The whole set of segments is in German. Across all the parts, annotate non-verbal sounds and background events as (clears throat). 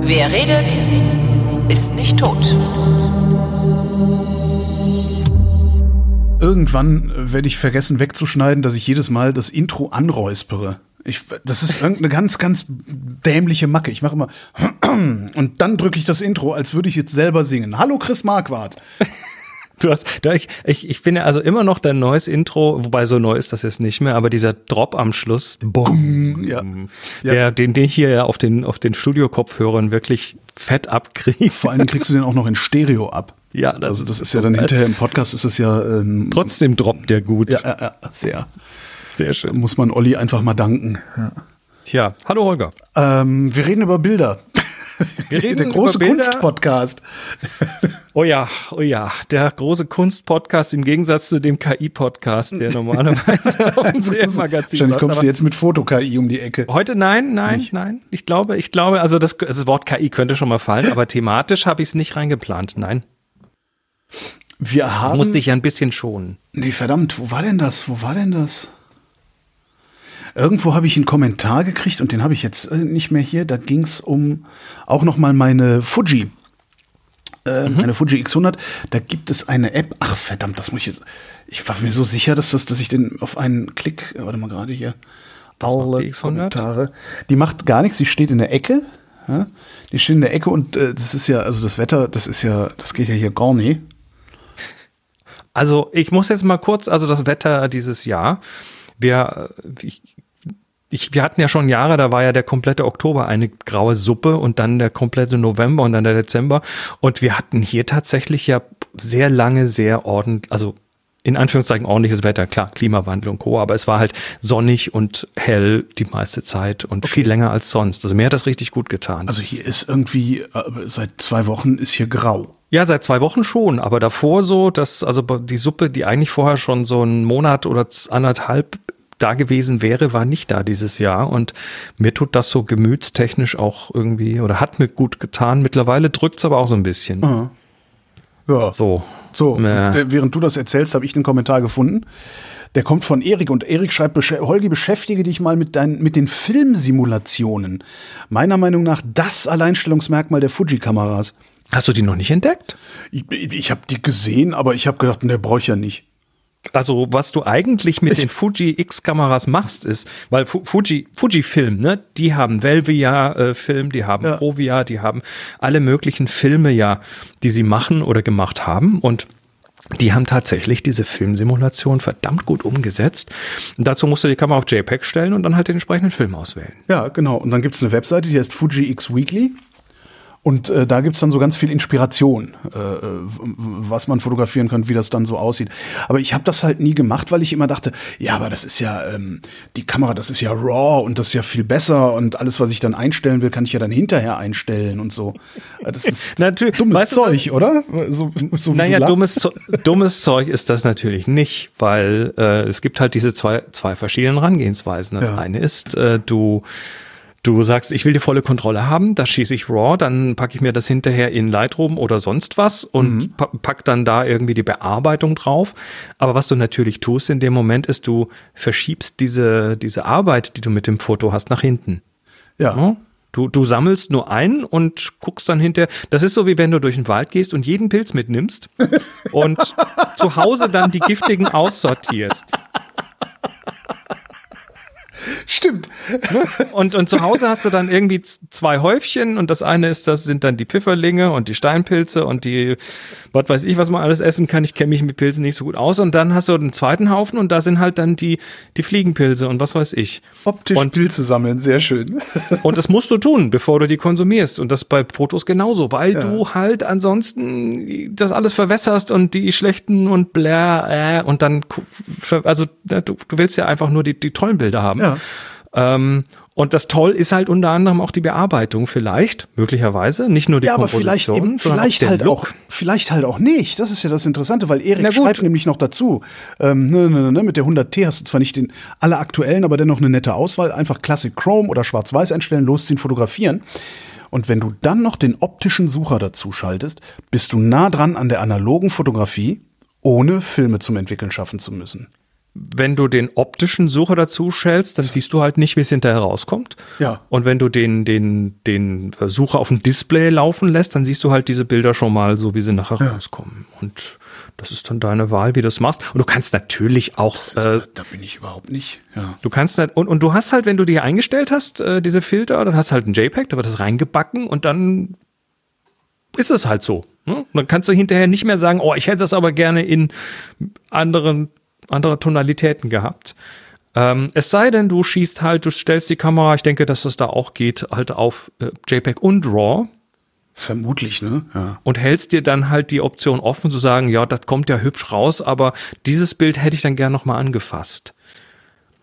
Wer redet, ist nicht tot. Irgendwann werde ich vergessen wegzuschneiden, dass ich jedes Mal das Intro anräuspere. Ich, das ist irgendeine ganz, ganz dämliche Macke. Ich mache immer (clears throat) und dann drücke ich das Intro, als würde ich jetzt selber singen. Hallo Chris Marquardt. (laughs) Du hast, da ich, ich, ich finde also immer noch dein neues Intro, wobei so neu ist das jetzt nicht mehr, aber dieser Drop am Schluss, Bumm, ja. der, Ja. den, den ich hier ja auf den, auf den Studio-Kopfhörern wirklich fett abkriege. Vor allem kriegst du den auch noch in Stereo ab. Ja, das Also das ist ja dann hinterher im Podcast ist es ja, ähm, Trotzdem droppt der gut. ja, ja, ja sehr. Sehr schön. Muss man Olli einfach mal danken. Tja, hallo Holger. Ähm, wir reden über Bilder. Wir reden Der große. Kunstpodcast. Oh ja, oh ja, der große Kunst-Podcast im Gegensatz zu dem KI-Podcast, der normalerweise (laughs) auf unserem Magazin Wahrscheinlich kommst du jetzt mit Foto-KI um die Ecke. Heute nein, nein, nein. Ich glaube, ich glaube, also das, das Wort KI könnte schon mal fallen, aber thematisch habe ich es nicht reingeplant. Nein, Wir haben. musste ich ja ein bisschen schonen. Nee, verdammt, wo war denn das? Wo war denn das? Irgendwo habe ich einen Kommentar gekriegt und den habe ich jetzt äh, nicht mehr hier. Da ging es um auch noch mal meine Fuji. Äh, Meine Fuji X100. Da gibt es eine App. Ach verdammt, das muss ich jetzt. Ich war mir so sicher, dass, das, dass ich den auf einen Klick. Warte mal gerade hier. Macht Alle die X100? Kommentare. Die macht gar nichts. Sie steht in der Ecke. Ja? Die steht in der Ecke und äh, das ist ja, also das Wetter, das ist ja, das geht ja hier gar nicht. Also ich muss jetzt mal kurz, also das Wetter dieses Jahr. Wir, äh, ich, ich, wir hatten ja schon Jahre, da war ja der komplette Oktober eine graue Suppe und dann der komplette November und dann der Dezember. Und wir hatten hier tatsächlich ja sehr lange, sehr ordentlich, also in Anführungszeichen ordentliches Wetter, klar, Klimawandel und Co., aber es war halt sonnig und hell die meiste Zeit und viel länger als sonst. Also mir hat das richtig gut getan. Also hier ist irgendwie, äh, seit zwei Wochen ist hier grau. Ja, seit zwei Wochen schon, aber davor so, dass also die Suppe, die eigentlich vorher schon so einen Monat oder anderthalb da gewesen wäre, war nicht da dieses Jahr und mir tut das so gemütstechnisch auch irgendwie oder hat mir gut getan. Mittlerweile drückt's aber auch so ein bisschen. Ja. So. So, äh, während du das erzählst, habe ich einen Kommentar gefunden. Der kommt von Erik und Erik schreibt, "Besch- Holgi, beschäftige dich mal mit, deinen, mit den Filmsimulationen. Meiner Meinung nach das Alleinstellungsmerkmal der Fuji-Kameras. Hast du die noch nicht entdeckt? Ich, ich habe die gesehen, aber ich habe gedacht, der brauche ich ja nicht. Also, was du eigentlich mit den Fuji X-Kameras machst, ist, weil Fu Fuji, Fujifilm, ne, die haben Velvia-Film, die haben Ja. Provia, die haben alle möglichen Filme ja, die sie machen oder gemacht haben und die haben tatsächlich diese Filmsimulation verdammt gut umgesetzt. Und dazu musst du die Kamera auf JPEG stellen und dann halt den entsprechenden Film auswählen. Ja, genau. Und dann gibt's eine Webseite, die heißt Fuji X Weekly. Und äh, da gibt's dann so ganz viel Inspiration, äh, äh, was man fotografieren kann, wie das dann so aussieht. Aber ich habe das halt nie gemacht, weil ich immer dachte, ja, aber das ist ja, ähm, die Kamera, das ist ja raw und das ist ja viel besser und alles, was ich dann einstellen will, kann ich ja dann hinterher einstellen und so. Äh, Das ist (laughs) Natürlich, dummes weißt du, Zeug, oder? So, so Naja, dummes, dummes Zeug ist das natürlich nicht, weil äh, es gibt halt diese zwei, zwei verschiedenen Herangehensweisen. Das Ja. eine ist, äh, du Du sagst, ich will die volle Kontrolle haben, da schieße ich RAW, dann packe ich mir das hinterher in Lightroom oder sonst was und Mhm. pa pack dann da irgendwie die Bearbeitung drauf. Aber was du natürlich tust in dem Moment ist, du verschiebst diese, diese Arbeit, die du mit dem Foto hast, nach hinten. Ja. Ja? Du, du sammelst nur ein und guckst dann hinterher. Das ist so, wie wenn du durch den Wald gehst und jeden Pilz mitnimmst (laughs) und zu Hause dann die giftigen aussortierst. Stimmt. Und, und zu Hause hast du dann irgendwie zwei Häufchen und das eine ist, das sind dann die Pfifferlinge und die Steinpilze und die, was weiß ich, was man alles essen kann. Ich kenne mich mit Pilzen nicht so gut aus. Und dann hast du den zweiten Haufen und da sind halt dann die, die Fliegenpilze und was weiß ich. Optisch Und- Pilze sammeln, sehr schön. (laughs) Und das musst du tun, bevor du die konsumierst. Und das bei Fotos genauso, weil du halt ansonsten das alles verwässerst und die schlechten und blä, äh, und dann, also ne, du, du willst ja einfach nur die, die tollen Bilder haben. Ja. Ähm, und das toll ist halt unter anderem auch die Bearbeitung vielleicht, möglicherweise, nicht nur die Ja, aber Komposition, vielleicht eben, vielleicht halt Look. auch, vielleicht halt auch nicht. Das ist ja das Interessante, weil Erik schreibt nämlich noch dazu. Ähm, ne, ne, ne, mit der 100T hast du zwar nicht den alle aktuellen, aber dennoch eine nette Auswahl. Einfach Classic Chrome oder Schwarz-Weiß einstellen, losziehen, fotografieren. Und wenn du dann noch den optischen Sucher dazu schaltest, bist du nah dran an der analogen Fotografie, ohne Filme zum Entwickeln schaffen zu müssen. Wenn du den optischen Sucher dazu stellst, dann siehst du halt nicht, wie es hinterher rauskommt. Ja. Und wenn du den, den, den Sucher auf dem Display laufen lässt, dann siehst du halt diese Bilder schon mal so, wie sie nachher Ja. rauskommen. Und das ist dann deine Wahl, wie du das machst. Und du kannst natürlich auch, Das ist, äh, da, bin ich überhaupt nicht. Ja. du kannst halt, und, und du hast halt, wenn du die eingestellt hast, äh, diese Filter, dann hast du halt ein JPEG, da wird das reingebacken und dann ist es halt so. Ne? Dann kannst du hinterher nicht mehr sagen, oh, ich hätte das aber gerne in anderen, andere Tonalitäten gehabt. Ähm, es sei denn, du schießt halt, du stellst die Kamera, ich denke, dass das da auch geht, halt auf äh, JPEG und RAW Vermutlich, ne? Ja. und hältst dir dann halt die Option offen zu sagen, ja, das kommt ja hübsch raus, aber dieses Bild hätte ich dann gern nochmal angefasst.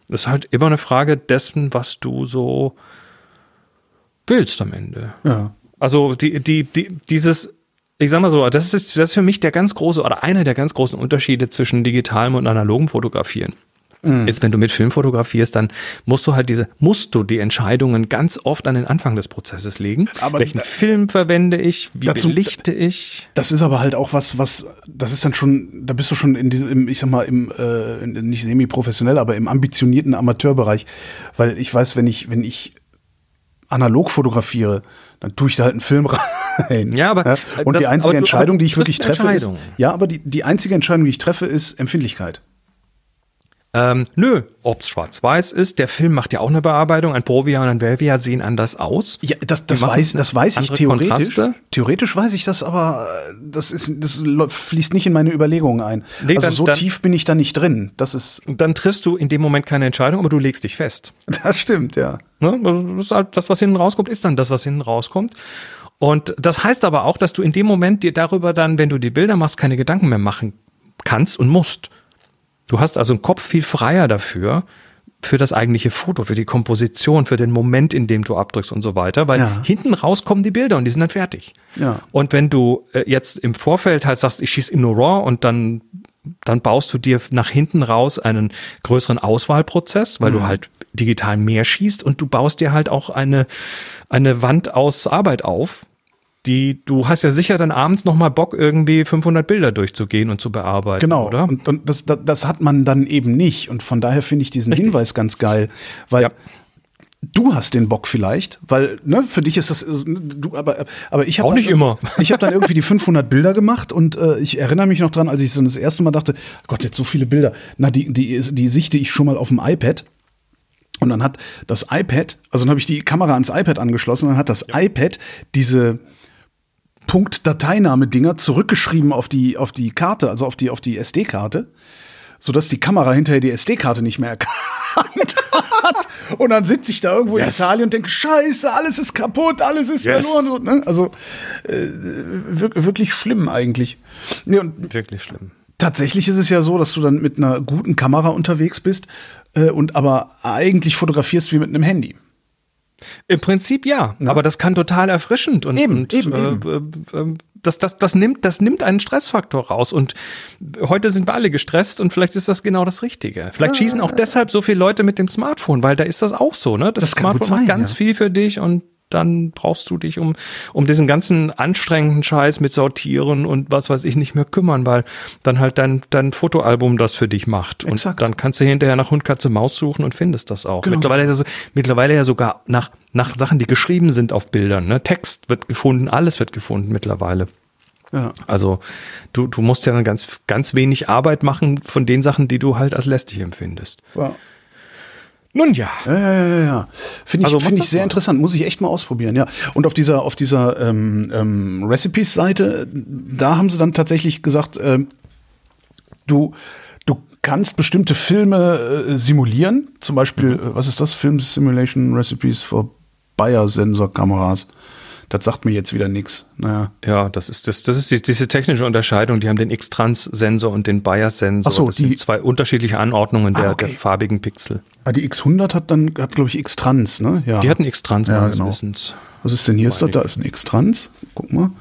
Das ist halt immer eine Frage dessen, was du so willst am Ende. Ja. Also die, die, die, dieses, ich sag mal so, das ist, das ist für mich der ganz große oder einer der ganz großen Unterschiede zwischen digitalem und analogem Fotografieren. Ist, wenn du mit Film fotografierst, dann musst du halt diese, musst du die Entscheidungen ganz oft an den Anfang des Prozesses legen. Aber Welchen da- Film verwende ich? Wie Dazu- belichte ich? Das ist aber halt auch was, was, das ist dann schon, da bist du schon in diesem, im, ich sag mal, im, äh, nicht semi-professionell, aber im ambitionierten Amateurbereich. Weil ich weiß, wenn ich, wenn ich analog fotografiere, dann tue ich da halt einen Film rein. Ja, aber, äh, Und das- die einzige Entscheidung, die ich wirklich treffe, ist, ja, aber die, die einzige Entscheidung, die ich treffe, ist Empfindlichkeit. Ähm, nö, ob's schwarz-weiß ist, der Film macht ja auch eine Bearbeitung. Ein Provia und ein Velvia sehen anders aus. Ja, das, das, weiß, das weiß ich theoretisch. Kontraste. Theoretisch weiß ich das, aber äh, das, ist, das fließt nicht in meine Überlegungen ein. Nee, also dann- so dann- tief bin ich da nicht drin. Das ist, Dann triffst du in dem Moment keine Entscheidung, aber du legst dich fest. (laughs) das stimmt, ja. Ne? Halt das, was hinten rauskommt, ist dann das, was hinten rauskommt. Und das heißt aber auch, dass du in dem Moment dir darüber dann, wenn du die Bilder machst, keine Gedanken mehr machen kannst und musst. Du hast also einen Kopf viel freier dafür, für das eigentliche Foto, für die Komposition, für den Moment, in dem du abdrückst und so weiter, weil Ja. hinten raus kommen die Bilder und die sind dann fertig. Ja. Und wenn du äh, jetzt im Vorfeld halt sagst, ich schieße in nur RAW und dann, dann baust du dir nach hinten raus einen größeren Auswahlprozess, weil du halt digital mehr schießt und du baust dir halt auch eine, eine Wand aus Arbeit auf, die, du hast ja sicher dann abends nochmal Bock, irgendwie 500 Bilder durchzugehen und zu bearbeiten, Genau. oder? Und, und das, das, das hat man dann eben nicht. Und von daher finde ich diesen Richtig. Hinweis ganz geil, weil Ja. du hast den Bock vielleicht, weil ne, für dich ist das du, aber aber ich habe Auch nicht immer. Ich habe dann irgendwie die 500 Bilder gemacht und äh, ich erinnere mich noch dran, als ich so das erste Mal dachte, Gott, jetzt so viele Bilder. Na, die die die sichte ich schon mal auf dem iPad. Und dann hat das iPad, also dann habe ich die Kamera ans iPad angeschlossen, dann hat das iPad diese Punkt-Dateiname-Dinger zurückgeschrieben auf die, auf die Karte, also auf die, auf die SD-Karte, sodass die Kamera hinterher die SD-Karte nicht mehr (laughs) erkannt hat. Und dann sitze ich da irgendwo Yes. in Italien und denke, scheiße, alles ist kaputt, alles ist Yes. verloren. So, ne? Also äh, wir wirklich schlimm eigentlich. Und Wirklich schlimm. Tatsächlich ist es ja so, dass du dann mit einer guten Kamera unterwegs bist äh, und aber eigentlich fotografierst wie mit einem Handy. Im Prinzip ja, aber das kann total erfrischend und, Eben, und eben, äh, äh, das, das, das, nimmt, das nimmt einen Stressfaktor raus. Und heute sind wir alle gestresst und vielleicht ist das genau das Richtige. Vielleicht schießen auch deshalb so viele Leute mit dem Smartphone, weil da ist das auch so. Ne? Das, Das Smartphone sein, macht ganz ja. viel für dich und dann brauchst du dich um, um diesen ganzen anstrengenden Scheiß mit Sortieren und was weiß ich nicht mehr kümmern, weil dann halt dein, dein Fotoalbum das für dich macht. Exakt. Und dann kannst du hinterher nach Hund, Katze, Maus suchen und findest das auch. Genau. Mittlerweile, ist es, mittlerweile ja sogar nach, nach Sachen, die geschrieben sind auf Bildern. Ne? Text wird gefunden, alles wird gefunden mittlerweile. Ja. Also du, du musst ja dann ganz, ganz wenig Arbeit machen von den Sachen, die du halt als lästig empfindest. Ja. Nun ja. Ja, ja, ja, ja. Finde ich, Also finde ich sehr mal. interessant. Muss ich echt mal ausprobieren, ja. Und auf dieser, auf dieser ähm, ähm, Recipes-Seite, da haben sie dann tatsächlich gesagt, ähm, du, du kannst bestimmte Filme äh, simulieren. Zum Beispiel, äh, was ist das? Film Simulation Recipes for Bayer-Sensor-Kameras. Das sagt mir jetzt wieder nichts. Naja. Ja, das ist das, das ist die, diese technische Unterscheidung. Die haben den X-Trans-Sensor und den Bias-Sensor. So, das die- sind zwei unterschiedliche Anordnungen Ah, der, okay. der farbigen Pixel. Ah, die X100 hat dann, hat glaube ich X-Trans, ne? Ja. Die hatten X-Trans Ja, meines genau. Wissens. Was ist denn hier? Ist das, da ist ein X-Trans. Guck mal.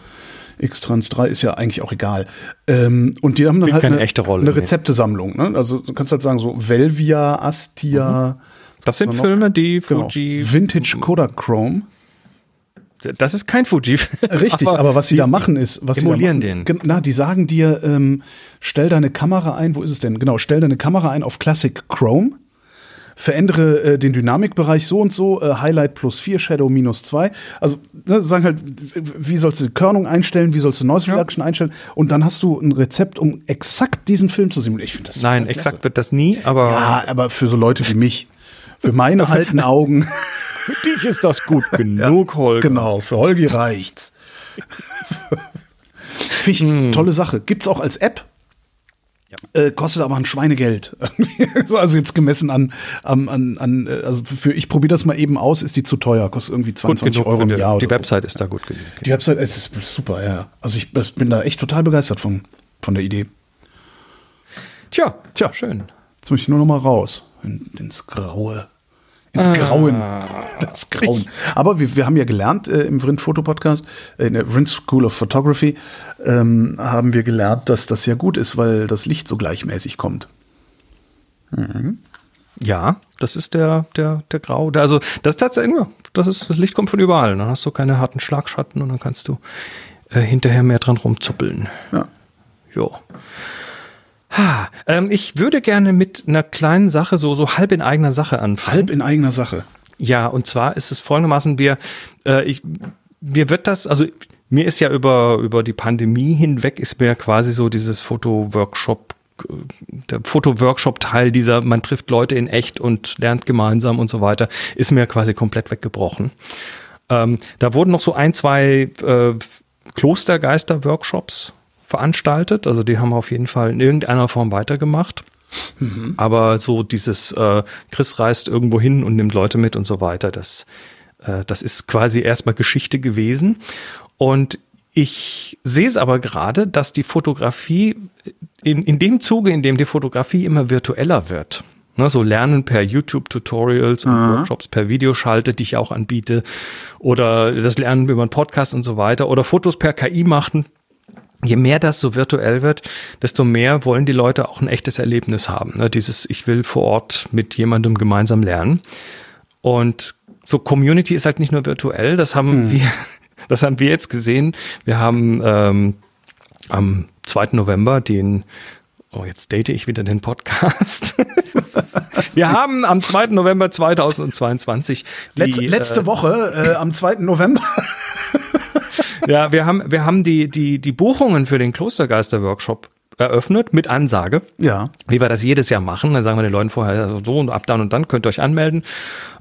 X-Trans 3 ist ja eigentlich auch egal. Ähm, und die haben dann Spielt halt eine, echte Rolle, eine. Rezeptesammlung. Ne? Also du kannst halt sagen, so Velvia, Astia. Das sind? Filme, die Genau. Fuji Vintage Kodachrome. Das ist kein Fuji. Richtig, aber, aber was sie die, da machen ist, was emulieren sie da machen, den. Na, die sagen dir, ähm, stell deine Kamera ein, wo ist es denn? Genau, stell deine Kamera ein auf Classic Chrome, verändere äh, den Dynamikbereich so und so, äh, Highlight plus 4, Shadow minus 2. Also ne, sagen halt, wie sollst du die Körnung einstellen, wie sollst du Noise Reduction ja. einstellen und dann hast du ein Rezept, um exakt diesen Film zu simulieren. Ich finde das Nein, exakt wird das nie, aber ja, aber für so Leute wie mich, für meine (laughs) alten Augen. Für dich ist das gut (laughs) genug, ja, Holger. Genau, für Holgi reicht's. Finde ich hm. tolle Sache. Gibt's auch als App. Ja. Äh, kostet aber ein Schweinegeld. (laughs) also jetzt gemessen an, an, an, an also für ich probiere das mal eben aus, ist die zu teuer, kostet irgendwie 22 Euro im Jahr. Die Website so. ist da gut genug. Die Website ist, ist super, ja. Also ich bin da echt total begeistert von, von der Idee. Tja, tja, schön. Jetzt muss ich nur noch mal raus in, ins Graue. Ins Grauen. Ah. Das Grauen. Aber wir, wir haben ja gelernt äh, im Vrind Foto Podcast, äh, in der Vrind School of Photography, ähm, haben wir gelernt, dass das ja gut ist, weil das Licht so gleichmäßig kommt. Mhm. Ja, das ist der, der, der Grau. Also, das ist tatsächlich, das ist, das Licht kommt von überall. Dann hast du keine harten Schlagschatten und dann kannst du äh, hinterher mehr dran rumzuppeln. Ja. Jo. Ha, ähm, ich würde gerne mit einer kleinen Sache, so, so halb in eigener Sache anfangen. Halb in eigener Sache. Ja, und zwar ist es folgendermaßen, wir, äh, ich, mir wird das, also mir ist ja über, über die Pandemie hinweg, ist mir quasi so dieses Fotoworkshop der Fotoworkshop-Teil dieser, man trifft Leute in echt und lernt gemeinsam und so weiter, ist mir quasi komplett weggebrochen. Ähm, da wurden noch so ein, zwei äh, Klostergeister-Workshops veranstaltet. Also die haben auf jeden Fall in irgendeiner Form weitergemacht. Mhm. Aber so dieses äh, Chris reist irgendwo hin und nimmt Leute mit und so weiter, das, äh, das ist quasi erstmal Geschichte gewesen. Und ich sehe es aber gerade, dass die Fotografie in, in dem Zuge, in dem die Fotografie immer virtueller wird, ne, so Lernen per YouTube-Tutorials und Aha. Workshops per Videoschalte, die ich auch anbiete, oder das Lernen über einen Podcast und so weiter, oder Fotos per KI machen, je mehr das so virtuell wird, desto mehr wollen die Leute auch ein echtes Erlebnis haben. Ne? Dieses, ich will vor Ort mit jemandem gemeinsam lernen. Und so Community ist halt nicht nur virtuell, das haben hm. wir, (laughs) das haben wir jetzt gesehen. Wir haben ähm, am 2. November den Oh, jetzt date ich wieder den Podcast. (laughs) Wir haben am 2. November 2022 die, letzte, letzte äh, Woche äh, am 2. November (laughs) ja, wir haben, wir haben die, die, die Buchungen für den Klostergeister-Workshop eröffnet mit Ansage. Ja. Wie wir das jedes Jahr machen. Dann sagen wir den Leuten vorher so und ab dann und dann könnt ihr euch anmelden.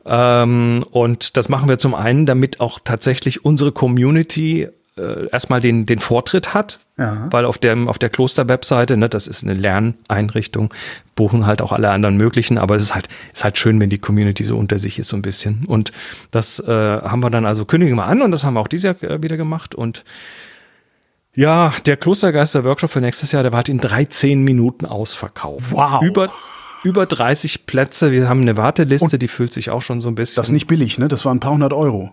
Ähm, und das machen wir zum einen, damit auch tatsächlich unsere Community äh, erstmal den, den Vortritt hat, ja. weil auf, dem, auf der Kloster-Webseite, ne, das ist eine Lerneinrichtung, buchen halt auch alle anderen möglichen, aber es ist halt, ist halt schön, wenn die Community so unter sich ist, so ein bisschen. Und das äh, haben wir dann also kündigen wir an und das haben wir auch dieses Jahr äh, wieder gemacht und ja, der Klostergeister-Workshop für nächstes Jahr, der war halt in 13 Minuten ausverkauft. Wow. Über, über 30 Plätze. Wir haben eine Warteliste, und die fühlt sich auch schon so ein bisschen. Das ist nicht billig, ne? Das waren ein paar hundert Euro.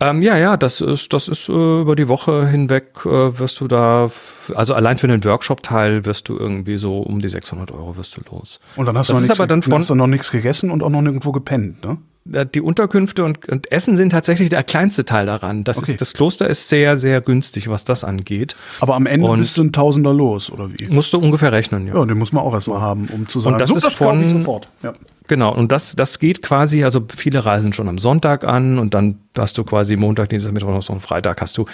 Ähm, ja, ja, das ist, das ist äh, über die Woche hinweg äh, wirst du da, also allein für den Workshop-Teil wirst du irgendwie so um die 600 Euro wirst du los. Und dann hast, das du, noch nichts, dann hast du noch nichts gegessen und auch noch nirgendwo gepennt, ne? Die Unterkünfte und, und Essen sind tatsächlich der kleinste Teil daran. Das, okay. ist, das Kloster ist sehr, sehr günstig, was das angeht. Aber am Ende und bist du ein Tausender los, oder wie? Musst du ungefähr rechnen, ja. Ja, den muss man auch erstmal haben, um zu sagen, und das so, ist von, sofort. Ja. Genau, und das, das geht quasi, also viele reisen schon am Sonntag an und dann hast du quasi Montag, Dienstag, Mittwoch, und Freitag hast du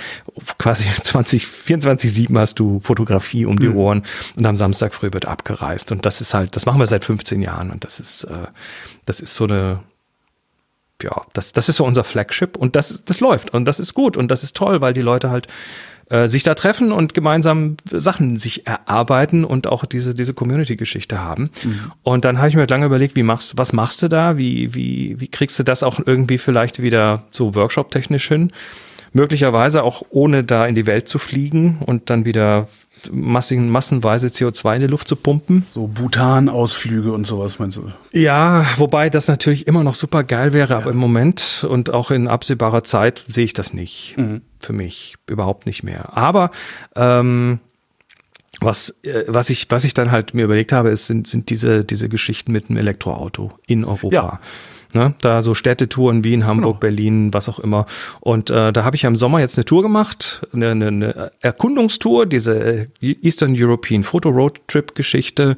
quasi 20, 24, 7 hast du Fotografie um die mhm. Ohren und am Samstag früh wird abgereist. Und das ist halt, das machen wir seit 15 Jahren und das ist, äh, das ist so eine, ja, das, das ist so unser Flagship und das, das läuft und das ist gut und das ist toll, weil die Leute halt äh, sich da treffen und gemeinsam Sachen sich erarbeiten und auch diese, diese Community-Geschichte haben. Mhm. Und dann habe ich mir lange überlegt, wie machst, was machst du da? Wie, wie, wie kriegst du das auch irgendwie vielleicht wieder so Workshop-technisch hin? Möglicherweise auch ohne da in die Welt zu fliegen und dann wieder massigen, massenweise CO2 in die Luft zu pumpen. So Bhutan-Ausflüge und sowas, meinst du? Ja, wobei das natürlich immer noch super geil wäre, ja. aber im Moment und auch in absehbarer Zeit sehe ich das nicht. Mhm. Für mich überhaupt nicht mehr. Aber ähm, was, äh, was ich, was ich dann halt mir überlegt habe, ist, sind, sind diese, diese Geschichten mit dem Elektroauto in Europa. Ja. Ne? Da so Städtetouren Wien, Hamburg, Genau. Berlin, was auch immer. Und äh, da habe ich ja im Sommer jetzt eine Tour gemacht, eine, eine, eine Erkundungstour, diese äh, Eastern European Photo Road Trip Geschichte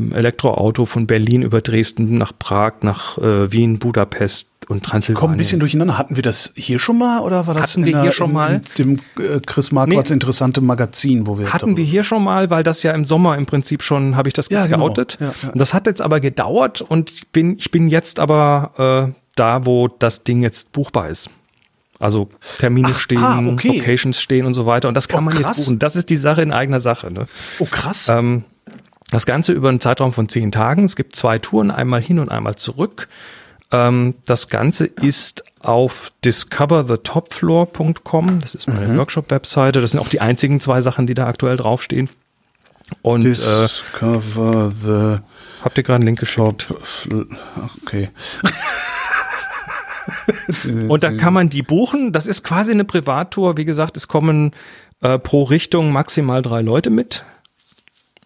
mit dem Elektroauto von Berlin über Dresden nach Prag, nach äh, Wien, Budapest und Transsilvanien. Komm ein bisschen durcheinander. Hatten wir das hier schon mal oder war das Hatten wir in hier der- schon in, mal? dem äh, Chris Marquards Nee. interessante Magazin, wo wir Hatten wir hier schon mal, weil das ja im Sommer im Prinzip schon, habe ich das Ja, genau. gescoutet. Ja, ja. Und das hat jetzt aber gedauert und ich bin, ich bin jetzt aber äh, da, wo das Ding jetzt buchbar ist. Also Termine Ach, stehen, ah, okay. Locations stehen und so weiter. Und das kann Oh, man jetzt buchen. Das ist die Sache in eigener Sache. Ne? Oh krass. Ähm, das Ganze über einen Zeitraum von zehn Tagen. Es gibt zwei Touren, einmal hin und einmal zurück. Ähm, das Ganze ist auf discoverthetopfloor.com. Das ist meine Workshop-Webseite. Das sind auch die einzigen zwei Sachen, die da aktuell draufstehen. Und äh, Discover the habt ihr gerade einen Link geschickt? Okay. (laughs) Und da kann man die buchen. Das ist quasi eine Privattour. Wie gesagt, es kommen äh, pro Richtung maximal drei Leute mit.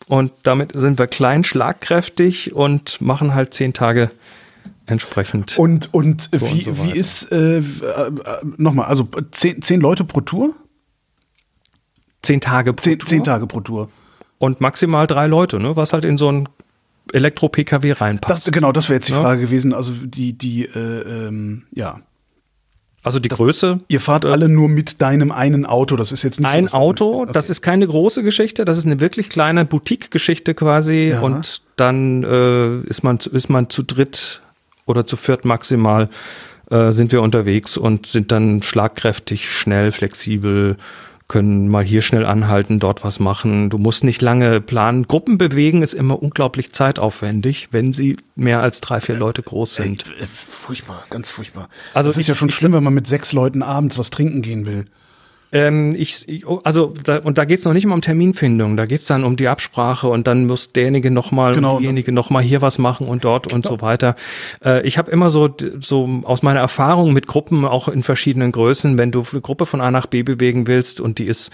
Und damit sind wir klein, schlagkräftig und machen halt zehn Tage entsprechend. Und, und So wie, und so wie ist, äh, äh, nochmal, also zehn, zehn Leute pro Tour? zehn Tage pro Zehn, Tour. zehn Tage pro Tour. Und maximal drei Leute, ne? was halt in so ein Elektro-PKW Das, reinpasst. genau, das wäre jetzt die Ja. Frage gewesen. Also die, die, äh, ähm, ja. Also die Größe. Ihr fahrt alle nur mit deinem einen Auto. Das ist jetzt nicht so. Ein dass- Auto, Okay. das ist keine große Geschichte, das ist eine wirklich kleine Boutique-Geschichte quasi. Ja. Und dann äh, ist, man, zu- ist man zu dritt oder zu viert maximal äh, sind wir unterwegs und sind dann schlagkräftig, schnell, flexibel, können mal hier schnell anhalten, dort was machen. Du musst nicht lange planen. Gruppen bewegen ist immer unglaublich zeitaufwendig, wenn sie mehr als drei, vier Leute groß sind. Ey, äh, furchtbar, ganz furchtbar. Also das ist ich- ja schon schlimm, wenn man mit sechs Leuten abends was trinken gehen will. Ähm, ich, oh, also, da, und da geht's noch nicht mal um Terminfindung, da geht's dann um die Absprache und dann muss derjenige nochmal Genau. und diejenige nochmal hier was machen und dort und so weiter. Äh, ich habe immer so, so aus meiner Erfahrung mit Gruppen, auch in verschiedenen Größen, wenn du eine Gruppe von A nach B bewegen willst und die ist,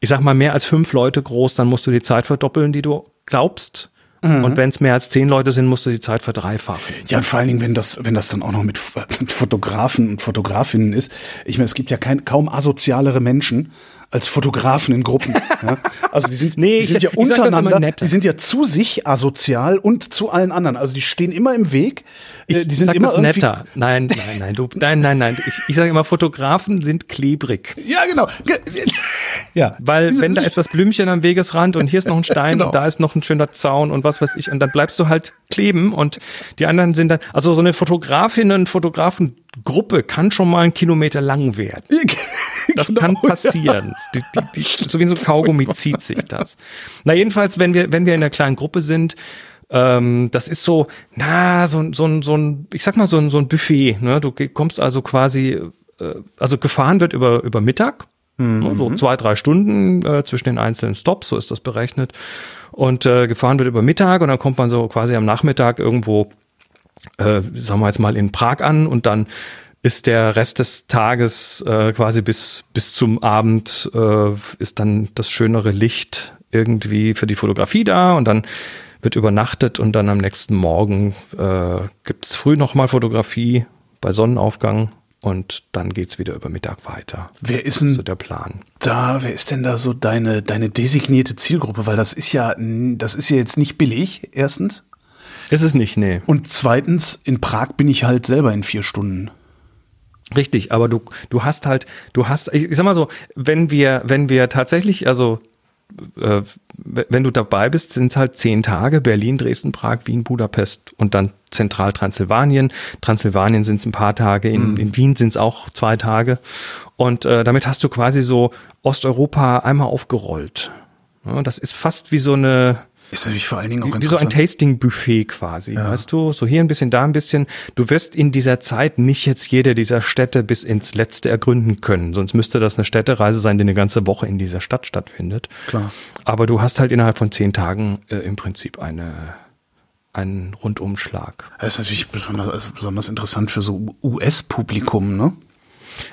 ich sag mal, mehr als fünf Leute groß, dann musst du die Zeit verdoppeln, die du glaubst. Mhm. Und wenn es mehr als zehn Leute sind, musst du die Zeit verdreifachen. Ja, und vor allen Dingen, wenn das, wenn das dann auch noch mit, mit Fotografen und Fotografinnen ist. Ich meine, es gibt ja kein, kaum asozialere Menschen als Fotografen in Gruppen. (laughs) ja? Also die sind, Nee, die sind ich- ja ich untereinander, die sind ja zu sich asozial und zu allen anderen. Also die stehen immer im Weg. Äh, die sind immer netter. Nein, nein, nein, du, nein, nein, nein. Ich, ich sage immer, Fotografen sind klebrig. Ja, genau. Ja. Weil wenn da ist das Blümchen am Wegesrand und hier ist noch ein Stein Genau. und da ist noch ein schöner Zaun und was weiß ich und dann bleibst du halt kleben und die anderen sind dann, also so eine Fotografinnen, Fotografengruppe kann schon mal einen Kilometer lang werden. (laughs) Das Genau, kann ja. passieren. Die, die, die, so wie so ein Kaugummi (laughs) zieht sich das. Na jedenfalls, wenn wir, wenn wir in einer kleinen Gruppe sind, ähm, das ist so, na, so, ein- so, ein- so ein, ich sag mal, so ein, so ein Buffet. Ne? Du kommst also quasi, äh, also gefahren wird über, über Mittag, ne? so zwei, drei Stunden äh, zwischen den einzelnen Stops, so ist das berechnet. Und äh, gefahren wird über Mittag und dann kommt man so quasi am Nachmittag irgendwo äh, sagen wir jetzt mal in Prag an und dann ist der Rest des Tages äh, quasi bis bis zum Abend äh, ist dann das schönere Licht irgendwie für die Fotografie da und dann wird übernachtet und dann am nächsten Morgen äh, gibt's früh nochmal Fotografie bei Sonnenaufgang und dann geht's wieder über Mittag weiter. Wer ist ist so denn der Plan. da, wer ist denn da so deine, deine designierte Zielgruppe? Weil das ist ja, das ist ja jetzt nicht billig, erstens. Ist es nicht, nee. Und zweitens, in Prag bin ich halt selber in vier Stunden. Richtig, aber du, du hast halt, du hast, ich, ich sag mal so, wenn wir, wenn wir tatsächlich, also äh, wenn du dabei bist, sind es halt zehn Tage, Berlin, Dresden, Prag, Wien, Budapest und dann zentral Transsilvanien. Transsilvanien sind es ein paar Tage, in, in Wien sind es auch zwei Tage. Und äh, damit hast du quasi so Osteuropa einmal aufgerollt. Ja, das ist fast wie so eine, Ist natürlich vor allen Dingen auch wie so ein. Tasting-Buffet quasi, weißt du? So hier ein bisschen, da ein bisschen. Du wirst in dieser Zeit nicht jetzt jede dieser Städte bis ins Letzte ergründen können. Sonst müsste das eine Städtereise sein, die eine ganze Woche in dieser Stadt stattfindet. Klar. Aber du hast halt innerhalb von zehn Tagen äh, im Prinzip eine, einen Rundumschlag. Das ist natürlich besonders, also besonders interessant für so US-Publikum, ne?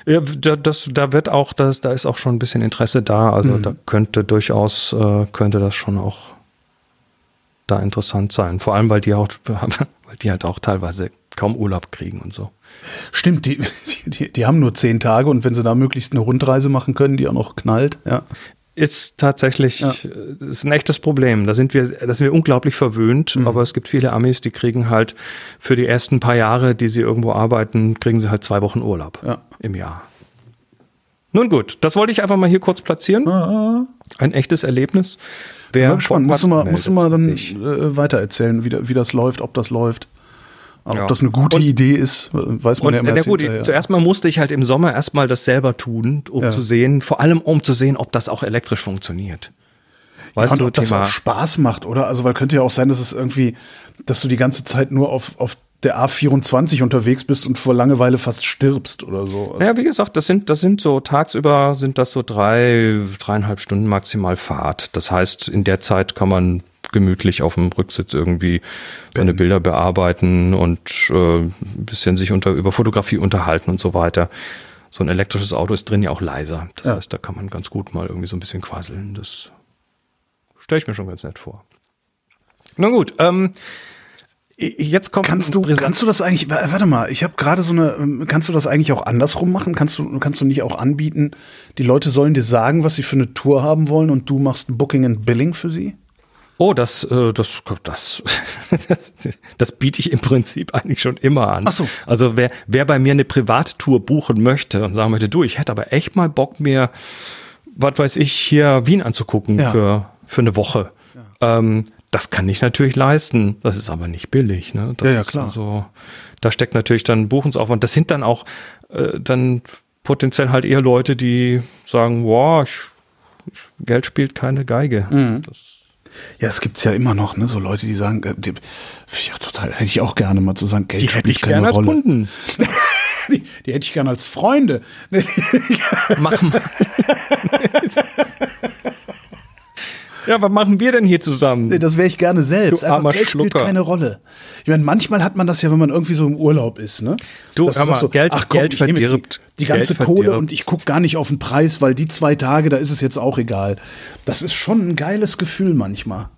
Ja, da, das, da wird auch, das, da ist auch schon ein bisschen Interesse da. Also da könnte durchaus, äh, könnte das schon auch da interessant sein. Vor allem, weil die auch, (laughs) weil die halt auch teilweise kaum Urlaub kriegen und so. Stimmt, die, die, die haben nur zehn Tage und wenn sie da möglichst eine Rundreise machen können, die auch noch knallt, ja. Ist tatsächlich, Ja. äh, ist ein echtes Problem. Da sind wir, da sind wir unglaublich verwöhnt, Mhm. aber es gibt viele Amis, die kriegen halt für die ersten paar Jahre, die sie irgendwo arbeiten, kriegen sie halt zwei Wochen Urlaub Ja. im Jahr. Nun gut, das wollte ich einfach mal hier kurz platzieren. Ein echtes Erlebnis. Wer Bin gespannt. Musst du mal, musst du mal dann äh, weitererzählen, wie, da- wie das läuft, ob das läuft. Aber Ja. ob das eine gute Und- Idee ist, weiß man Und ja immer na gut, hinterher. zuerst mal musste ich halt im Sommer erstmal das selber tun, um Ja. zu sehen, vor allem um zu sehen, ob das auch elektrisch funktioniert. Weißt und du, ob das Thema, auch Spaß macht, oder? Also, weil könnte ja auch sein, dass es irgendwie, dass du die ganze Zeit nur auf, auf der A24 unterwegs bist und vor Langeweile fast stirbst oder so. Ja, wie gesagt, das sind, das sind so tagsüber sind das so drei, dreieinhalb Stunden maximal Fahrt. Das heißt, in der Zeit kann man gemütlich auf dem Rücksitz irgendwie seine Bilder bearbeiten und äh, ein bisschen sich unter, über Fotografie unterhalten und so weiter. So ein elektrisches Auto ist drin ja auch leiser. Das Ja. heißt, da kann man ganz gut mal irgendwie so ein bisschen quasseln. Das stelle ich mir schon ganz nett vor. Na gut, ähm, jetzt kommt Kannst du, Brisant- kannst du das eigentlich, wa- warte mal, ich habe gerade so eine, ähm, kannst du das eigentlich auch andersrum machen? Kannst du, kannst du nicht auch anbieten, die Leute sollen dir sagen, was sie für eine Tour haben wollen und du machst ein Booking and Billing für sie? Oh, das, äh, das, das, (laughs) das, das biete ich im Prinzip eigentlich schon immer an. Ach so. Also wer, wer bei mir eine Privattour buchen möchte und sagen möchte, du, ich hätte aber echt mal Bock, mir, was weiß ich, hier Wien anzugucken Ja. für, für eine Woche. Ähm, das kann ich natürlich leisten. Das ist aber nicht billig. Ne? Das Ja, ja, klar. Also, da steckt natürlich dann Buchungsaufwand. Das sind dann auch äh, dann potenziell halt eher Leute, die sagen, wow, ich, ich, Geld spielt keine Geige. Mhm. Ja, es gibt's ja immer noch, ne, so Leute, die sagen, äh, die, ja, total, hätte ich auch gerne mal zu sagen, Geld die hätte spielt ich keine gerne als Rolle. Kunden. (laughs) Die, die hätte ich gerne als Freunde. Mach mal. (laughs) ja, was machen wir denn hier zusammen? Nee, Das wäre ich gerne selbst. Du armer Einfach Geld spielt Schlucker. keine Rolle. Ich meine, manchmal hat man das ja, wenn man irgendwie so im Urlaub ist, ne? Du, hör sagst mal, Geld- Geld ich nehme verdirbt. Die, die ganze Geld Kohle verdirbt. und ich gucke gar nicht auf den Preis, weil die zwei Tage, da ist es jetzt auch egal. Das ist schon ein geiles Gefühl manchmal.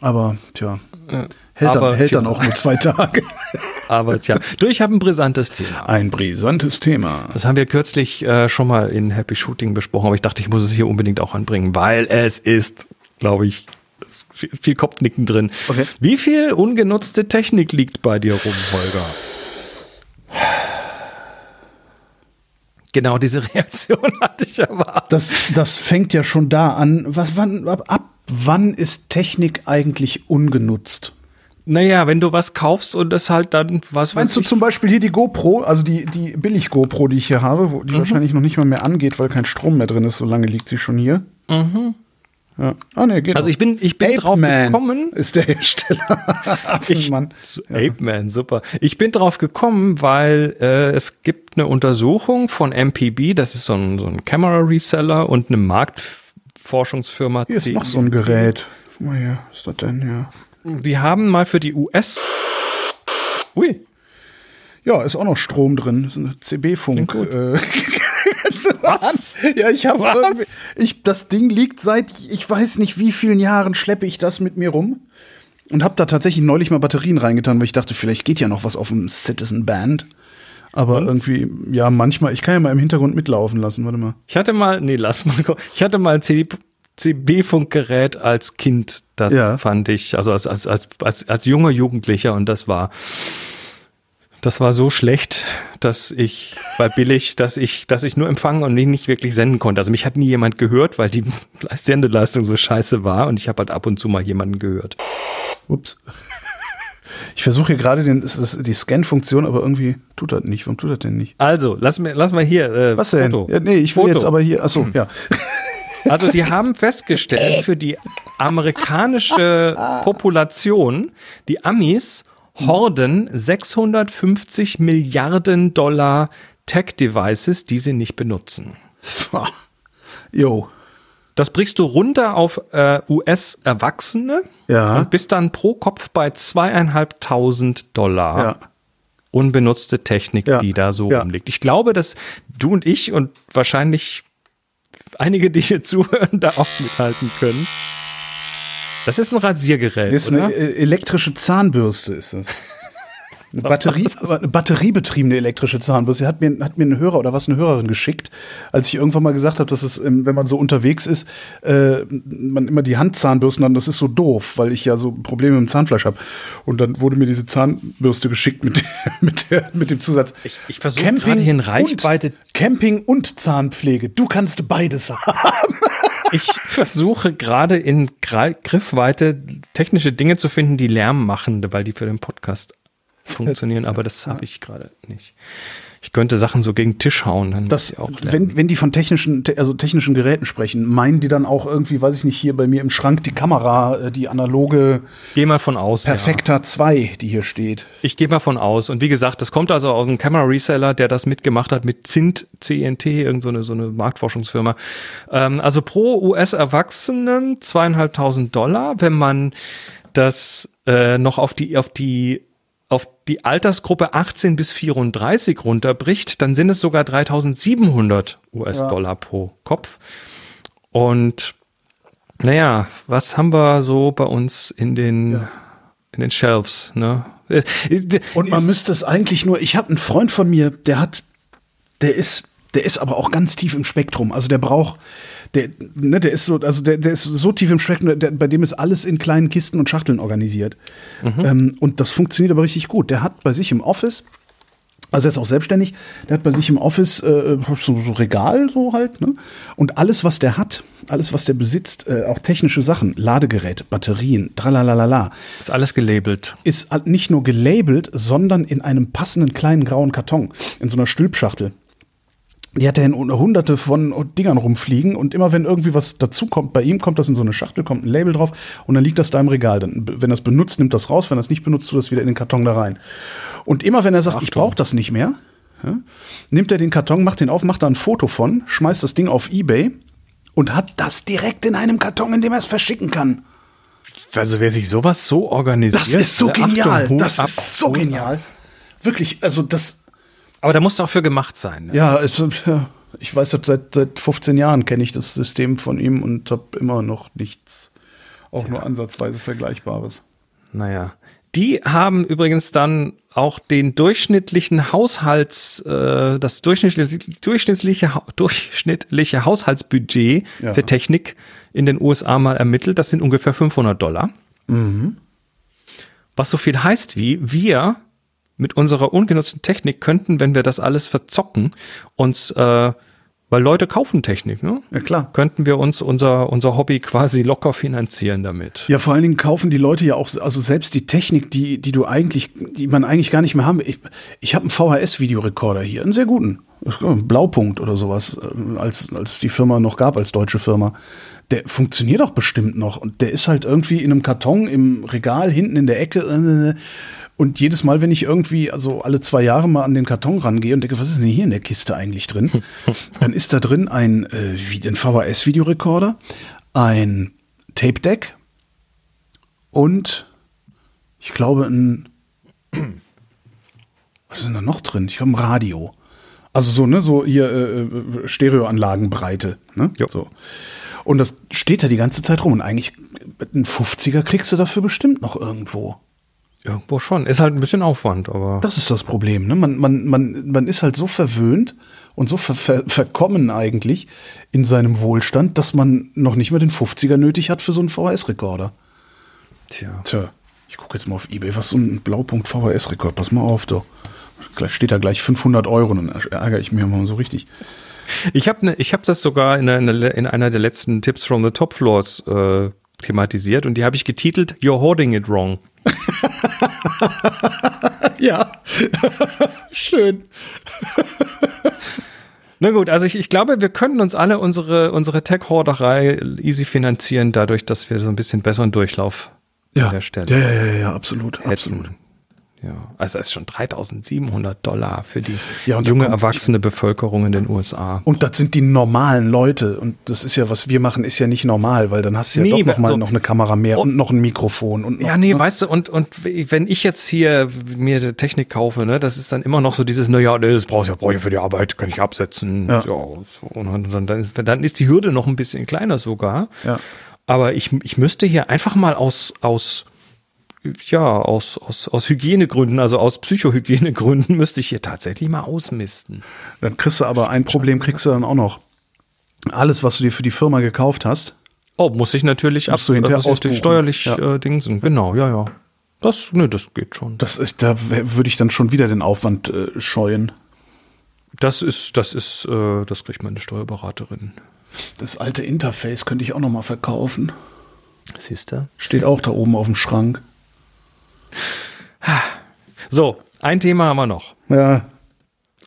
Aber, tja, hält, aber, dann, hält tja. dann auch nur zwei (laughs) Tage. Aber tja, du, ich habe ein brisantes Thema. Ein brisantes Thema. Das haben wir kürzlich äh, schon mal in Happy Shooting besprochen, aber ich dachte, ich muss es hier unbedingt auch anbringen, weil es ist, glaube ich, viel Kopfnicken drin. Okay. Wie viel ungenutzte Technik liegt bei dir rum, Holger? Genau diese (laughs) Reaktion hatte ich erwartet. Das, das fängt ja schon da an. Was, wann, ab, ab wann ist Technik eigentlich ungenutzt? Naja, wenn du was kaufst und das halt dann, was Meinst du ich, zum Beispiel hier die GoPro, also die, die Billig-GoPro, die ich hier habe, wo die wahrscheinlich noch nicht mal mehr angeht, weil kein Strom mehr drin ist, so lange liegt sie schon hier. Ja. Ah, nee, geht Also ich bin, ich bin drauf gekommen. ist der Hersteller. (laughs) Ich, Affenmann. Ape Man, super. Ich bin drauf gekommen, weil äh, es gibt eine Untersuchung von MPB, das ist so ein, so ein Camera Reseller und eine Marktforschungsfirma. Hier ist noch so ein Gerät. Guck mal hier, was ist das denn? Ja. Die haben mal für die US. Ui, ja, ist auch noch Strom drin. Das ist eine CB-Funk. Äh, (laughs) Was? Ja, ich habe ich das Ding liegt seit ich weiß nicht wie vielen Jahren schleppe ich das mit mir rum und habe da tatsächlich neulich mal Batterien reingetan, weil ich dachte, vielleicht geht ja noch was auf dem Citizen Band. Aber irgendwie, ja, manchmal, ich kann ja mal im Hintergrund mitlaufen lassen, warte mal. ich hatte mal, nee, lass mal, ich hatte mal ein CB-Funkgerät als Kind, das Ja. fand ich, also als, als, als, als, als junger Jugendlicher und das war, das war so schlecht, dass ich, weil billig, (laughs) dass ich, dass ich nur empfangen und nicht wirklich senden konnte. Also mich hat nie jemand gehört, weil die (laughs) Sendeleistung so scheiße war und ich habe halt ab und zu mal jemanden gehört. Ups. Ich versuche hier gerade die Scan-Funktion, aber irgendwie tut das nicht. Warum tut das denn nicht? Also, lass mir, lass mal hier, äh, Was denn? Foto. Ja, nee, ich will Foto. jetzt aber hier, achso, ja. (laughs) Also die haben festgestellt, für die amerikanische Population, die Amis horden 650 Milliarden Dollar Tech-Devices, die sie nicht benutzen. (laughs) Jo. Das brichst du runter auf äh, US-Erwachsene Ja. und bist dann pro Kopf bei zweieinhalbtausend Dollar Ja. unbenutzte Technik, Ja. die da so rumliegt. Ich glaube, dass du und ich und wahrscheinlich einige, die hier (laughs) zuhören, da auch mithalten können. Das ist ein Rasiergerät, Das ist oder? eine elektrische Zahnbürste, ist das. Eine, (laughs) Batterie, (laughs) eine batteriebetriebene elektrische Zahnbürste hat mir, hat mir ein Hörer oder was eine Hörerin geschickt, als ich irgendwann mal gesagt habe, dass es, ähm, wenn man so unterwegs ist, äh, man immer die Handzahnbürsten hat. Das ist so doof, weil ich ja so Probleme mit dem Zahnfleisch habe. Und dann wurde mir diese Zahnbürste geschickt mit, (laughs) mit, der, mit dem Zusatz. Ich, ich versuche gerade hier in Reichweite. Und, Camping und Zahnpflege. Du kannst beides haben. Ich versuche gerade in Griffweite technische Dinge zu finden, die Lärm machen, weil die für den Podcast funktionieren, aber das habe ich gerade nicht. Ich könnte Sachen so gegen den Tisch hauen. Dann das, auch wenn, wenn die von technischen, also technischen Geräten sprechen, meinen die dann auch irgendwie, weiß ich nicht, hier bei mir im Schrank die Kamera, äh, die analoge Geh mal von aus. Perfekta 2, die hier steht. Ich gehe mal von aus. Und wie gesagt, das kommt also aus einem Camera Reseller, der das mitgemacht hat mit Zint CNT, irgend so eine, so eine Marktforschungsfirma. Ähm, also pro US-Erwachsenen zweieinhalbtausend Dollar, wenn man das äh, noch auf die, auf die die Altersgruppe 18 bis 34 runterbricht, dann sind es sogar 3700 US-Dollar ja. pro Kopf. Und naja, was haben wir so bei uns in den, ja. in den Shelves, ne? Und man müsste es eigentlich nur, ich habe einen Freund von mir, der hat, der ist, der ist aber auch ganz tief im Spektrum. Also der braucht, der, ne, der ist so, also der, der ist so tief im Spektrum, der, bei dem ist alles in kleinen Kisten und Schachteln organisiert. Mhm. Ähm, und das funktioniert aber richtig gut. Der hat bei sich im Office, also er ist auch selbstständig, der hat bei sich im Office äh, so, so Regal so halt, ne? Und alles, was der hat, alles, was der besitzt, äh, auch technische Sachen, Ladegeräte, Batterien, tralalala. Ist alles gelabelt. Ist nicht nur gelabelt, sondern in einem passenden kleinen grauen Karton, in so einer Stülpschachtel die hat in hunderte von Dingern rumfliegen und immer wenn irgendwie was dazukommt bei ihm, kommt das in so eine Schachtel, kommt ein Label drauf und dann liegt das da im Regal. Dann, wenn er es benutzt, nimmt das raus, wenn er es nicht benutzt, tut das wieder in den Karton da rein. Und immer wenn er sagt, Achtung. ich brauche das nicht mehr, ja, nimmt er den Karton, macht den auf, macht da ein Foto von, schmeißt das Ding auf Ebay und hat das direkt in einem Karton, in dem er es verschicken kann. Also wer sich sowas so organisiert. Das ist so genial. Achtung, das ist so genial. Wirklich, also das aber da muss es auch für gemacht sein. Ne? Ja, es, (laughs) ich weiß, seit, seit 15 Jahren kenne ich das System von ihm und habe immer noch nichts, auch Tja. nur ansatzweise Vergleichbares. Naja. Die haben übrigens dann auch den durchschnittlichen Haushalts, äh, das durchschnittliche, durchschnittliche, durchschnittliche Haushaltsbudget ja. für Technik in den USA mal ermittelt. Das sind ungefähr 500 Dollar. Mhm. Was so viel heißt wie, wir mit unserer ungenutzten Technik könnten, wenn wir das alles verzocken, uns, äh, weil Leute kaufen Technik, ne? Ja, klar. Könnten wir uns unser, unser Hobby quasi locker finanzieren damit. Ja, vor allen Dingen kaufen die Leute ja auch, also selbst die Technik, die, die du eigentlich, die man eigentlich gar nicht mehr haben will. Ich, ich habe einen VHS-Videorekorder hier, einen sehr guten. Blaupunkt oder sowas, äh, als, als die Firma noch gab, als deutsche Firma. Der funktioniert doch bestimmt noch. Und der ist halt irgendwie in einem Karton im Regal hinten in der Ecke. Äh, und jedes Mal, wenn ich irgendwie, also alle zwei Jahre mal an den Karton rangehe und denke, was ist denn hier in der Kiste eigentlich drin? (laughs) dann ist da drin ein, äh, ein VHS-Videorekorder, ein Tape-Deck und ich glaube ein, was ist denn da noch drin? Ich glaube ein Radio. Also so, ne, so hier äh, äh Stereoanlagenbreite, ne? Jo. So. Und das steht da die ganze Zeit rum und eigentlich ein 50er kriegst du dafür bestimmt noch irgendwo. Irgendwo schon. Ist halt ein bisschen Aufwand, aber. Das ist das Problem. Ne? Man, man, man, man ist halt so verwöhnt und so ver ver verkommen eigentlich in seinem Wohlstand, dass man noch nicht mal den 50er nötig hat für so einen VHS-Rekorder. Tja. Tja. Ich gucke jetzt mal auf Ebay, was so ein Blaupunkt VHS-Rekord. Pass mal auf, doch. Steht da gleich 500 Euro, dann ärgere ich mich mal so richtig. Ich habe ne, ich hab das sogar in, einer, in einer der letzten Tipps from the Top Floors äh, thematisiert und die habe ich getitelt You're hoarding it wrong. (laughs) ja, schön. Na gut, also ich, ich glaube, wir können uns alle unsere, unsere Tech-Horderei easy finanzieren, dadurch, dass wir so ein bisschen besseren Durchlauf ja. herstellen. Ja, ja, ja, ja, absolut, hätten. absolut. Ja, also das ist schon 3700 Dollar für die ja, junge erwachsene Bevölkerung in den USA. Und das sind die normalen Leute. Und das ist ja, was wir machen, ist ja nicht normal, weil dann hast du ja nee, doch noch mal so noch eine Kamera mehr und, und, noch ein Mikrofon. Und noch, ja, nee, ne? weißt du, und, und wenn ich jetzt hier mir Technik kaufe, ne, das ist dann immer noch so dieses, naja, das brauche ich ja brauch ich für die Arbeit, kann ich absetzen. Ja. So, und dann, dann, dann ist die Hürde noch ein bisschen kleiner sogar. Ja. Aber ich, ich müsste hier einfach mal aus, aus ja, aus, aus, aus Hygienegründen, also aus Psychohygienegründen, (laughs) müsste ich hier tatsächlich mal ausmisten. Dann kriegst du aber ein Problem, kriegst du dann auch noch. Alles, was du dir für die Firma gekauft hast, Oh, muss ich natürlich Musst du hinterher muss ich steuerlich Ja. äh, dingsen. Genau, ja, ja. Das, ne, das geht schon. das ist, da würde ich dann schon wieder den Aufwand äh, scheuen. Das ist, das ist, äh, das kriegt meine Steuerberaterin. Das alte Interface könnte ich auch noch mal verkaufen. Siehst du? Steht auch da oben auf dem Schrank. So, ein Thema haben wir noch. Ja.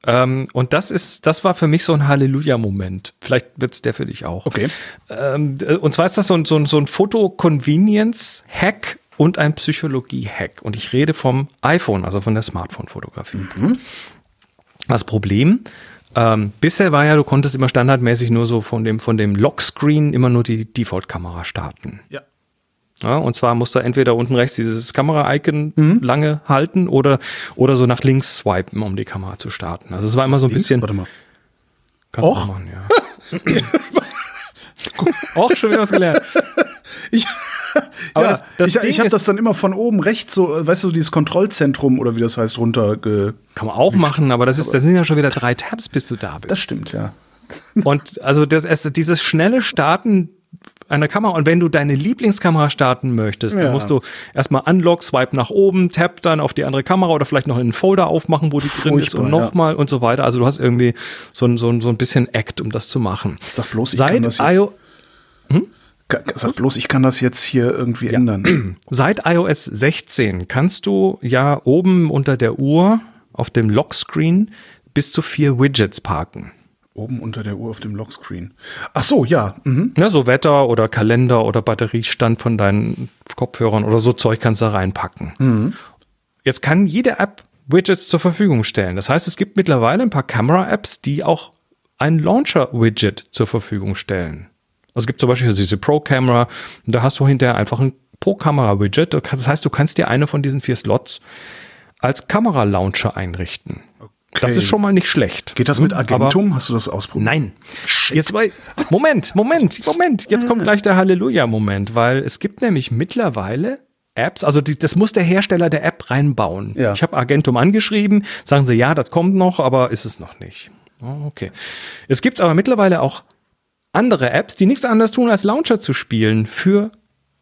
Ähm, und das ist, das war für mich so ein Halleluja-Moment. Vielleicht wird's der für dich auch. Okay. Ähm, äh, und zwar ist das so ein, so ein, so ein Foto-Convenience-Hack und ein Psychologie-Hack. Und ich rede vom iPhone, also von der Smartphone-Fotografie. Das Problem, ähm, bisher war ja, du konntest immer standardmäßig nur so von dem, von dem Lockscreen immer nur die Default-Kamera starten. Ja. Ja, und zwar musst du entweder unten rechts dieses Kamera-Icon lange halten oder, oder so nach links swipen, um die Kamera zu starten. Also es war immer so ein Links? bisschen. Warte mal. Kannst du Och. machen, ja. (laughs) Auch schon wieder was gelernt. (laughs) Ich, Aber ja, das- das ich, Ding ich habe das dann immer von oben rechts so, äh, weißt du, dieses Kontrollzentrum oder wie das heißt, runter. Kann man auch machen, aber das ist, das sind ja schon wieder drei Tabs, bis du da bist. das stimmt, ja. Und also das, es, dieses schnelle Starten einer Kamera und wenn du deine Lieblingskamera starten möchtest, dann Ja. musst du erstmal Unlock, Swipe nach oben, Tab dann auf die andere Kamera oder vielleicht noch einen Folder aufmachen, wo die drin ist und Furchtbar, ja. nochmal und so weiter. Also du hast irgendwie so ein, so ein, so ein bisschen Act, um das zu machen. Sag bloß, ich Seit kann das jetzt, Ka- Sag bloß, ich kann das jetzt hier irgendwie ändern. (clears throat) Seit iOS 16 kannst du ja oben unter der Uhr auf dem Lockscreen bis zu vier Widgets parken. Oben unter der Uhr auf dem Lockscreen. Ach so, ja. Mhm. Ja, so Wetter oder Kalender oder Batteriestand von deinen Kopfhörern oder so Zeug kannst du da reinpacken. Jetzt kann jede App Widgets zur Verfügung stellen. Das heißt, es gibt mittlerweile ein paar Kamera-Apps, die auch ein Launcher-Widget zur Verfügung stellen. Also es gibt zum Beispiel diese Pro-Camera, und da hast du hinterher einfach ein Pro-Kamera-Widget. Das heißt, du kannst dir eine von diesen vier Slots als Kamera-Launcher einrichten. Das ist schon mal nicht schlecht. Geht das mit Aber- Agentum? Hast du das ausprobiert? Nein. Jetzt bei, Moment, Moment, Moment. Jetzt kommt gleich der Halleluja-Moment, weil es gibt nämlich mittlerweile Apps, also die, das muss der Hersteller der App reinbauen. Ja. Ich habe Agentum angeschrieben, sagen sie, ja, das kommt noch, aber ist es noch nicht. Oh, okay. Es gibt aber mittlerweile auch andere Apps, die nichts anderes tun, als Launcher zu spielen für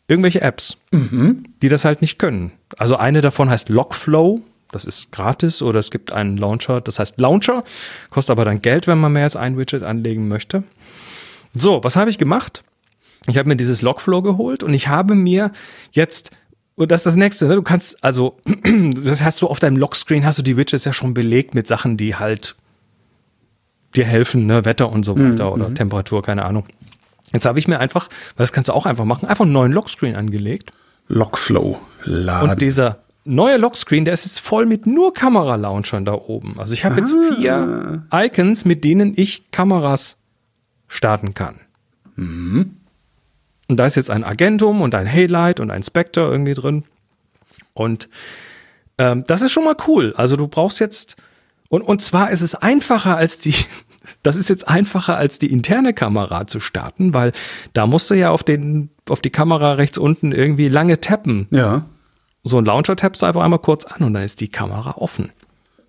irgendwelche Apps, die das halt nicht können. Also eine davon heißt Logflow. Das ist gratis oder es gibt einen Launcher, das heißt Launcher, kostet aber dann Geld, wenn man mehr als ein Widget anlegen möchte. So, was habe ich gemacht? Ich habe mir dieses Logflow geholt und ich habe mir jetzt, und das ist das nächste, ne? du kannst, also, (clears throat) das hast du auf deinem Lockscreen, hast du die Widgets ja schon belegt mit Sachen, die halt dir helfen, ne? Wetter und so weiter oder Temperatur, keine Ahnung. Jetzt habe ich mir einfach, weil das kannst du auch einfach machen, einfach einen neuen Lockscreen angelegt. Lockflow. Laden. Und dieser neue Lockscreen, der ist jetzt voll mit nur Kameralaunchern da oben. Also ich habe jetzt vier Icons, mit denen ich Kameras starten kann. Und da ist jetzt ein Agentum und ein Haylight und ein Spectre irgendwie drin. Und ähm, das ist schon mal cool. Also du brauchst jetzt, und, und zwar ist es einfacher als die, (laughs) das ist jetzt einfacher als die interne Kamera zu starten, weil da musst du ja auf den, auf die Kamera rechts unten irgendwie lange tappen. ja. So ein Launcher tappst du einfach einmal kurz an und dann ist die Kamera offen.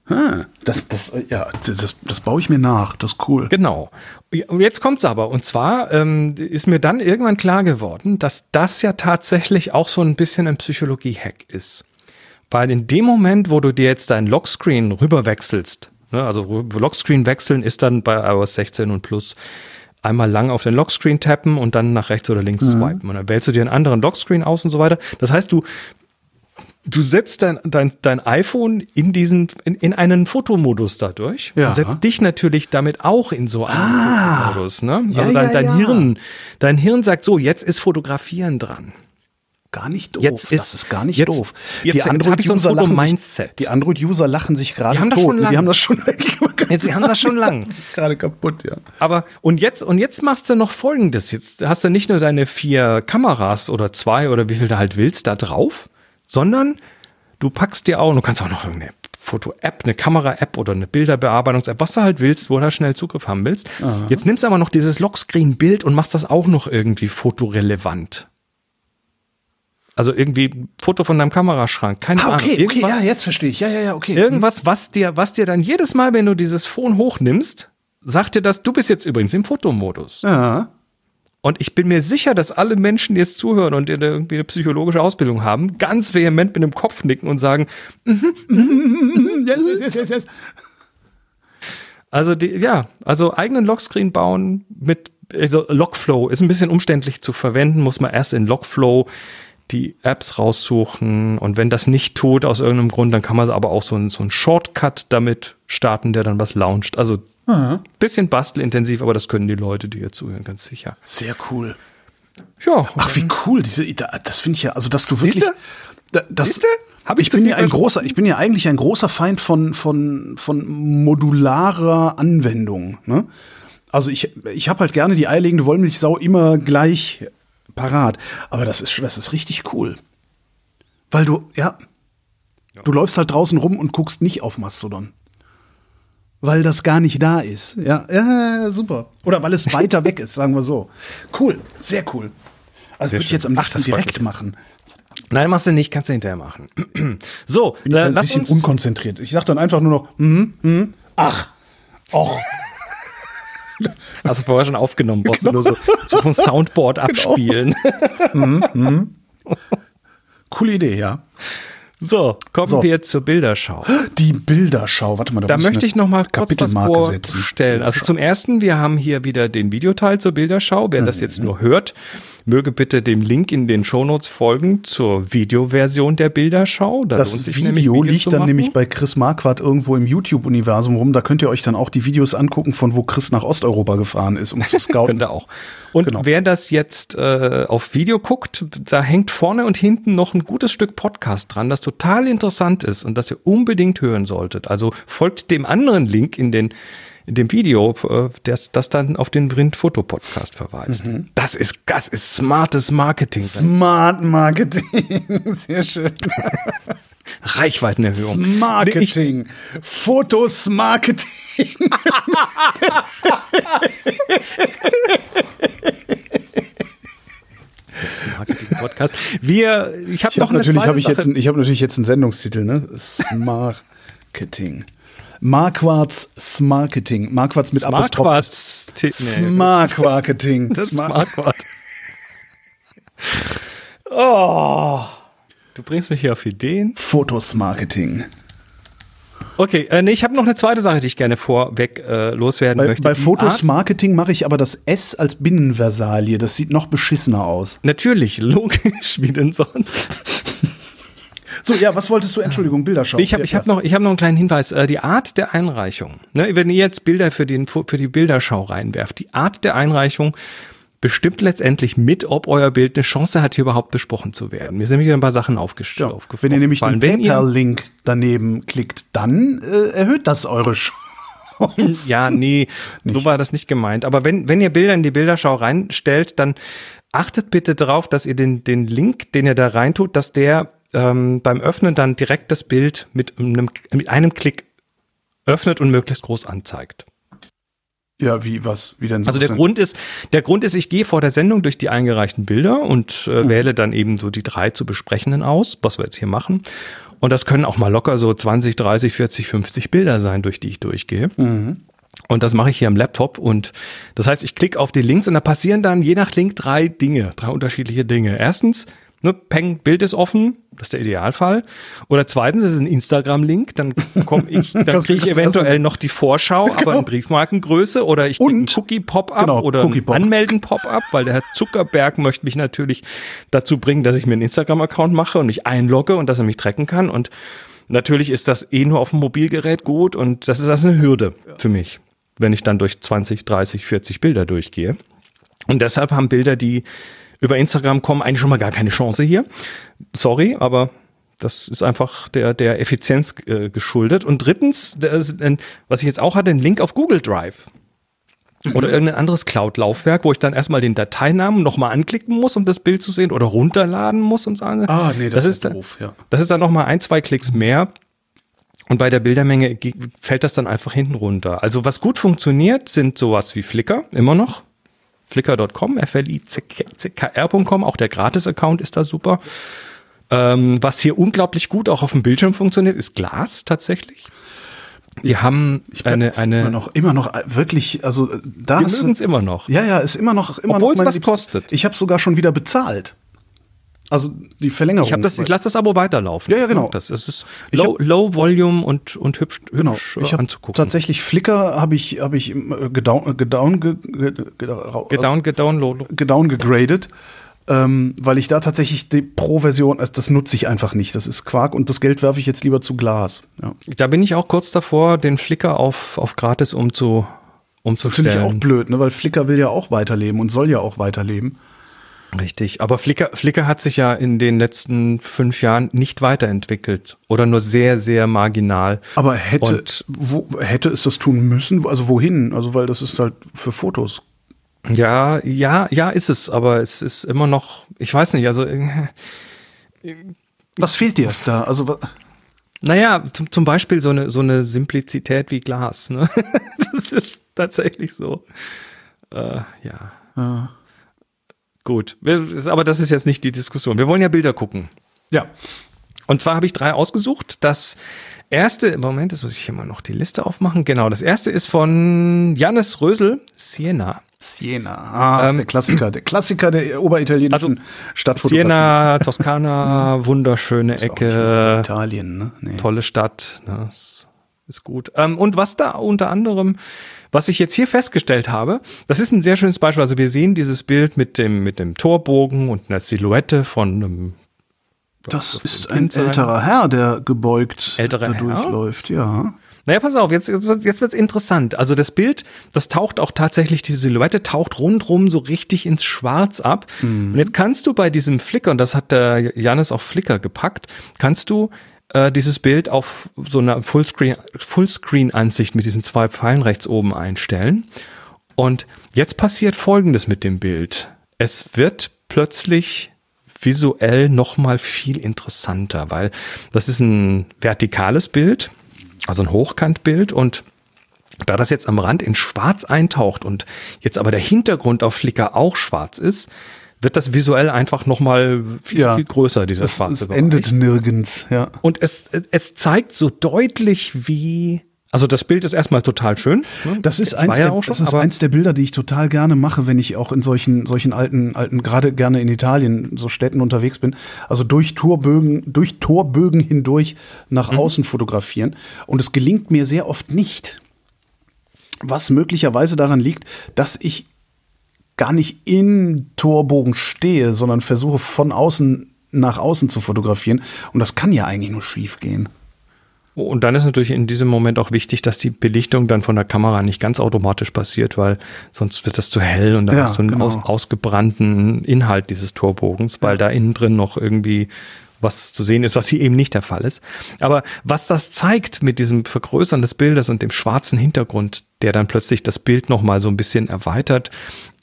Ah, das, das, ja, das, das baue ich mir nach. Das ist cool. Genau. Und jetzt kommt's aber. Und zwar ähm, ist mir dann irgendwann klar geworden, dass das ja tatsächlich auch so ein bisschen ein Psychologie-Hack ist. Weil in dem Moment, wo du dir jetzt dein Lockscreen rüberwechselst, ne, also Lockscreen wechseln ist dann bei iOS 16 und Plus einmal lang auf den Lockscreen tappen und dann nach rechts oder links swipen. Und dann wählst du dir einen anderen Lockscreen aus und so weiter. Das heißt, du du setzt dein, dein, dein iPhone in diesen, in, in einen Fotomodus dadurch Ja. und setzt dich natürlich damit auch in so einen Fotomodus. Ne? Ja, Also dein, ja, dein ja. Hirn, dein Hirn sagt so, jetzt ist Fotografieren dran. Gar nicht doof. Jetzt das ist- ist gar nicht jetzt- doof. jetzt- ein Android-User lachen, sich- Foto-Mindset. die Android-User lachen sich gerade Die haben das tot. schon lang. Die haben das schon (laughs) Jetzt, sie haben das schon lang. (laughs) gerade kaputt, ja. Aber und jetzt und jetzt machst du noch Folgendes: Jetzt hast du nicht nur deine vier Kameras oder zwei oder wie viel du halt willst da drauf, sondern du packst dir auch, du kannst auch noch irgendeine Foto-App, eine Kamera-App oder eine Bilderbearbeitungs-App, was du halt willst, wo du da schnell Zugriff haben willst. Jetzt nimmst du aber noch dieses Lockscreen-Bild und machst das auch noch irgendwie fotorelevant. Also irgendwie ein Foto von deinem Kameraschrank, keine Ah, Ahnung. okay, okay, Irgendwas, ja, jetzt verstehe ich. Ja, ja, ja, okay. irgendwas, was dir, was dir dann jedes Mal, wenn du dieses Phone hochnimmst, sagt dir das, du bist jetzt übrigens im Fotomodus. Ja. Und ich bin mir sicher, dass alle Menschen, die jetzt zuhören und irgendwie eine psychologische Ausbildung haben, ganz vehement mit dem Kopf nicken und sagen, (laughs) Yes, yes, yes, yes, yes. also die, ja, also eigenen Lockscreen bauen mit, also Logflow ist ein bisschen umständlich zu verwenden, muss man erst in Logflow die Apps raussuchen und wenn das nicht tut aus irgendeinem Grund, dann kann man aber auch so so ein Shortcut damit starten, der dann was launcht. Also bisschen bastelintensiv, aber das können die Leute, die hier zuhören, ganz sicher. Sehr cool. Ja, Ach, wie cool. Diese, da- das finde ich ja, also dass du wirklich. Siehste? Da- Das, Siehste? Hab ich ich bin ja ein großer, ich bin ja eigentlich ein großer Feind von, von, von modularer Anwendung. Ne? Also ich, ich habe halt gerne die eierlegende Wollmilchsau immer gleich parat. Aber das ist, das ist richtig cool. Weil du, ja, du läufst halt draußen rum und guckst nicht auf Mastodon. Weil das gar nicht da ist. Ja, ja super. Oder weil es weiter weg ist, sagen wir so. Cool, sehr cool. Also würde ich jetzt am liebsten direkt machen. Nein, machst du nicht, kannst du hinterher machen. (clears throat) so, Bin ich äh, ein lass bisschen unkonzentriert. Ich sag dann einfach nur noch, hm, hm, ach, och. (laughs) hast du vorher schon aufgenommen, brauchst du nur so, vom Soundboard (laughs) abspielen. (laughs) Coole Idee, ja. So, kommen So. wir zur Bilderschau. Die Bilderschau, warte mal, Da muss möchte ich noch mal kurz was vorstellen. Also zum ersten, wir haben hier wieder den Videoteil zur Bilderschau. Wer das jetzt nur hört, möge bitte dem Link in den Shownotes folgen zur Videoversion der Bilderschau. Da Das Video Videos liegt dann nämlich bei Chris Marquardt irgendwo im YouTube-Universum rum. Da könnt ihr euch dann auch die Videos angucken, von wo Chris nach Osteuropa gefahren ist, um zu (laughs) scouten. Könnte auch. Und Genau. wer das jetzt äh, auf Video guckt, da hängt vorne und hinten noch ein gutes Stück Podcast dran, das total interessant ist und das ihr unbedingt hören solltet. Also folgt dem anderen Link in den in dem Video, äh, das, das dann auf den Print-Foto-Podcast verweist. Mhm. Das ist, das ist smartes Marketing. Smart Marketing. (laughs) Sehr schön. Reichweitenerhöhung. Marketing. Fotos Marketing. (laughs) (laughs) Jetzt Marketing-Podcast. Wir, ich habe Ich noch natürlich, habe ich jetzt, ich habe natürlich jetzt einen Sendungstitel, ne? Smarketing. Marquards Smarketing. Marquards mit Apostroph. Smartquartz. Nee, Smartmarketing. das. Oh. Du bringst mich hier auf Ideen. Fotos Marketing. Okay, äh, nee, ich habe noch eine zweite Sache, die ich gerne vorweg äh, loswerden Bei, möchte. bei Fotos Marketing mache ich aber das S als Binnenversalie. Das sieht noch beschissener aus. Natürlich, logisch, wie denn sonst. So, ja, was wolltest du? Entschuldigung, Bilderschau. Ich habe ich hab noch, ich hab noch einen kleinen Hinweis. Äh, die Art der Einreichung. Ne, wenn ihr jetzt Bilder für, den, für die Bilderschau reinwerft, die Art der Einreichung bestimmt letztendlich mit, ob euer Bild eine Chance hat, hier überhaupt besprochen zu werden. Mir sind nämlich ein paar Sachen aufgestellt. Ja, wenn ihr nämlich den PayPal-Link daneben klickt, dann äh, erhöht das eure Chance. Ja, nee, (laughs) so war das nicht gemeint. Aber wenn, wenn ihr Bilder in die Bilderschau reinstellt, dann achtet bitte darauf, dass ihr den, den Link, den ihr da reintut, dass der ähm, beim Öffnen dann direkt das Bild mit einem, mit einem Klick öffnet und möglichst groß anzeigt. Ja, wie, was? Wie denn so? Also der Grund ist, der Grund ist, ich gehe vor der Sendung durch die eingereichten Bilder und äh, wähle dann eben so die drei zu besprechenden aus, was wir jetzt hier machen. Und das können auch mal locker so 20, 30, 40, 50 Bilder sein, durch die ich durchgehe. Und das mache ich hier am Laptop. Und das heißt, ich klicke auf die Links und da passieren dann je nach Link drei Dinge, drei unterschiedliche Dinge. Erstens, ne, Peng, Bild ist offen, das ist der Idealfall. Oder zweitens, es ist ein Instagram-Link, dann komme ich, (laughs) dann kriege ich eventuell noch die Vorschau, aber in Briefmarkengröße oder ich kriege einen Cookie-Pop-up Genau, oder Cookie-Pop. ein Anmelden-Pop-up, weil der Herr Zuckerberg möchte mich natürlich dazu bringen, dass ich mir einen Instagram-Account mache und mich einlogge und dass er mich tracken kann. Und natürlich ist das eh nur auf dem Mobilgerät gut und das ist, das ist eine Hürde für mich, wenn ich dann durch 20, 30, 40 Bilder durchgehe. Und deshalb haben Bilder, die über Instagram kommen, eigentlich schon mal gar keine Chance hier. Sorry, aber das ist einfach der, der Effizienz äh, geschuldet. Und drittens, ist ein, was ich jetzt auch hatte, ein Link auf Google Drive. Oder irgendein anderes Cloud-Laufwerk, wo ich dann erstmal den Dateinamen nochmal anklicken muss, um das Bild zu sehen, oder runterladen muss, um sagen. Ah, nee, das, ist dann- doof, ja. Das ist dann nochmal ein, zwei Klicks mehr. Und bei der Bildermenge ge- fällt das dann einfach hinten runter. Also was gut funktioniert, sind sowas wie Flickr, immer noch. flickr.com, flickr.com, auch der Gratis-Account ist da super. Ähm, was hier unglaublich gut auch auf dem Bildschirm funktioniert, ist Glas tatsächlich. Die haben Ich eine, eine immer noch, immer noch wirklich, also da wir mögen es immer noch. Ja, ja, ist immer noch, immer Obwohl noch es was kostet. Ich habe sogar schon wieder bezahlt. Also die Verlängerung. Ich das, ich lasse das Abo weiterlaufen. Ja, ja, genau. Das, das ist Ich low, hab- low Volume und, und hübsch, Genau. hübsch Ich äh, anzugucken. tatsächlich Flickr habe ich habe ich äh, gedown äh, gedown ge, ge, ge, Gedown, gedown, gedown gegradet, ähm, weil ich da tatsächlich die Pro-Version, also das nutze ich einfach nicht. Das ist Quark und das Geld werfe ich jetzt lieber zu Glas. Ja. Da bin ich auch kurz davor, den Flickr auf, auf gratis umzu, Das ist natürlich auch umzustellen. blöd, ne? weil Flickr will ja auch weiterleben und soll ja auch weiterleben. Richtig. Aber Flickr, Flickr hat sich ja in den letzten fünf Jahren nicht weiterentwickelt. Oder nur sehr, sehr marginal. Aber hätte, Und- wo, hätte es das tun müssen? Also wohin? Also weil das ist halt für Fotos. Ja, ja, ja, ist es. Aber es ist immer noch, ich weiß nicht, also, äh, Was fehlt dir da? Also naja, zum, zum Beispiel so eine, so eine Simplizität wie Glas. Ne? (laughs) Das ist tatsächlich so. Äh, ja. Ja. Gut. Aber das ist jetzt nicht die Diskussion. Wir wollen ja Bilder gucken. ja. Und zwar habe ich drei ausgesucht. Das erste, im Moment, jetzt muss ich hier mal noch die Liste aufmachen. Genau, das erste ist von Janis Rösel, Siena. Siena. Ah, Ähm, der Klassiker. Der Klassiker der oberitalienischen Also, Stadtfotografie. Siena, (laughs) Toskana, wunderschöne Ecke, Italien, ne? Nee. tolle Stadt. Ne, ist, ist gut. Ähm, und was da unter anderem, was ich jetzt hier festgestellt habe, das ist ein sehr schönes Beispiel. Also wir sehen dieses Bild mit dem, mit dem Torbogen und einer Silhouette von einem Das ist ein älterer Herr, der gebeugt Älterer da Herr? durchläuft, ja. Naja, pass auf, jetzt, jetzt, wird's- interessant. Also das Bild, das taucht auch tatsächlich, diese Silhouette taucht rundrum so richtig ins Schwarz ab. Und jetzt kannst du bei diesem Flickr, und das hat der Janis auf Flickr gepackt, kannst du äh, dieses Bild auf so einer Fullscreen, Fullscreen-Ansicht mit diesen zwei Pfeilen rechts oben einstellen. Und jetzt passiert Folgendes mit dem Bild. Es wird plötzlich visuell noch mal viel interessanter, weil das ist ein vertikales Bild, also ein Hochkantbild und da das jetzt am Rand in schwarz eintaucht und jetzt aber der Hintergrund auf Flickr auch schwarz ist, wird das visuell einfach noch mal viel, Ja. viel größer, dieser Das, schwarze es Bereich. endet nirgends, ja. Und es, es zeigt so deutlich, wie. Also das Bild ist erstmal total schön. ne? Das ist, eins, der, schon, das ist eins der Bilder, die ich total gerne mache, wenn ich auch in solchen, solchen alten, alten, gerade gerne in Italien, so Städten unterwegs bin. Also durch Torbögen, durch Torbögen hindurch nach Mhm. außen fotografieren. Und es gelingt mir sehr oft nicht. Was möglicherweise daran liegt, dass ich gar nicht in Torbogen stehe, sondern versuche von außen nach außen zu fotografieren. Und das kann ja eigentlich nur schief gehen. Und dann ist natürlich in diesem Moment auch wichtig, dass die Belichtung dann von der Kamera nicht ganz automatisch passiert, weil sonst wird das zu hell und dann Ja, hast du einen genau. aus, ausgebrannten Inhalt dieses Torbogens, weil da innen drin noch irgendwie was zu sehen ist, was hier eben nicht der Fall ist. Aber was das zeigt mit diesem Vergrößern des Bildes und dem schwarzen Hintergrund, der dann plötzlich das Bild nochmal so ein bisschen erweitert,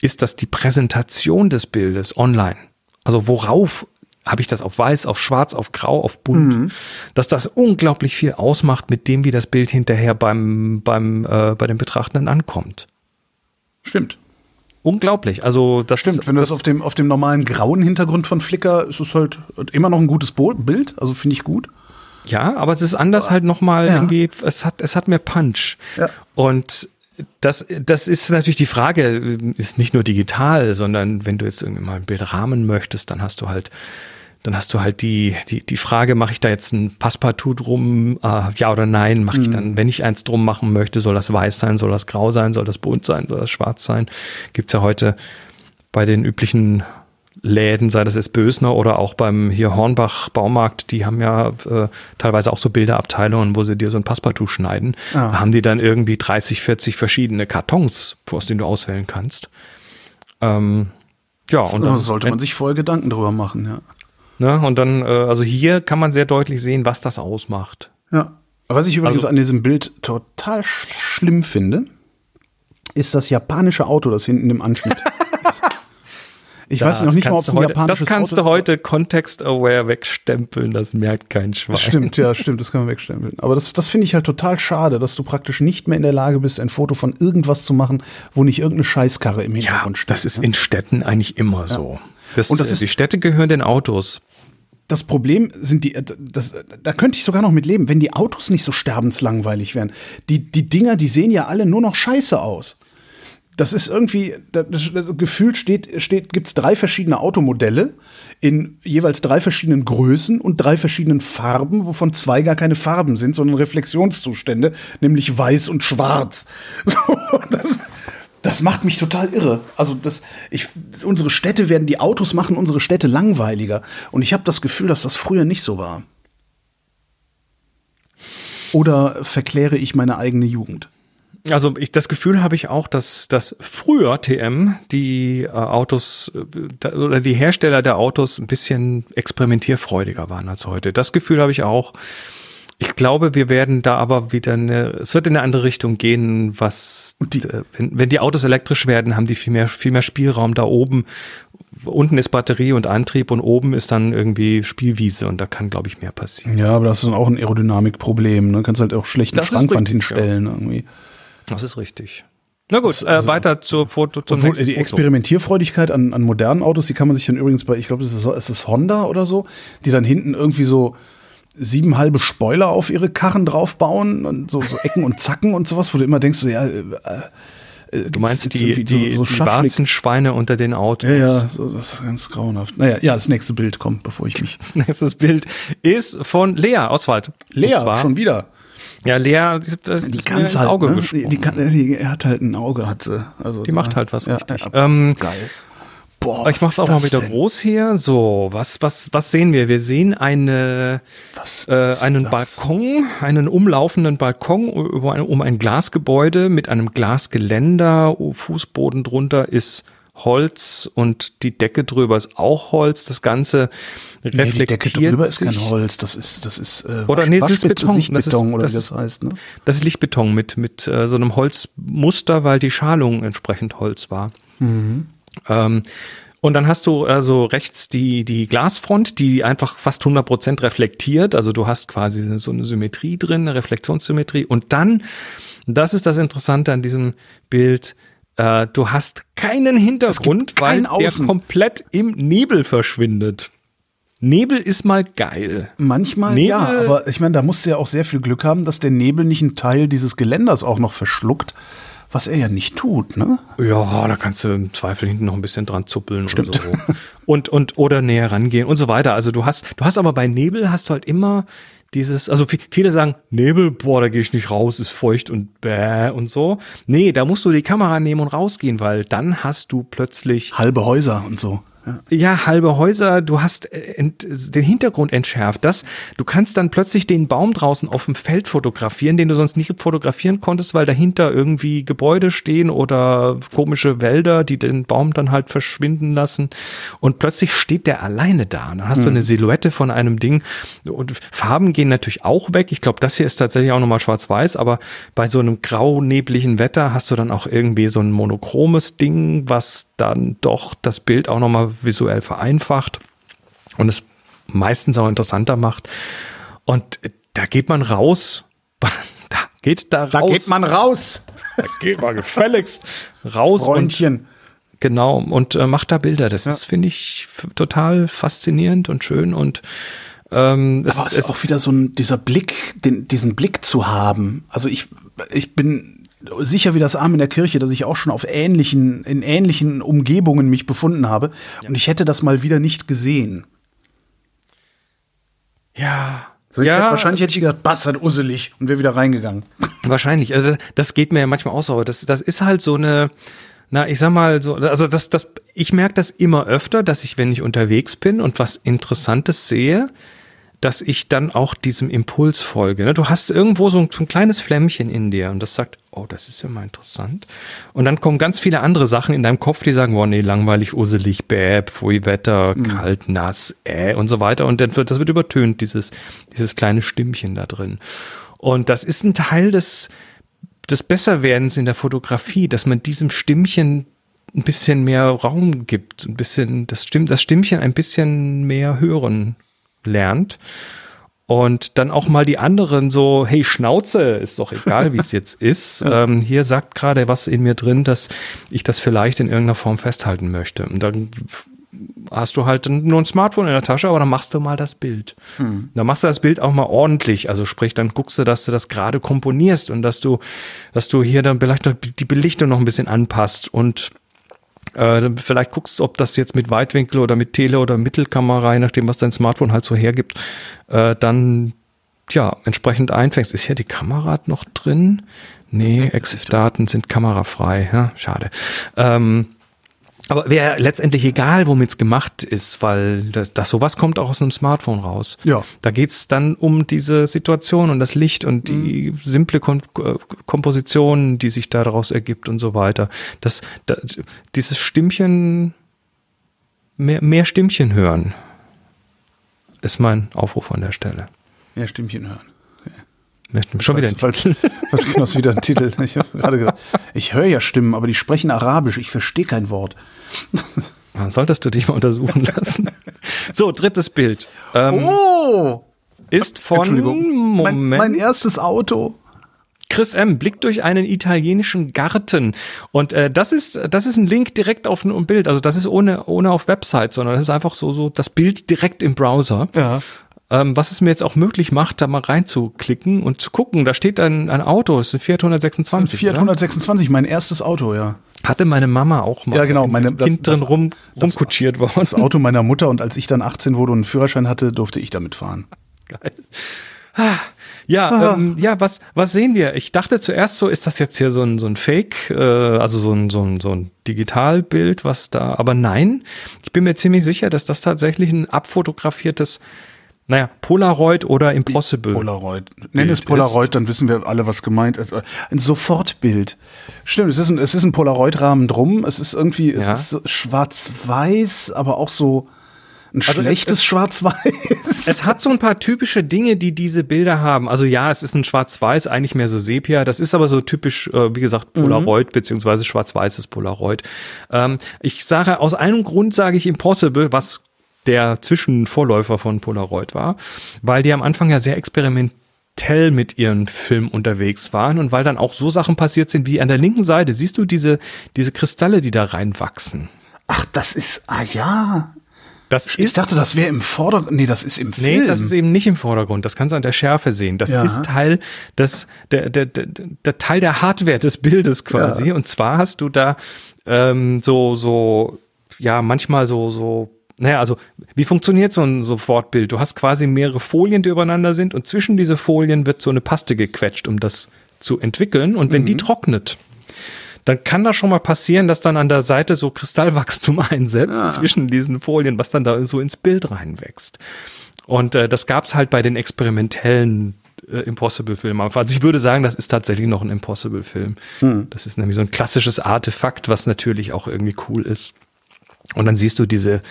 ist, dass die Präsentation des Bildes online, also worauf habe ich das auf weiß, auf schwarz, auf grau, auf bunt, dass das unglaublich viel ausmacht mit dem, wie das Bild hinterher beim, beim, äh, bei den Betrachtenden ankommt. Stimmt. Unglaublich. Also das Stimmt, wenn du das auf dem, auf dem normalen grauen Hintergrund von Flickr, ist es halt immer noch ein gutes Bild, also finde ich gut. Ja, aber es ist anders halt nochmal Ja. irgendwie, es hat, es hat mehr Punch. Ja. Und das, das ist natürlich die Frage, ist nicht nur digital, sondern wenn du jetzt irgendwie mal ein Bild rahmen möchtest, dann hast du halt, dann hast du halt die, die, die Frage, mache ich da jetzt ein Passepartout drum, äh, ja oder nein, mache ich dann, wenn ich eins drum machen möchte, soll das weiß sein, soll das grau sein, soll das bunt sein, soll das schwarz sein? Gibt's ja heute bei den üblichen Läden, sei das jetzt Bösner oder auch beim hier Hornbach Baumarkt, die haben ja äh, teilweise auch so Bilderabteilungen, wo sie dir so ein Passepartout schneiden. Ah. Da haben die dann irgendwie 30, 40 verschiedene Kartons, aus denen du auswählen kannst. Ähm, ja, und Da dann, sollte man sich vorher Gedanken drüber machen, ja. ne, und dann, äh, also hier kann man sehr deutlich sehen, was das ausmacht. Ja. Was ich übrigens Also- an diesem Bild total sch schlimm finde, ist das japanische Auto, das hinten im Anschnitt. (laughs) Ich weiß noch nicht mal, ob es ein heute, japanisches Das kannst Auto du heute context-aware wegstempeln, das merkt kein Schwein. Stimmt, ja, (laughs) stimmt, das kann man wegstempeln. Aber das, das finde ich halt total schade, dass du praktisch nicht mehr in der Lage bist, ein Foto von irgendwas zu machen, wo nicht irgendeine Scheißkarre im Ja, Hintergrund steht. das ist ne? in Städten eigentlich immer so. Das, Und das ist- die Städte gehören den Autos. das Problem sind die, das, da könnte ich sogar noch mit leben, wenn die Autos nicht so sterbenslangweilig wären. Die, die Dinger, die sehen ja alle nur noch scheiße aus. Das ist irgendwie, das, das gefühlt steht, steht, gibt es drei verschiedene Automodelle in jeweils drei verschiedenen Größen und drei verschiedenen Farben, wovon zwei gar keine Farben sind, sondern Reflexionszustände, nämlich weiß und schwarz. (laughs) So, das, das macht mich total irre. Also das, ich, unsere Städte werden, die Autos machen unsere Städte langweiliger. Und ich habe das Gefühl, dass das früher nicht so war. Oder verkläre ich meine eigene Jugend? Also ich, das Gefühl habe ich auch, dass, dass früher TM die äh, Autos äh, da, oder die Hersteller der Autos ein bisschen experimentierfreudiger waren als heute. Das Gefühl habe ich auch. Ich glaube, wir werden da aber wieder eine, es wird in eine andere Richtung gehen, was, die- äh, wenn, wenn die Autos elektrisch werden, haben die viel mehr, viel mehr Spielraum da oben. Unten ist Batterie und Antrieb und oben ist dann irgendwie Spielwiese und da kann, glaube ich, mehr passieren. Ja, aber das ist dann auch ein Aerodynamikproblem. Ne? Kannst halt auch schlecht eine Das ist Schrankwand hinstellen. Irgendwie. Das ist richtig. Na gut, äh, weiter zur Foto, zum nächsten die Foto. Experimentierfreudigkeit an, an modernen Autos, die kann man sich dann übrigens bei, ich glaube, es ist, ist Honda oder so, die dann hinten irgendwie so sieben halbe Spoiler auf ihre Karren draufbauen und so, so Ecken und Zacken und sowas, wo du immer denkst, so, ja, äh, äh, Du meinst die, die, die schwarzen Schweine unter den Autos. Ja, ja, so, das ist ganz grauenhaft. Naja, ja, das nächste Bild kommt, bevor ich mich. Das nächste Bild ist von Lea Oswald. Lea, schon wieder. Ja, Lea, die, das Die ist kann halt, Auge ne? die, die, kann, die hat halt ein Auge, hat sie. Also Die macht halt was ja, richtig. Ja, Ähm, geil. Boah, ich mach's auch mal wieder denn? groß hier. So, was, was, was sehen wir? Wir sehen eine, äh, einen das? Balkon, einen umlaufenden Balkon über ein, um ein Glasgebäude mit einem Glasgeländer. Fußboden drunter ist Holz und die Decke drüber ist auch Holz. Das Ganze Nee, die reflektiert Decke drüber ist kein Holz, das ist, das ist äh, Oder nee, das ist Beton. Das ist- oder das wie das heißt. Ne? Das ist Lichtbeton mit, mit äh, so einem Holzmuster, weil die Schalung entsprechend Holz war. Ähm, und dann hast du also rechts die, die Glasfront, die einfach fast 100% reflektiert. Also du hast quasi so eine Symmetrie drin, eine Reflexionssymmetrie. Und dann, das ist das Interessante an diesem Bild, äh, du hast keinen Hintergrund, weil kein der Außen. komplett im Nebel verschwindet. Nebel ist mal geil. Manchmal Nebel- ja, aber ich meine, da musst du ja auch sehr viel Glück haben, dass der Nebel nicht einen Teil dieses Geländers auch noch verschluckt, was er ja nicht tut, ne? Ja, da kannst du im Zweifel hinten noch ein bisschen dran zuppeln oder so. Und, und, oder näher rangehen und so weiter. Also du hast, du hast aber bei Nebel hast du halt immer dieses, also vi- viele sagen, Nebel, boah, da gehe ich nicht raus, ist feucht und bäh und so. Nee, da musst du die Kamera nehmen und rausgehen, weil dann hast du plötzlich Halbe Häuser und so. Ja. halbe Häuser, du hast äh, den Hintergrund entschärft. Das, du kannst dann plötzlich den Baum draußen auf dem Feld fotografieren, den du sonst nicht fotografieren konntest, weil dahinter irgendwie Gebäude stehen oder komische Wälder, die den Baum dann halt verschwinden lassen. Und plötzlich steht der alleine da. Und dann hast du eine Silhouette von einem Ding. Und Farben gehen natürlich auch weg. Ich glaube, das hier ist tatsächlich auch nochmal schwarz-weiß, aber bei so einem grau-nebligen Wetter hast du dann auch irgendwie so ein monochromes Ding, was dann doch das Bild auch nochmal visuell vereinfacht und es meistens auch interessanter macht. Und da geht man raus. (laughs) Da geht da, Da raus. geht man raus, da geht man gefälligst raus und Freundchen. genau und äh, macht da Bilder. Das ist finde ich total faszinierend und schön und ähm, es, Aber es es, ist auch wieder so ein, dieser Blick, den, diesen Blick zu haben. Also ich, ich bin sicher wie das Arm in der Kirche, dass ich auch schon auf ähnlichen, in ähnlichen Umgebungen mich befunden habe. Und ich hätte das mal wieder nicht gesehen. ja So, ich ja, hätte, wahrscheinlich hätte ich gedacht, Bastard, usselig und wäre wieder reingegangen. Wahrscheinlich. Also das, das geht mir ja manchmal auch so. Aber das, das ist halt so eine, na, ich sag mal so, also das, das, ich merke das immer öfter, dass ich, wenn ich unterwegs bin und was Interessantes sehe, dass ich dann auch diesem Impuls folge. ne? Du hast irgendwo so ein, so ein kleines Flämmchen in dir und das sagt, oh, das ist ja mal interessant. Und dann kommen ganz viele andere Sachen in deinem Kopf, die sagen, boah, nee, langweilig, uselig, bäh, pfui, Wetter, kalt, nass, äh, und so weiter. Und dann wird, das wird übertönt, dieses, dieses kleine Stimmchen da drin. Und das ist ein Teil des, des Besserwerdens in der Fotografie, dass man diesem Stimmchen ein bisschen mehr Raum gibt, ein bisschen das stimmt das Stimmchen ein bisschen mehr hören lernt und dann auch mal die anderen so, hey Schnauze, ist doch egal, wie es jetzt ist. (laughs) Ähm, hier sagt gerade was in mir drin, dass ich das vielleicht in irgendeiner Form festhalten möchte. Und dann hast du halt nur ein Smartphone in der Tasche, aber dann machst du mal das Bild. Hm. Dann machst du das Bild auch mal ordentlich. Also sprich, dann guckst du, dass du das gerade komponierst und dass du, dass du hier dann vielleicht die Belichtung noch ein bisschen anpasst und äh, vielleicht guckst, du, ob das jetzt mit Weitwinkel oder mit Tele- oder Mittelkamera, je nachdem, was dein Smartphone halt so hergibt, äh, dann ja entsprechend einfängst. Ist hier die Kamera noch drin? Nee, EXIF-Daten sind kamerafrei. Ja, schade. Ähm, aber wäre letztendlich egal, womit es gemacht ist, weil das, das sowas kommt auch aus einem Smartphone raus. Ja. Da geht's dann um diese Situation und das Licht und die mhm. simple Kom äh, Komposition, die sich daraus ergibt und so weiter. Das, das dieses Stimmchen, mehr, mehr Stimmchen hören, ist mein Aufruf an der Stelle. Mehr Stimmchen hören. Schon wieder ein Titel. (laughs) Was genau ist wieder ein Titel? Ich habe gerade gedacht, ich höre ja Stimmen, aber die sprechen Arabisch. Ich verstehe kein Wort. Dann (laughs) solltest du dich mal untersuchen lassen. So, drittes Bild. Ähm, oh! Ist von Moment. Mein, mein erstes Auto. Chris M. blickt durch einen italienischen Garten. Und äh, das ist das ist ein Link direkt auf ein Bild. Also das ist ohne ohne auf Website, sondern das ist einfach so so das Bild direkt im Browser. Ja ähm, was es mir jetzt auch möglich macht, da mal reinzuklicken und zu gucken. Da steht ein, ein Auto, es ist ein Fiat 126. Fiat 126, mein erstes Auto, ja. Hatte meine Mama auch mal. Ja, genau. Meine, das Kind das, drin rum, rumkutschiert worden. Das Auto meiner Mutter und als ich dann 18 wurde und einen Führerschein hatte, durfte ich damit fahren. Geil. Ah, ja, ähm, ja, was, was sehen wir? Ich dachte zuerst so, ist das jetzt hier so ein, so ein Fake, äh, also so ein, so ein, so ein Digitalbild, was da, aber nein, ich bin mir ziemlich sicher, dass das tatsächlich ein abfotografiertes naja, Polaroid oder Impossible. Polaroid. Nenn es Polaroid, ist. dann wissen wir alle, was gemeint ist. Ein Sofortbild. Stimmt, es ist ein, es ist ein Polaroid-Rahmen drum. Es ist irgendwie, es ja. ist schwarz-weiß, aber auch so ein also schlechtes Schwarz-Weiß. Es hat so ein paar typische Dinge, die diese Bilder haben. Also ja, es ist ein Schwarz-Weiß, eigentlich mehr so Sepia. Das ist aber so typisch, äh, wie gesagt, Polaroid mhm. beziehungsweise schwarz-weißes Polaroid. Ähm, ich sage, aus einem Grund sage ich Impossible, was der Zwischenvorläufer von Polaroid war, weil die am Anfang ja sehr experimentell mit ihren Filmen unterwegs waren und weil dann auch so Sachen passiert sind wie an der linken Seite, siehst du diese, diese Kristalle, die da reinwachsen. Ach, das ist, ah ja. Das ist, ich dachte, das wäre im Vordergrund. Nee, das ist im Film. Nee, das ist eben nicht im Vordergrund. Das kannst du an der Schärfe sehen. Das ja. ist Teil des, der, der, der, der Teil der Hardware des Bildes quasi. Ja. Und zwar hast du da ähm, so, so, ja, manchmal so, so naja, also wie funktioniert so ein Sofortbild? Du hast quasi mehrere Folien, die übereinander sind und zwischen diese Folien wird so eine Paste gequetscht, um das zu entwickeln. Und wenn mhm. die trocknet, dann kann das schon mal passieren, dass dann an der Seite so Kristallwachstum (laughs) einsetzt ja. zwischen diesen Folien, was dann da so ins Bild reinwächst. Und äh, das gab's halt bei den experimentellen äh, Impossible-Film. Also ich würde sagen, das ist tatsächlich noch ein Impossible-Film. Mhm. Das ist nämlich so ein klassisches Artefakt, was natürlich auch irgendwie cool ist. Und dann siehst du diese,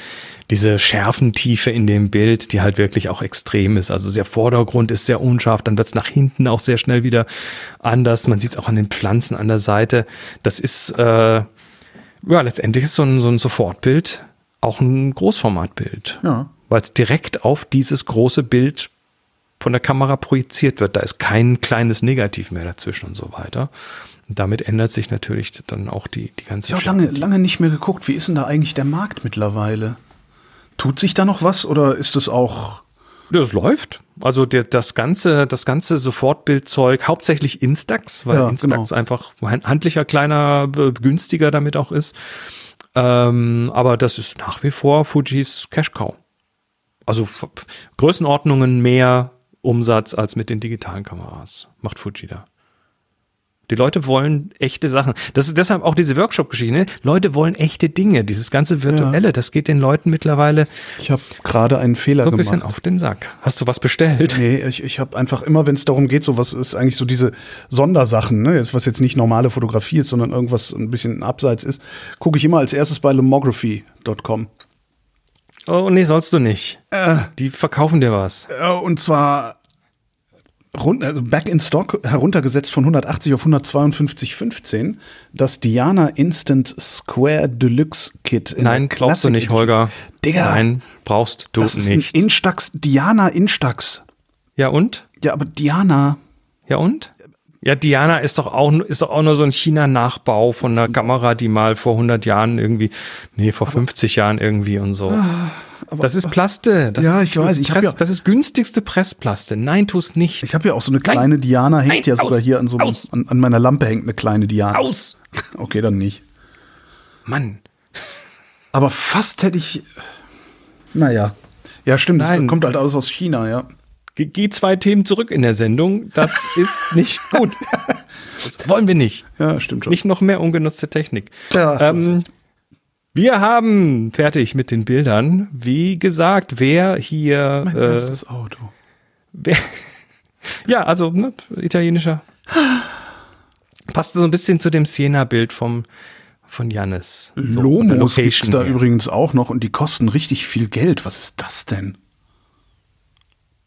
diese Schärfentiefe in dem Bild, die halt wirklich auch extrem ist. Also der Vordergrund ist sehr unscharf, dann wird's nach hinten auch sehr schnell wieder anders. Man sieht es auch an den Pflanzen an der Seite. Das ist, äh, ja, letztendlich ist so ein, so ein Sofortbild auch ein Großformatbild. Ja. Weil es direkt auf dieses große Bild von der Kamera projiziert wird. Da ist kein kleines Negativ mehr dazwischen und so weiter. Und damit ändert sich natürlich dann auch die, die ganze Ich habe lange, lange nicht mehr geguckt. Wie ist denn da eigentlich der Markt mittlerweile? Tut sich da noch was oder ist es auch. Das läuft. Also der, das ganze, das ganze Sofortbildzeug, hauptsächlich Instax, weil ja, Instax genau. einfach handlicher, kleiner, günstiger damit auch ist. Ähm, aber das ist nach wie vor Fujis Cash Cow. Also Größenordnungen mehr Umsatz als mit den digitalen Kameras. Macht Fuji da. Die Leute wollen echte Sachen. Das ist deshalb auch diese Workshop-Geschichte. Ne? Leute wollen echte Dinge. Dieses ganze Virtuelle, ja. das geht den Leuten mittlerweile. Ich habe gerade einen Fehler so ein bisschen auf den Sack. Hast du was bestellt? Nee, ich, ich habe einfach immer, wenn es darum geht, so was ist eigentlich so diese Sondersachen, ne? was jetzt nicht normale Fotografie ist, sondern irgendwas ein bisschen abseits ist, gucke ich immer als erstes bei lomography.com. Oh nee, sollst du nicht. Äh, Die verkaufen dir was. Äh, und zwar rund, also back in stock, heruntergesetzt von 180 auf 152,15. Das Diana Instant Square Deluxe Kit. in Nein, brauchst du nicht. Holger. Digga, Nein, brauchst du das ist nicht. ein Instax, Diana Instax. ja und? Ja, aber Diana. Ja und? Ja, Diana ist doch auch, ist doch auch nur so ein China-Nachbau von einer Kamera, die mal vor 100 Jahren irgendwie, nee, vor 50 Jahren irgendwie und so. das ist Plaste. Das Ja, ist ich weiß, ich Press, ja- das ist günstigste Pressplaste. Nein, tu's nicht. Ich habe ja auch so eine kleine Diana, hängt Nein, ja sogar aus, hier an so einem, an, an meiner Lampe hängt eine kleine Diana. Aus! (laughs) Okay, dann nicht. Mann. Aber fast hätte ich. Naja. Ja, stimmt, das Nein. kommt halt alles aus China, ja. Ge- Geh zwei Themen zurück in der Sendung. Das (laughs) ist nicht gut. Das wollen wir nicht. Ja, stimmt schon. Nicht noch mehr ungenutzte Technik. Ja, ähm, wir haben fertig mit den Bildern. Wie gesagt, wer hier. mein äh, erstes Auto. wer, (laughs) ja, also ne, italienischer. Passt so ein bisschen zu dem Siena-Bild vom von Jannis. So, Lomos gibt's da her. übrigens auch noch und die kosten richtig viel Geld. Was ist das denn?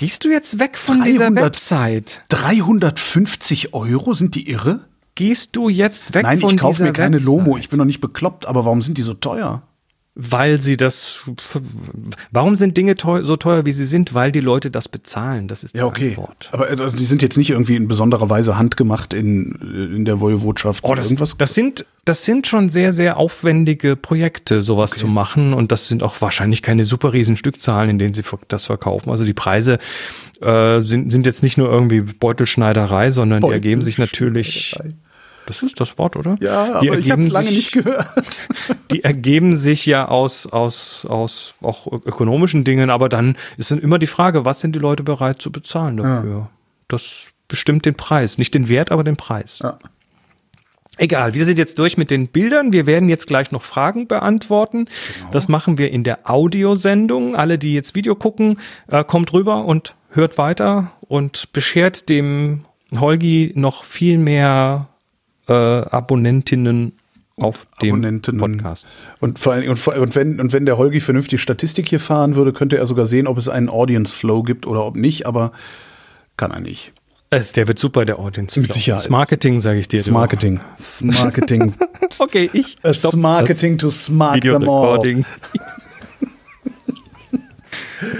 Gehst du jetzt weg von dieser 300 Website? 350 Euro? Sind die irre? Gehst du jetzt weg Nein, von ich kaufe dieser mir keine Website? Lomo. Ich bin noch nicht bekloppt, aber warum sind die so teuer? Weil sie das. Warum sind Dinge teuer, so teuer, wie sie sind? Weil die Leute das bezahlen. Das ist die Ja, okay. Antwort. Aber äh, die sind jetzt nicht irgendwie in besonderer Weise handgemacht in, äh, in der Woiwodschaft. Oh, das, irgendwas. das, sind, das sind schon sehr, sehr aufwendige Projekte, sowas zu machen. Und das sind auch wahrscheinlich keine super riesen Stückzahlen, in denen sie das verkaufen. Also die Preise äh, sind, sind jetzt nicht nur irgendwie Beutelschneiderei, sondern die ergeben sich natürlich. Das ist das Wort, oder? ja, die aber ich habe es lange nicht gehört. (laughs) Die ergeben sich ja aus, aus, aus auch ökonomischen Dingen, aber dann ist dann immer die Frage, was sind die Leute bereit zu bezahlen dafür? Das bestimmt den Preis. Nicht den Wert, aber den Preis. Ja. Egal, wir sind jetzt durch mit den Bildern. Wir werden jetzt gleich noch Fragen beantworten. Das machen wir in der Audiosendung. Alle, die jetzt Video gucken, äh, kommt rüber und hört weiter und beschert dem Holgi noch viel mehr äh, Abonnentinnen auf dem. Podcast. Und vor allem, und, und, wenn, und wenn der Holgi vernünftig Statistik hier fahren würde, könnte er sogar sehen, ob es einen Audience Flow gibt oder ob nicht, aber kann er nicht. Es, der wird super, der Audience. Mit Sicherheit. Das Marketing, sage ich dir. Das. Marketing. Das Marketing. (laughs) Okay, ich. Das Marketing to smart them (laughs) all.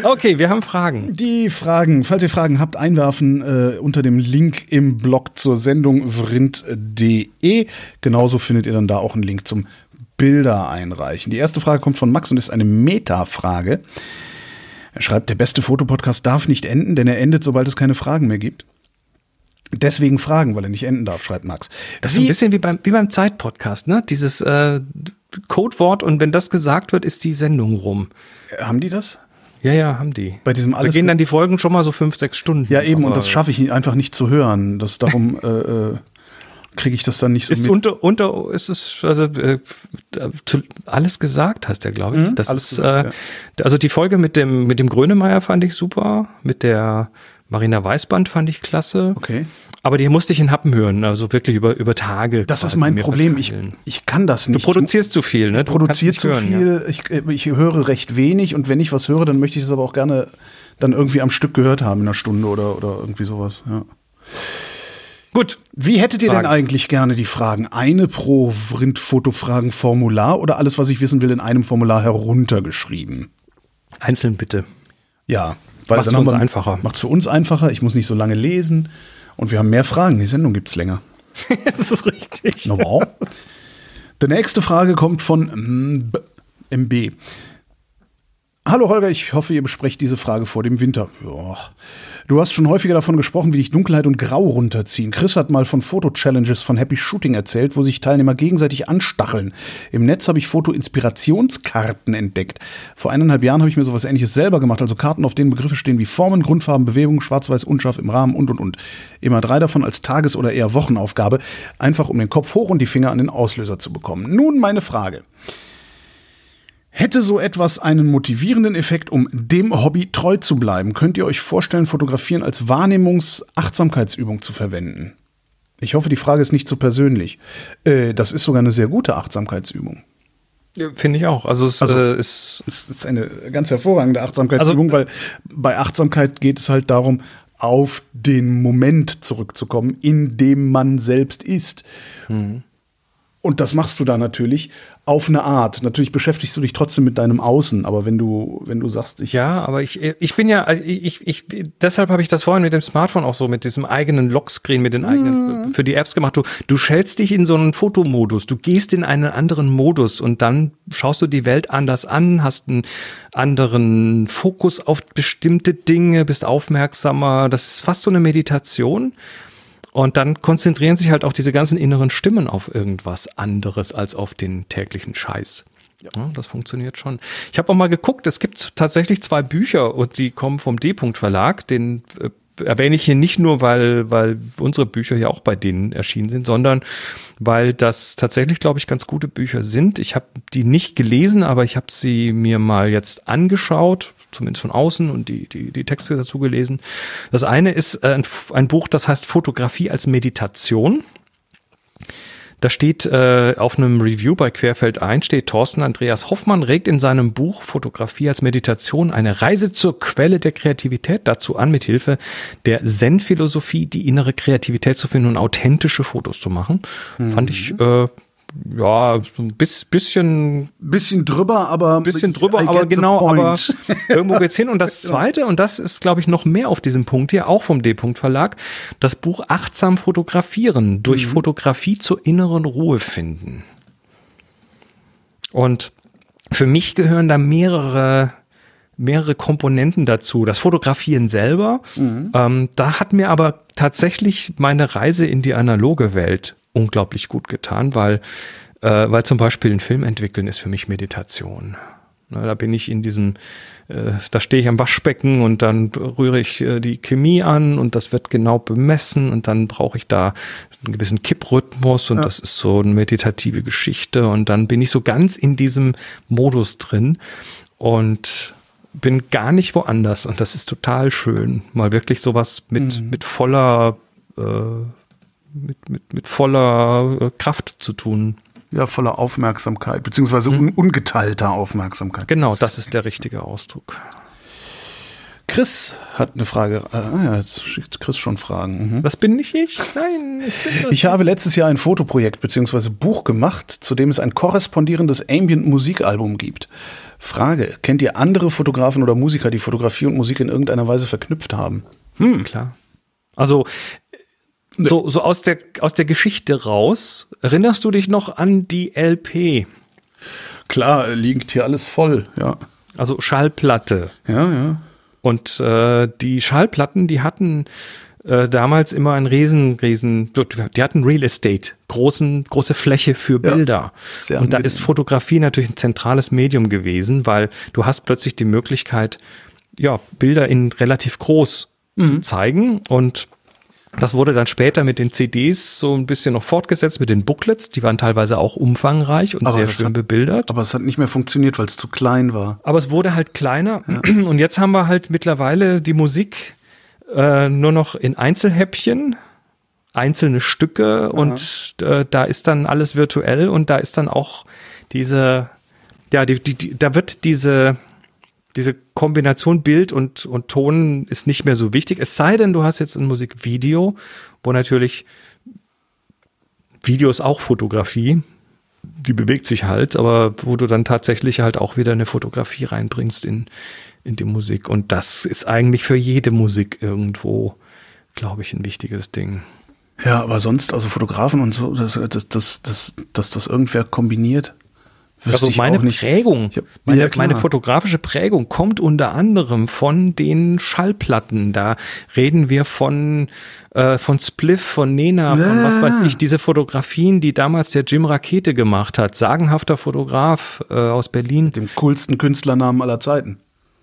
Okay, wir haben Fragen. Die Fragen, falls ihr Fragen habt, einwerfen äh, unter dem Link im Blog zur Sendung vrind.de. Genauso findet ihr dann da auch einen Link zum Bilder einreichen. Die erste Frage kommt von Max und ist eine Meta-Frage. Er schreibt, der beste Fotopodcast darf nicht enden, denn er endet, sobald es keine Fragen mehr gibt. Deswegen Fragen, weil er nicht enden darf, schreibt Max. Das ist ein bisschen wie beim, wie beim Zeit-Podcast, ne? Dieses äh, Codewort und wenn das gesagt wird, ist die Sendung rum. Haben die das? Ja, ja, haben die. Bei diesem da alles gehen dann die Folgen schon mal so fünf, sechs Stunden. Ja, eben, und das schaffe ich einfach nicht zu hören. Das darum äh, äh, kriege ich das dann nicht so Ist mit. unter, unter, ist es, also, äh, zu, alles gesagt hast der, glaube ich. Mhm, das ist, gesagt, äh, also die Folge mit dem, mit dem Grönemeyer fand ich super, mit der Marina Weißband fand ich klasse. Okay. Aber die musste ich in Happen hören, also wirklich über, über Tage. Das ist mein Problem. Ich, verteilen. ich kann das Du nicht. produzierst zu viel, ne? Ich Du produziere zu hören, viel. Ich, äh, ich höre recht wenig und wenn ich was höre, dann möchte ich es aber auch gerne dann irgendwie am Stück gehört haben in einer Stunde oder, oder irgendwie sowas. Ja. Gut. Wie hättet ihr Fragen. denn eigentlich gerne die Fragen? Eine pro Rindfotofragen-Formular oder alles, was ich wissen will, in einem Formular heruntergeschrieben? Einzeln bitte. Ja, weil Macht's dann für uns einfacher. Macht's für uns einfacher. Ich muss nicht so lange lesen und wir haben mehr Fragen. Die Sendung gibt's länger. (laughs) das ist richtig. Na wow. Die nächste Frage kommt von MB. MB. Hallo Holger, ich hoffe, ihr besprecht diese Frage vor dem Winter. Ja. Du hast schon häufiger davon gesprochen, wie dich Dunkelheit und Grau runterziehen. Chris hat mal von Foto-Challenges von Happy Shooting erzählt, wo sich Teilnehmer gegenseitig anstacheln. Im Netz habe ich Foto-Inspirationskarten entdeckt. Vor eineinhalb Jahren habe ich mir sowas ähnliches selber gemacht, also Karten, auf denen Begriffe stehen wie Formen, Grundfarben, Bewegung, schwarz-weiß, unscharf im Rahmen und und und. Immer drei davon als Tages- oder eher Wochenaufgabe, einfach um den Kopf hoch und die Finger an den Auslöser zu bekommen. Nun meine Frage. Hätte so etwas einen motivierenden Effekt, um dem Hobby treu zu bleiben? Könnt ihr euch vorstellen, Fotografieren als Wahrnehmungs-Achtsamkeitsübung zu verwenden? Ich hoffe, die Frage ist nicht zu persönlich. Äh, das ist sogar eine sehr gute Achtsamkeitsübung. Ja, Finde ich auch. Also es Also- äh, ist ist eine ganz hervorragende Achtsamkeitsübung, Also- weil bei Achtsamkeit geht es halt darum, auf den Moment zurückzukommen, in dem man selbst ist. Und das machst du da natürlich auf eine Art. Natürlich beschäftigst du dich trotzdem mit deinem Außen, aber wenn du, wenn du sagst, ich. Ja, aber ich, ich bin ja, also ich, ich, deshalb habe ich das vorhin mit dem Smartphone auch so, mit diesem eigenen Lockscreen, mit den eigenen, für die Apps gemacht. Du, du schältst dich in so einen Fotomodus, du gehst in einen anderen Modus und dann schaust du die Welt anders an, hast einen anderen Fokus auf bestimmte Dinge, bist aufmerksamer. Das ist fast so eine Meditation. Und dann konzentrieren sich halt auch diese ganzen inneren Stimmen auf irgendwas anderes als auf den täglichen Scheiß. Ja, das funktioniert schon. Ich habe auch mal geguckt, es gibt tatsächlich zwei Bücher und die kommen vom D-Punkt Verlag. Den äh, erwähne ich hier nicht nur, weil, weil unsere Bücher ja auch bei denen erschienen sind, sondern weil das tatsächlich, glaube ich, ganz gute Bücher sind. Ich habe die nicht gelesen, aber ich habe sie mir mal jetzt angeschaut, zumindest von außen und die, die, die Texte dazu gelesen. Das eine ist äh, ein, ein Buch, das heißt Fotografie als Meditation. Da steht äh, auf einem Review bei Querfeld ein, steht Thorsten Andreas Hoffmann regt in seinem Buch Fotografie als Meditation eine Reise zur Quelle der Kreativität dazu an, mit Hilfe der Zen-Philosophie die innere Kreativität zu finden und authentische Fotos zu machen. Fand ich äh, ja, so ein bis, bisschen, Bisschen drüber, aber. bisschen drüber, aber genau, aber (laughs) irgendwo geht's hin. Und das (laughs) zweite, und das ist, glaube ich, noch mehr auf diesem Punkt hier, auch vom D-Punkt Verlag, das Buch Achtsam fotografieren, durch Fotografie zur inneren Ruhe finden. Und für mich gehören da mehrere mehrere Komponenten dazu. Das Fotografieren selber, ähm, da hat mir aber tatsächlich meine Reise in die analoge Welt unglaublich gut getan, weil, äh, weil zum Beispiel ein Film entwickeln ist für mich Meditation. Na, da bin ich in diesem, äh, da stehe ich am Waschbecken und dann rühre ich äh, die Chemie an und das wird genau bemessen und dann brauche ich da einen gewissen Kipprhythmus und das ist so eine meditative Geschichte und dann bin ich so ganz in diesem Modus drin und bin gar nicht woanders und das ist total schön, mal wirklich sowas mit, mit voller, äh, mit, mit, mit voller äh, Kraft zu tun. Ja, voller Aufmerksamkeit, beziehungsweise un ungeteilter Aufmerksamkeit. Genau, das ist der richtige Ausdruck. Chris hat eine Frage. Ah ja, jetzt schickt Chris schon Fragen. Mhm. Das bin nicht ich. Nein, ich bin das. Ich habe letztes Jahr ein Fotoprojekt beziehungsweise Buch gemacht, zu dem es ein korrespondierendes Ambient-Musikalbum gibt. Frage: Kennt ihr andere Fotografen oder Musiker, die Fotografie und Musik in irgendeiner Weise verknüpft haben? Klar. Also so, so aus der aus der Geschichte raus. Erinnerst du dich noch an die LP? Klar, liegt hier alles voll, ja. Also Schallplatte. Ja, ja. Und äh, die Schallplatten, die hatten äh, damals immer ein riesen, riesen, die hatten Real Estate, großen, große Fläche für Ja, Bilder. sehr Und da ist Fotografie natürlich ein zentrales Medium gewesen, weil du hast plötzlich die Möglichkeit, ja, Bilder in relativ groß Mhm. zu zeigen und das wurde dann später mit den CDs so ein bisschen noch fortgesetzt mit den Booklets. Die waren teilweise auch umfangreich und Aber sehr schön hat- bebildert. Aber es hat nicht mehr funktioniert, weil es zu klein war. Aber es wurde halt kleiner (clears throat) und jetzt haben wir halt mittlerweile die Musik äh, nur noch in Einzelhäppchen, einzelne Stücke und äh, da ist dann alles virtuell und da ist dann auch diese, ja, die, die, die, da wird diese, diese Kombination Bild und, und Ton ist nicht mehr so wichtig. Es sei denn, du hast jetzt ein Musikvideo, wo natürlich Video ist auch Fotografie, die bewegt sich halt, aber wo du dann tatsächlich halt auch wieder eine Fotografie reinbringst in, in die Musik. Und das ist eigentlich für jede Musik irgendwo, glaube ich, ein wichtiges Ding. Ja, aber sonst, also Fotografen und so, das, das, das, das, dass das irgendwer kombiniert. Wüsste Also meine. Prägung, hab- meine, Ja, meine fotografische Prägung kommt unter anderem von den Schallplatten. Da reden wir von, äh, von Spliff, von Nena, von was weiß ich, diese Fotografien, die damals der Jim Rakete gemacht hat. Sagenhafter Fotograf äh, aus Berlin. Dem coolsten Künstlernamen aller Zeiten.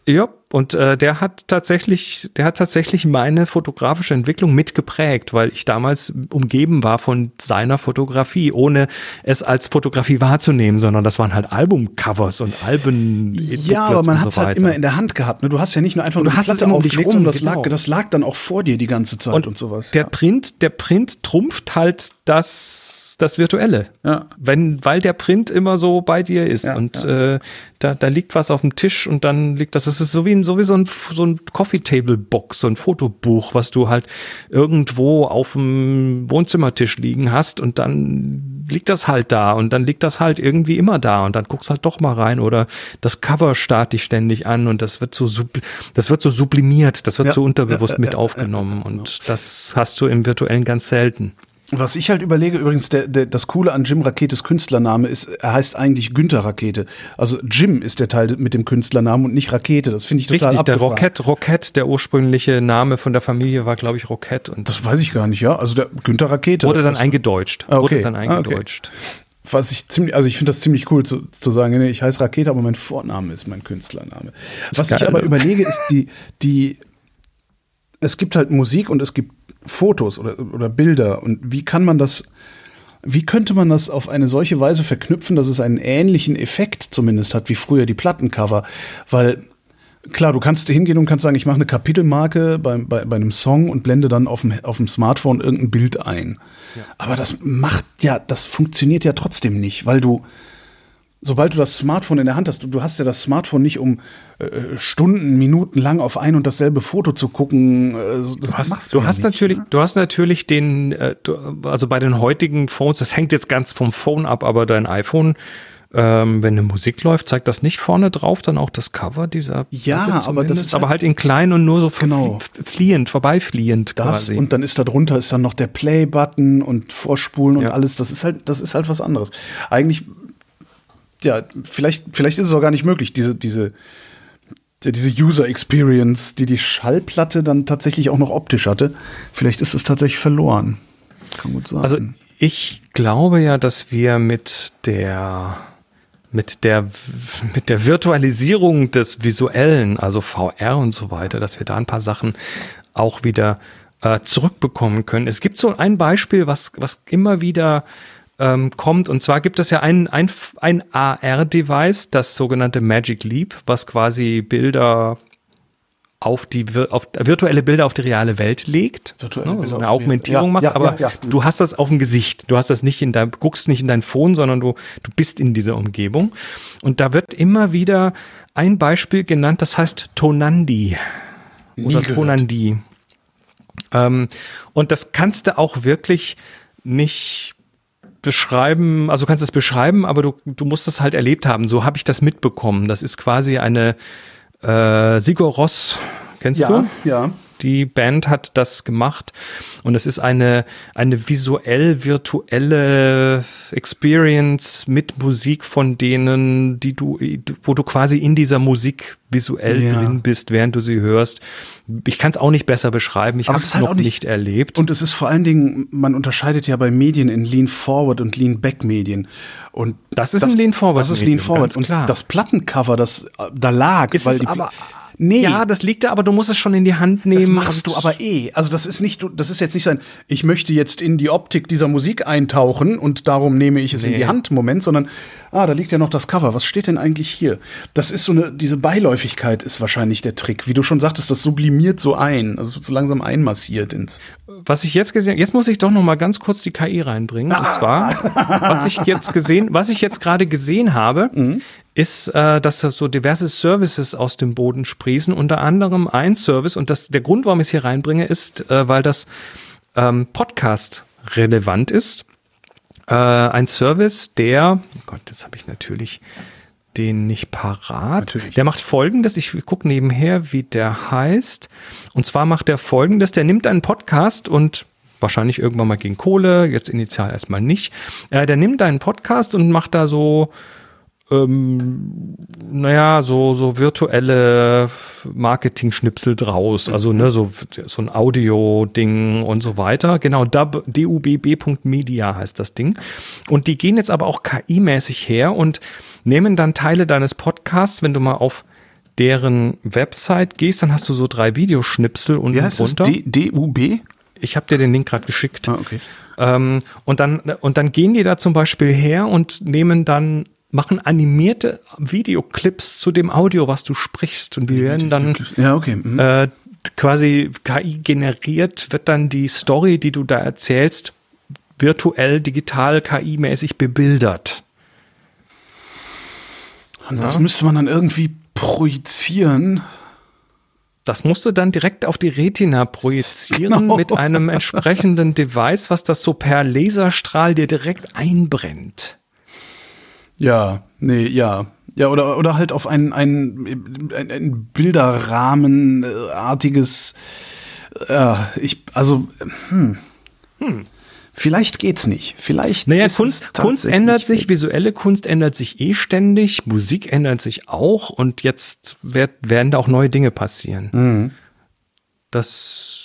Ja, und äh, der hat tatsächlich, der hat tatsächlich meine fotografische Entwicklung mitgeprägt, weil ich damals umgeben war von seiner Fotografie, ohne es als Fotografie wahrzunehmen, sondern das waren halt Albumcovers und Alben. Ja, aber man hat es halt immer in der Hand gehabt. Ne? Du hast ja nicht nur einfach nur du hast es immer um dich rum, das, genau. lag, das lag dann auch vor dir die ganze Zeit und, sowas. Der Print, der Print trumpft halt das, das Virtuelle. Ja. Wenn, weil der Print immer so bei dir ist Ja, und Äh, da, da liegt was auf dem Tisch und dann liegt das, das ist so wie ein, so wie so ein, so ein Coffee Table Box, so ein Fotobuch, was du halt irgendwo auf dem Wohnzimmertisch liegen hast und dann liegt das halt da und dann liegt das halt irgendwie immer da und dann guckst halt doch mal rein oder das Cover starrt dich ständig an und das wird so, das wird so sublimiert, das wird ja, so unterbewusst (laughs) mit aufgenommen und genau. das hast du im virtuellen ganz selten. Was ich halt überlege, übrigens, der, der, das Coole an Jim Raketes Künstlername ist, er heißt eigentlich Günther Rakete. Also Jim ist der Teil mit dem Künstlernamen und nicht Rakete. Das finde ich total Richtig, der Rocket, Rocket, der ursprüngliche Name von der Familie war, glaube ich, Rocket. Und das weiß ich gar nicht, ja. Also der Günther Rakete. Wurde dann eingedeutscht. Ah, okay. Wurde dann eingedeutscht. Ah, okay. Was ich ziemlich, also ich finde das ziemlich cool zu, zu sagen, nee, ich heiße Rakete, aber mein Vorname ist mein Künstlername. Was geil, ich aber ne? überlege, ist die, die, es gibt halt Musik und es gibt Fotos oder, oder Bilder und wie kann man das, wie könnte man das auf eine solche Weise verknüpfen, dass es einen ähnlichen Effekt zumindest hat wie früher die Plattencover? Weil klar, du kannst hingehen und kannst sagen, ich mache eine Kapitelmarke bei, bei, bei einem Song und blende dann auf dem, auf dem Smartphone irgendein Bild ein. Ja. Aber das macht ja, das funktioniert ja trotzdem nicht, weil du sobald du das Smartphone in der Hand hast, du, du hast ja das Smartphone nicht, um äh, Stunden, Minuten lang auf ein und dasselbe Foto zu gucken. Äh, du hast, du, hast nicht, natürlich, ne? du hast natürlich den, äh, du, also bei den heutigen Phones, das hängt jetzt ganz vom Phone ab, aber dein iPhone ähm, wenn eine Musik läuft, zeigt das nicht vorne drauf dann auch das Cover dieser Ja, aber das ist aber halt in klein und nur so genau. fliehend, vorbeifliehend das quasi. Und dann ist da drunter ist dann noch der Play-Button und Vorspulen und ja. alles. Das ist halt, das ist halt was anderes. Eigentlich ja, vielleicht, vielleicht ist es auch gar nicht möglich, diese, diese, diese User Experience, die die Schallplatte dann tatsächlich auch noch optisch hatte. Vielleicht ist es tatsächlich verloren. Kann gut sein. Also ich glaube ja, dass wir mit der mit der mit der Virtualisierung des Visuellen, also VR und so weiter, dass wir da ein paar Sachen auch wieder äh, zurückbekommen können. Es gibt so ein Beispiel, was was immer wieder ähm, kommt. Und zwar gibt es ja ein, ein, ein AR-Device, das sogenannte Magic Leap, was quasi Bilder auf die auf virtuelle Bilder auf die reale Welt legt, virtuelle ne, so eine Augmentierung ja, macht, ja, aber ja, du hast das auf dem Gesicht, du hast das nicht in deinem, guckst nicht in dein Phone, sondern du du bist in dieser Umgebung. Und da wird immer wieder ein Beispiel genannt, das heißt Tonandi oder Tonandi. Ähm, und das kannst du auch wirklich nicht beschreiben, also du kannst es beschreiben, aber du, du musst es halt erlebt haben. So habe ich das mitbekommen. Das ist quasi eine äh, Sigur Ross, kennst ja, du? Ja. Die Band hat das gemacht und es ist eine, eine visuell virtuelle Experience mit Musik von denen, die du, wo du quasi in dieser Musik visuell ja. drin bist, während du sie hörst. Ich kann es auch nicht besser beschreiben. Ich habe es halt noch nicht, nicht, erlebt. Und es ist vor allen Dingen, man unterscheidet ja bei Medien in Lean Forward und Lean Back Medien. Und das ist das, ein Lean Forward. Das ist Lean Forward. Und klar. das Plattencover, das da lag, ist weil die, aber Nee. Ja, das liegt da, aber du musst es schon in die Hand nehmen. Das machst du aber eh. Also das ist nicht, das ist jetzt nicht sein, ich möchte jetzt in die Optik dieser Musik eintauchen und darum nehme ich es nee. in die Hand, Moment, sondern, ah, da liegt ja noch das Cover. Was steht denn eigentlich hier? Das ist so eine, diese Beiläufigkeit ist wahrscheinlich der Trick. Wie du schon sagtest, das sublimiert so ein, also so langsam einmassiert ins. Was ich jetzt gesehen, jetzt muss ich doch noch mal ganz kurz die KI reinbringen. Ah. Und zwar, (laughs) was ich jetzt gesehen, was ich jetzt gerade gesehen habe, mhm ist, äh, dass so diverse Services aus dem Boden sprießen. Unter anderem ein Service, und das, der Grund, warum ich es hier reinbringe, ist, äh, weil das ähm, Podcast relevant ist. Äh, ein Service, der, oh Gott, jetzt habe ich natürlich den nicht parat. Natürlich. Der macht folgendes, ich gucke nebenher, wie der heißt. Und zwar macht der folgendes, der nimmt einen Podcast und wahrscheinlich irgendwann mal gegen Kohle, jetzt initial erstmal nicht. Äh, der nimmt einen Podcast und macht da so ähm, naja, so, so virtuelle Marketing-Schnipsel draus. Mhm. Also, ne, so, so ein Audio-Ding und so weiter. Genau, dubb.media heißt das Ding. Und die gehen jetzt aber auch KI-mäßig her und nehmen dann Teile deines Podcasts, wenn du mal auf deren Website gehst, dann hast du so drei Videoschnipsel unten Wie heißt drunter. Das? DUB? Ich habe dir den Link gerade geschickt. Ah, okay. Ähm, und dann und dann gehen die da zum Beispiel her und nehmen dann machen animierte Videoclips zu dem Audio, was du sprichst. Und die werden dann ja, okay. Mhm. äh, quasi KI generiert, wird dann die Story, die du da erzählst, virtuell, digital, KI-mäßig bebildert. Und das müsste man dann irgendwie projizieren. das musst du dann direkt auf die Retina projizieren Genau. mit einem entsprechenden Device, was das so per Laserstrahl dir direkt einbrennt. Ja, nee, ja. Ja, oder, oder halt auf ein, ein, ein, ein Bilderrahmenartiges, äh, ich, also, hm. Vielleicht geht's nicht. Vielleicht. Naja, Kunst, es Kunst ändert sich, visuelle Kunst ändert sich eh ständig, Musik ändert sich auch und jetzt werd, werden da auch neue Dinge passieren. Mhm. Das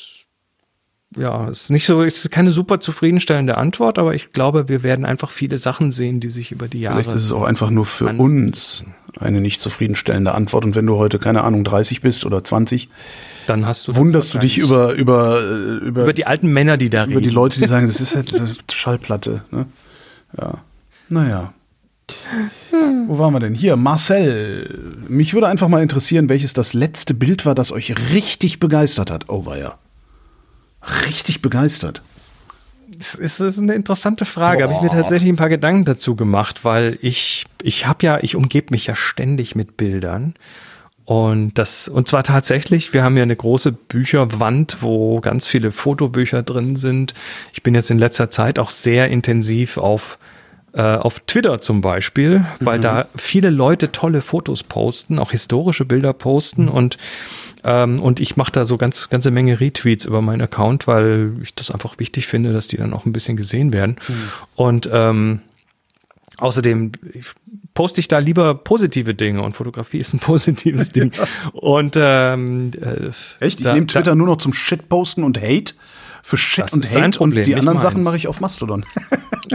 ja, ist nicht so, ist keine super zufriedenstellende Antwort, aber ich glaube, wir werden einfach viele Sachen sehen, die sich über die Jahre. Vielleicht ist es auch einfach nur für uns eine nicht zufriedenstellende Antwort. Und wenn du heute, keine Ahnung, 30 bist oder 20, dann hast du das wunderst du dich über, über, äh, über, über die alten Männer, die da reden. über die Leute, die sagen, das ist halt (laughs) eine Schallplatte. Ne? Ja. Naja. Wo waren wir denn? Hier, Marcel. Mich würde einfach mal interessieren, welches das letzte Bild war, das euch richtig begeistert hat. Oh, war ja. Richtig begeistert. Das ist, das ist eine interessante Frage. Habe ich mir tatsächlich ein paar Gedanken dazu gemacht, weil ich, ich habe ja, ich umgebe mich ja ständig mit Bildern. Und das, und zwar tatsächlich, wir haben ja eine große Bücherwand, wo ganz viele Fotobücher drin sind. Ich bin jetzt in letzter Zeit auch sehr intensiv auf, auf Twitter zum Beispiel, weil da viele Leute tolle Fotos posten, auch historische Bilder posten und ähm, und ich mache da so ganz ganze Menge Retweets über meinen Account, weil ich das einfach wichtig finde, dass die dann auch ein bisschen gesehen werden. Und ähm, außerdem poste ich da lieber positive Dinge und Fotografie ist ein (laughs) positives Ding. Und ähm, äh, Echt? Ich da- nehme da- Twitter nur noch zum Shitposten und Hate. Für Shit Das und Hate Problem, und die anderen meins. Sachen mache ich auf Mastodon. (laughs)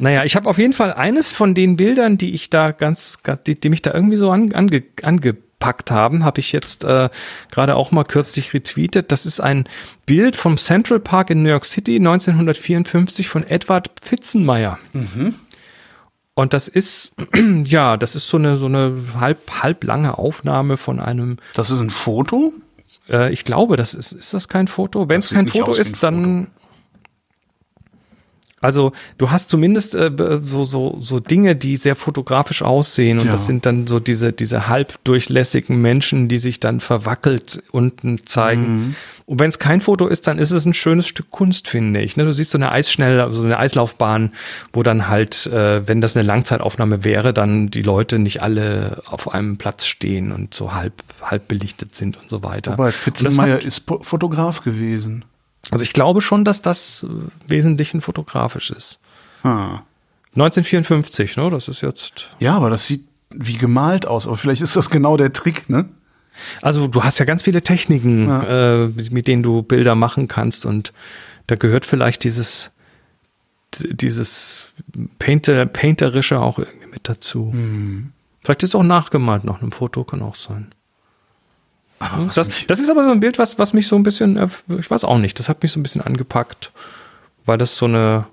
Naja, ich habe auf jeden Fall eines von den Bildern, die ich da ganz, die, die mich da irgendwie so an, ange, angepackt haben, habe ich jetzt äh, gerade auch mal kürzlich retweetet. Das ist ein Bild vom Central Park in New York City 1954 von Edward Pfitzenmeier. Und das ist, (clears throat) ja, das ist so eine, so eine halb, halb lange Aufnahme von einem, Das ist ein Foto? äh, ich glaube, das ist, ist das kein Foto? Wenn es kein Foto ist, dann, also du hast zumindest äh, so, so, so Dinge, die sehr fotografisch aussehen und Ja. das sind dann so diese, diese halbdurchlässigen Menschen, die sich dann verwackelt unten zeigen. Und wenn es kein Foto ist, dann ist es ein schönes Stück Kunst, finde ich. Ne? Du siehst so eine Eisschnell, so eine Eislaufbahn, wo dann halt, äh, wenn das eine Langzeitaufnahme wäre, dann die Leute nicht alle auf einem Platz stehen und so halb, halb belichtet sind und so weiter. Pfitzenmeier hat- ist Fotograf gewesen. Also ich glaube schon, dass das äh, wesentlich ein fotografisch ist. Ah. 1954, ne? Das ist jetzt. Ja, aber das sieht wie gemalt aus. Aber vielleicht ist das genau der Trick, ne? Also du hast ja ganz viele Techniken, äh, mit, denen du Bilder machen kannst und da gehört vielleicht dieses dieses Painter, Painterische auch irgendwie mit dazu. Vielleicht ist es auch nachgemalt nach einem Foto, kann auch sein. Was Das, das ist aber so ein Bild, was, was mich so ein bisschen, äh, ich weiß auch nicht, das hat mich so ein bisschen angepackt, weil das so eine,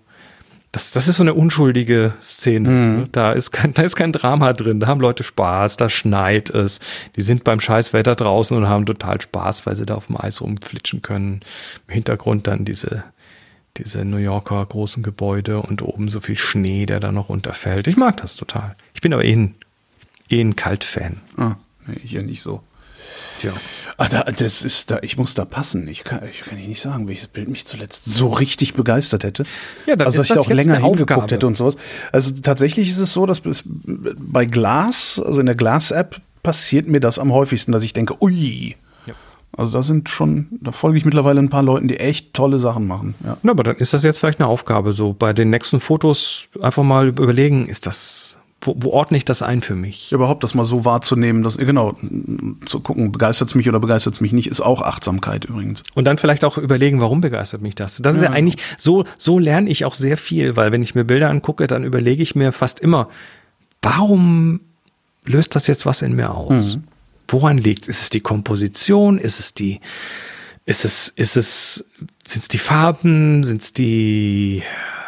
das, das ist so eine unschuldige Szene. ne? Da, ist kein, da ist kein Drama drin, da haben Leute Spaß, da schneit es, die sind beim scheiß Wetter draußen und haben total Spaß, weil sie da auf dem Eis rumflitschen können. Im Hintergrund dann diese, diese New Yorker großen Gebäude und oben so viel Schnee, der da noch runterfällt. Ich mag das total. Ich bin aber eh ein, eh ein Kaltfan. Ah, nee, hier nicht so. Tja. Ah, da, das ist da, ich muss da passen. Ich kann, ich kann nicht sagen, welches Bild mich zuletzt so richtig begeistert hätte. Ja, dann also, ist dass ich das auch länger hingeguckt hätte und sowas. Also tatsächlich ist es so, dass bei Glas, also in der Glas-App, passiert mir das am häufigsten, dass ich denke, ui. Also da sind schon, da folge ich mittlerweile ein paar Leuten, die echt tolle Sachen machen. Ja. Na, aber dann ist das jetzt vielleicht eine Aufgabe, so bei den nächsten Fotos einfach mal überlegen, ist das, wo, wo ordne ich das ein für mich? Überhaupt das mal so wahrzunehmen, dass, genau, zu gucken, begeistert es mich oder begeistert es mich nicht, ist auch Achtsamkeit übrigens. Und dann vielleicht auch überlegen, warum begeistert mich das? Das ist ja eigentlich, so, so lerne ich auch sehr viel, weil wenn ich mir Bilder angucke, dann überlege ich mir fast immer, warum löst das jetzt was in mir aus? Woran liegt Ist es die Komposition? Ist es die, ist es, ist es, sind es die Farben? Sind es die,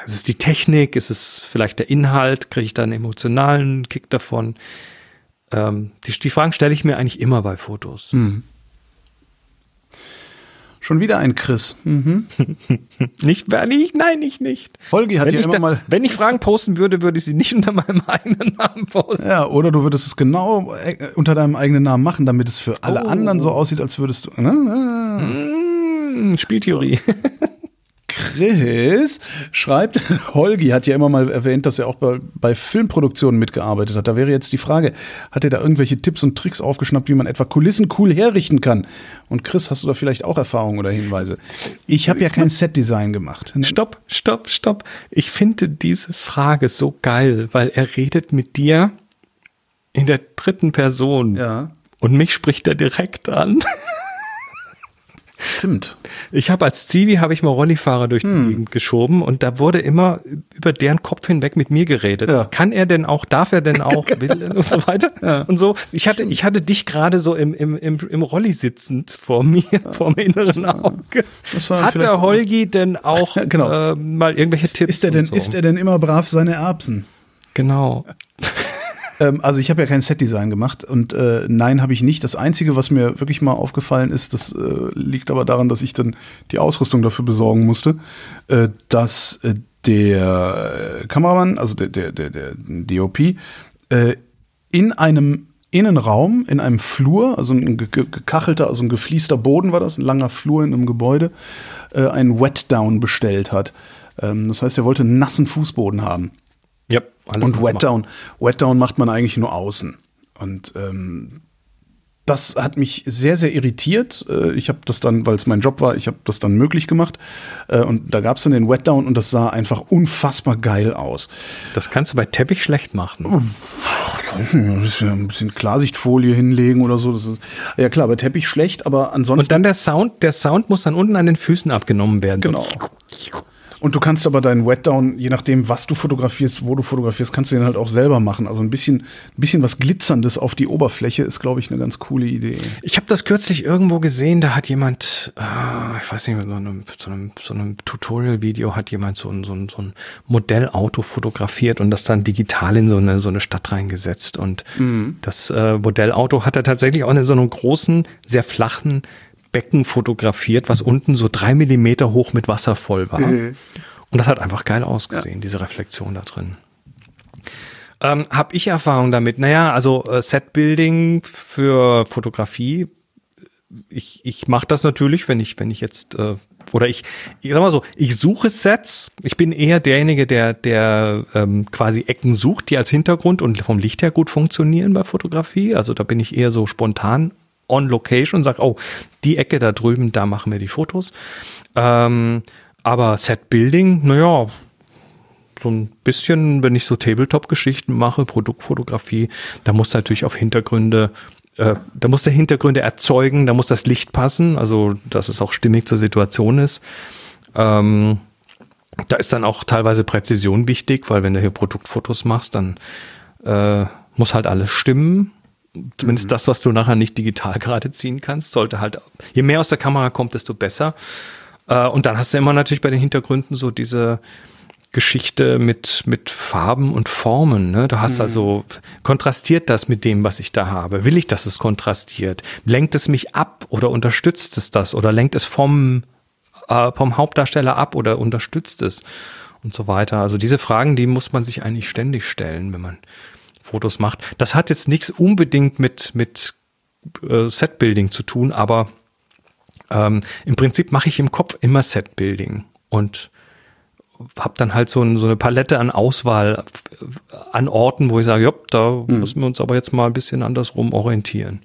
ist es die Technik? Ist es vielleicht der Inhalt? Kriege ich da einen emotionalen Kick davon? Ähm, die, die Fragen stelle ich mir eigentlich immer bei Fotos. Schon wieder ein Chris. Mhm. (laughs) nicht, nicht, nein, ich nicht. Holgi hat wenn ja ich immer da, mal. Wenn ich Fragen posten würde, würde ich sie nicht (laughs) unter meinem eigenen Namen posten. Ja, oder du würdest es genau äh, unter deinem eigenen Namen machen, damit es für alle Oh. anderen so aussieht, als würdest du. Ne? Hm, Spieltheorie. (laughs) Chris schreibt, (laughs) Holgi hat ja immer mal erwähnt, dass er auch bei, bei Filmproduktionen mitgearbeitet hat. Da wäre jetzt die Frage, hat er da irgendwelche Tipps und Tricks aufgeschnappt, wie man etwa Kulissen cool herrichten kann? Und Chris, hast du da vielleicht auch Erfahrungen oder Hinweise? Ich habe ja kein Setdesign gemacht. Stopp, stopp, stopp. Ich finde diese Frage so geil, weil er redet mit dir in der dritten Person. Ja, Und mich spricht er direkt an. (laughs) stimmt. Ich habe als Zivi habe ich mal Rollifahrer durch die Hm. Gegend geschoben und da wurde immer über deren Kopf hinweg mit mir geredet. Ja. Kann er denn auch, darf er denn (laughs) auch, will und so weiter und so. Ich hatte, ich hatte dich gerade so im, im, im, im Rolli sitzend vor mir, (laughs) vor dem inneren Auge. Hat der Holgi denn auch (laughs) Genau. äh, mal irgendwelche Tipps? Ist er denn, so? isst er denn immer brav seine Erbsen? Genau. Ähm, also ich habe ja kein Setdesign gemacht und äh, nein, habe ich nicht. Das Einzige, was mir wirklich mal aufgefallen ist, das äh, liegt aber daran, dass ich dann die Ausrüstung dafür besorgen musste, äh, dass äh, der Kameramann, also der, der, der, der DOP, äh, in einem Innenraum, in einem Flur, also ein ge- ge- gekachelter, also ein gefliester Boden war das, ein langer Flur in einem Gebäude, äh, einen Wetdown bestellt hat. Ähm, das heißt, er wollte einen nassen Fußboden haben. Ja, alles Und Wetdown, Wetdown macht man eigentlich nur außen. Und ähm, das hat mich sehr, sehr irritiert. Äh, Ich habe das dann, weil es mein Job war, ich habe das dann möglich gemacht. Äh, Und da gab es dann den Wetdown und das sah einfach unfassbar geil aus. Das kannst du bei Teppich schlecht machen. Ein bisschen, ein bisschen Klarsichtfolie hinlegen oder so. Das ist, ja klar, bei Teppich schlecht, aber ansonsten. Und dann der Sound, der Sound muss dann unten an den Füßen abgenommen werden. Genau. Und du kannst aber deinen Wetdown, je nachdem, was du fotografierst, wo du fotografierst, kannst du den halt auch selber machen. Also ein bisschen, ein bisschen was Glitzerndes auf die Oberfläche ist, glaube ich, eine ganz coole Idee. Ich habe das kürzlich irgendwo gesehen, da hat jemand, äh, ich weiß nicht, so einem, so einem, so einem Tutorial-Video hat jemand so ein, so, ein, so ein Modellauto fotografiert und das dann digital in so eine, so eine Stadt reingesetzt. Und das äh, Modellauto hat er tatsächlich auch in so einem großen, sehr flachen Becken fotografiert, was unten so drei Millimeter hoch mit Wasser voll war. Und das hat einfach geil ausgesehen, diese Reflexion da drin. Ähm, hab ich Erfahrung damit? Naja, also äh, Setbuilding für Fotografie. Ich, ich mache das natürlich, wenn ich, wenn ich jetzt, äh, oder ich, ich sag mal so, ich suche Sets. Ich bin eher derjenige, der, der ähm, quasi Ecken sucht, die als Hintergrund und vom Licht her gut funktionieren bei Fotografie. Also da bin ich eher so spontan on location und sage, oh, die Ecke da drüben, da machen wir die Fotos. Ähm, aber Setbuilding, naja, so ein bisschen, wenn ich so Tabletop-Geschichten mache, Produktfotografie, da muss natürlich auf Hintergründe, äh, da muss der Hintergründe erzeugen, da muss das Licht passen, also dass es auch stimmig zur Situation ist. Ähm, da ist dann auch teilweise Präzision wichtig, weil wenn du hier Produktfotos machst, dann äh, muss halt alles stimmen. Zumindest das, was du nachher nicht digital (laughs) gerade ziehen kannst, sollte halt, je mehr aus der Kamera kommt, desto besser. Äh, und dann hast du immer natürlich bei den Hintergründen so diese Geschichte mit, mit Farben und Formen. Ne? Du hast also, kontrastiert das mit dem, was ich da habe? Will ich, dass es kontrastiert? Lenkt es mich ab oder unterstützt es das? Oder lenkt es vom, äh, vom Hauptdarsteller ab oder unterstützt es? Und so weiter. Also diese Fragen, die muss man sich eigentlich ständig stellen, wenn man Fotos macht. Das hat jetzt nichts unbedingt mit, mit äh, Setbuilding zu tun, aber ähm, im Prinzip mache ich im Kopf immer Setbuilding und habe dann halt so, ein, so eine Palette an Auswahl an Orten, wo ich sage, jopp, da müssen wir uns aber jetzt mal ein bisschen andersrum orientieren,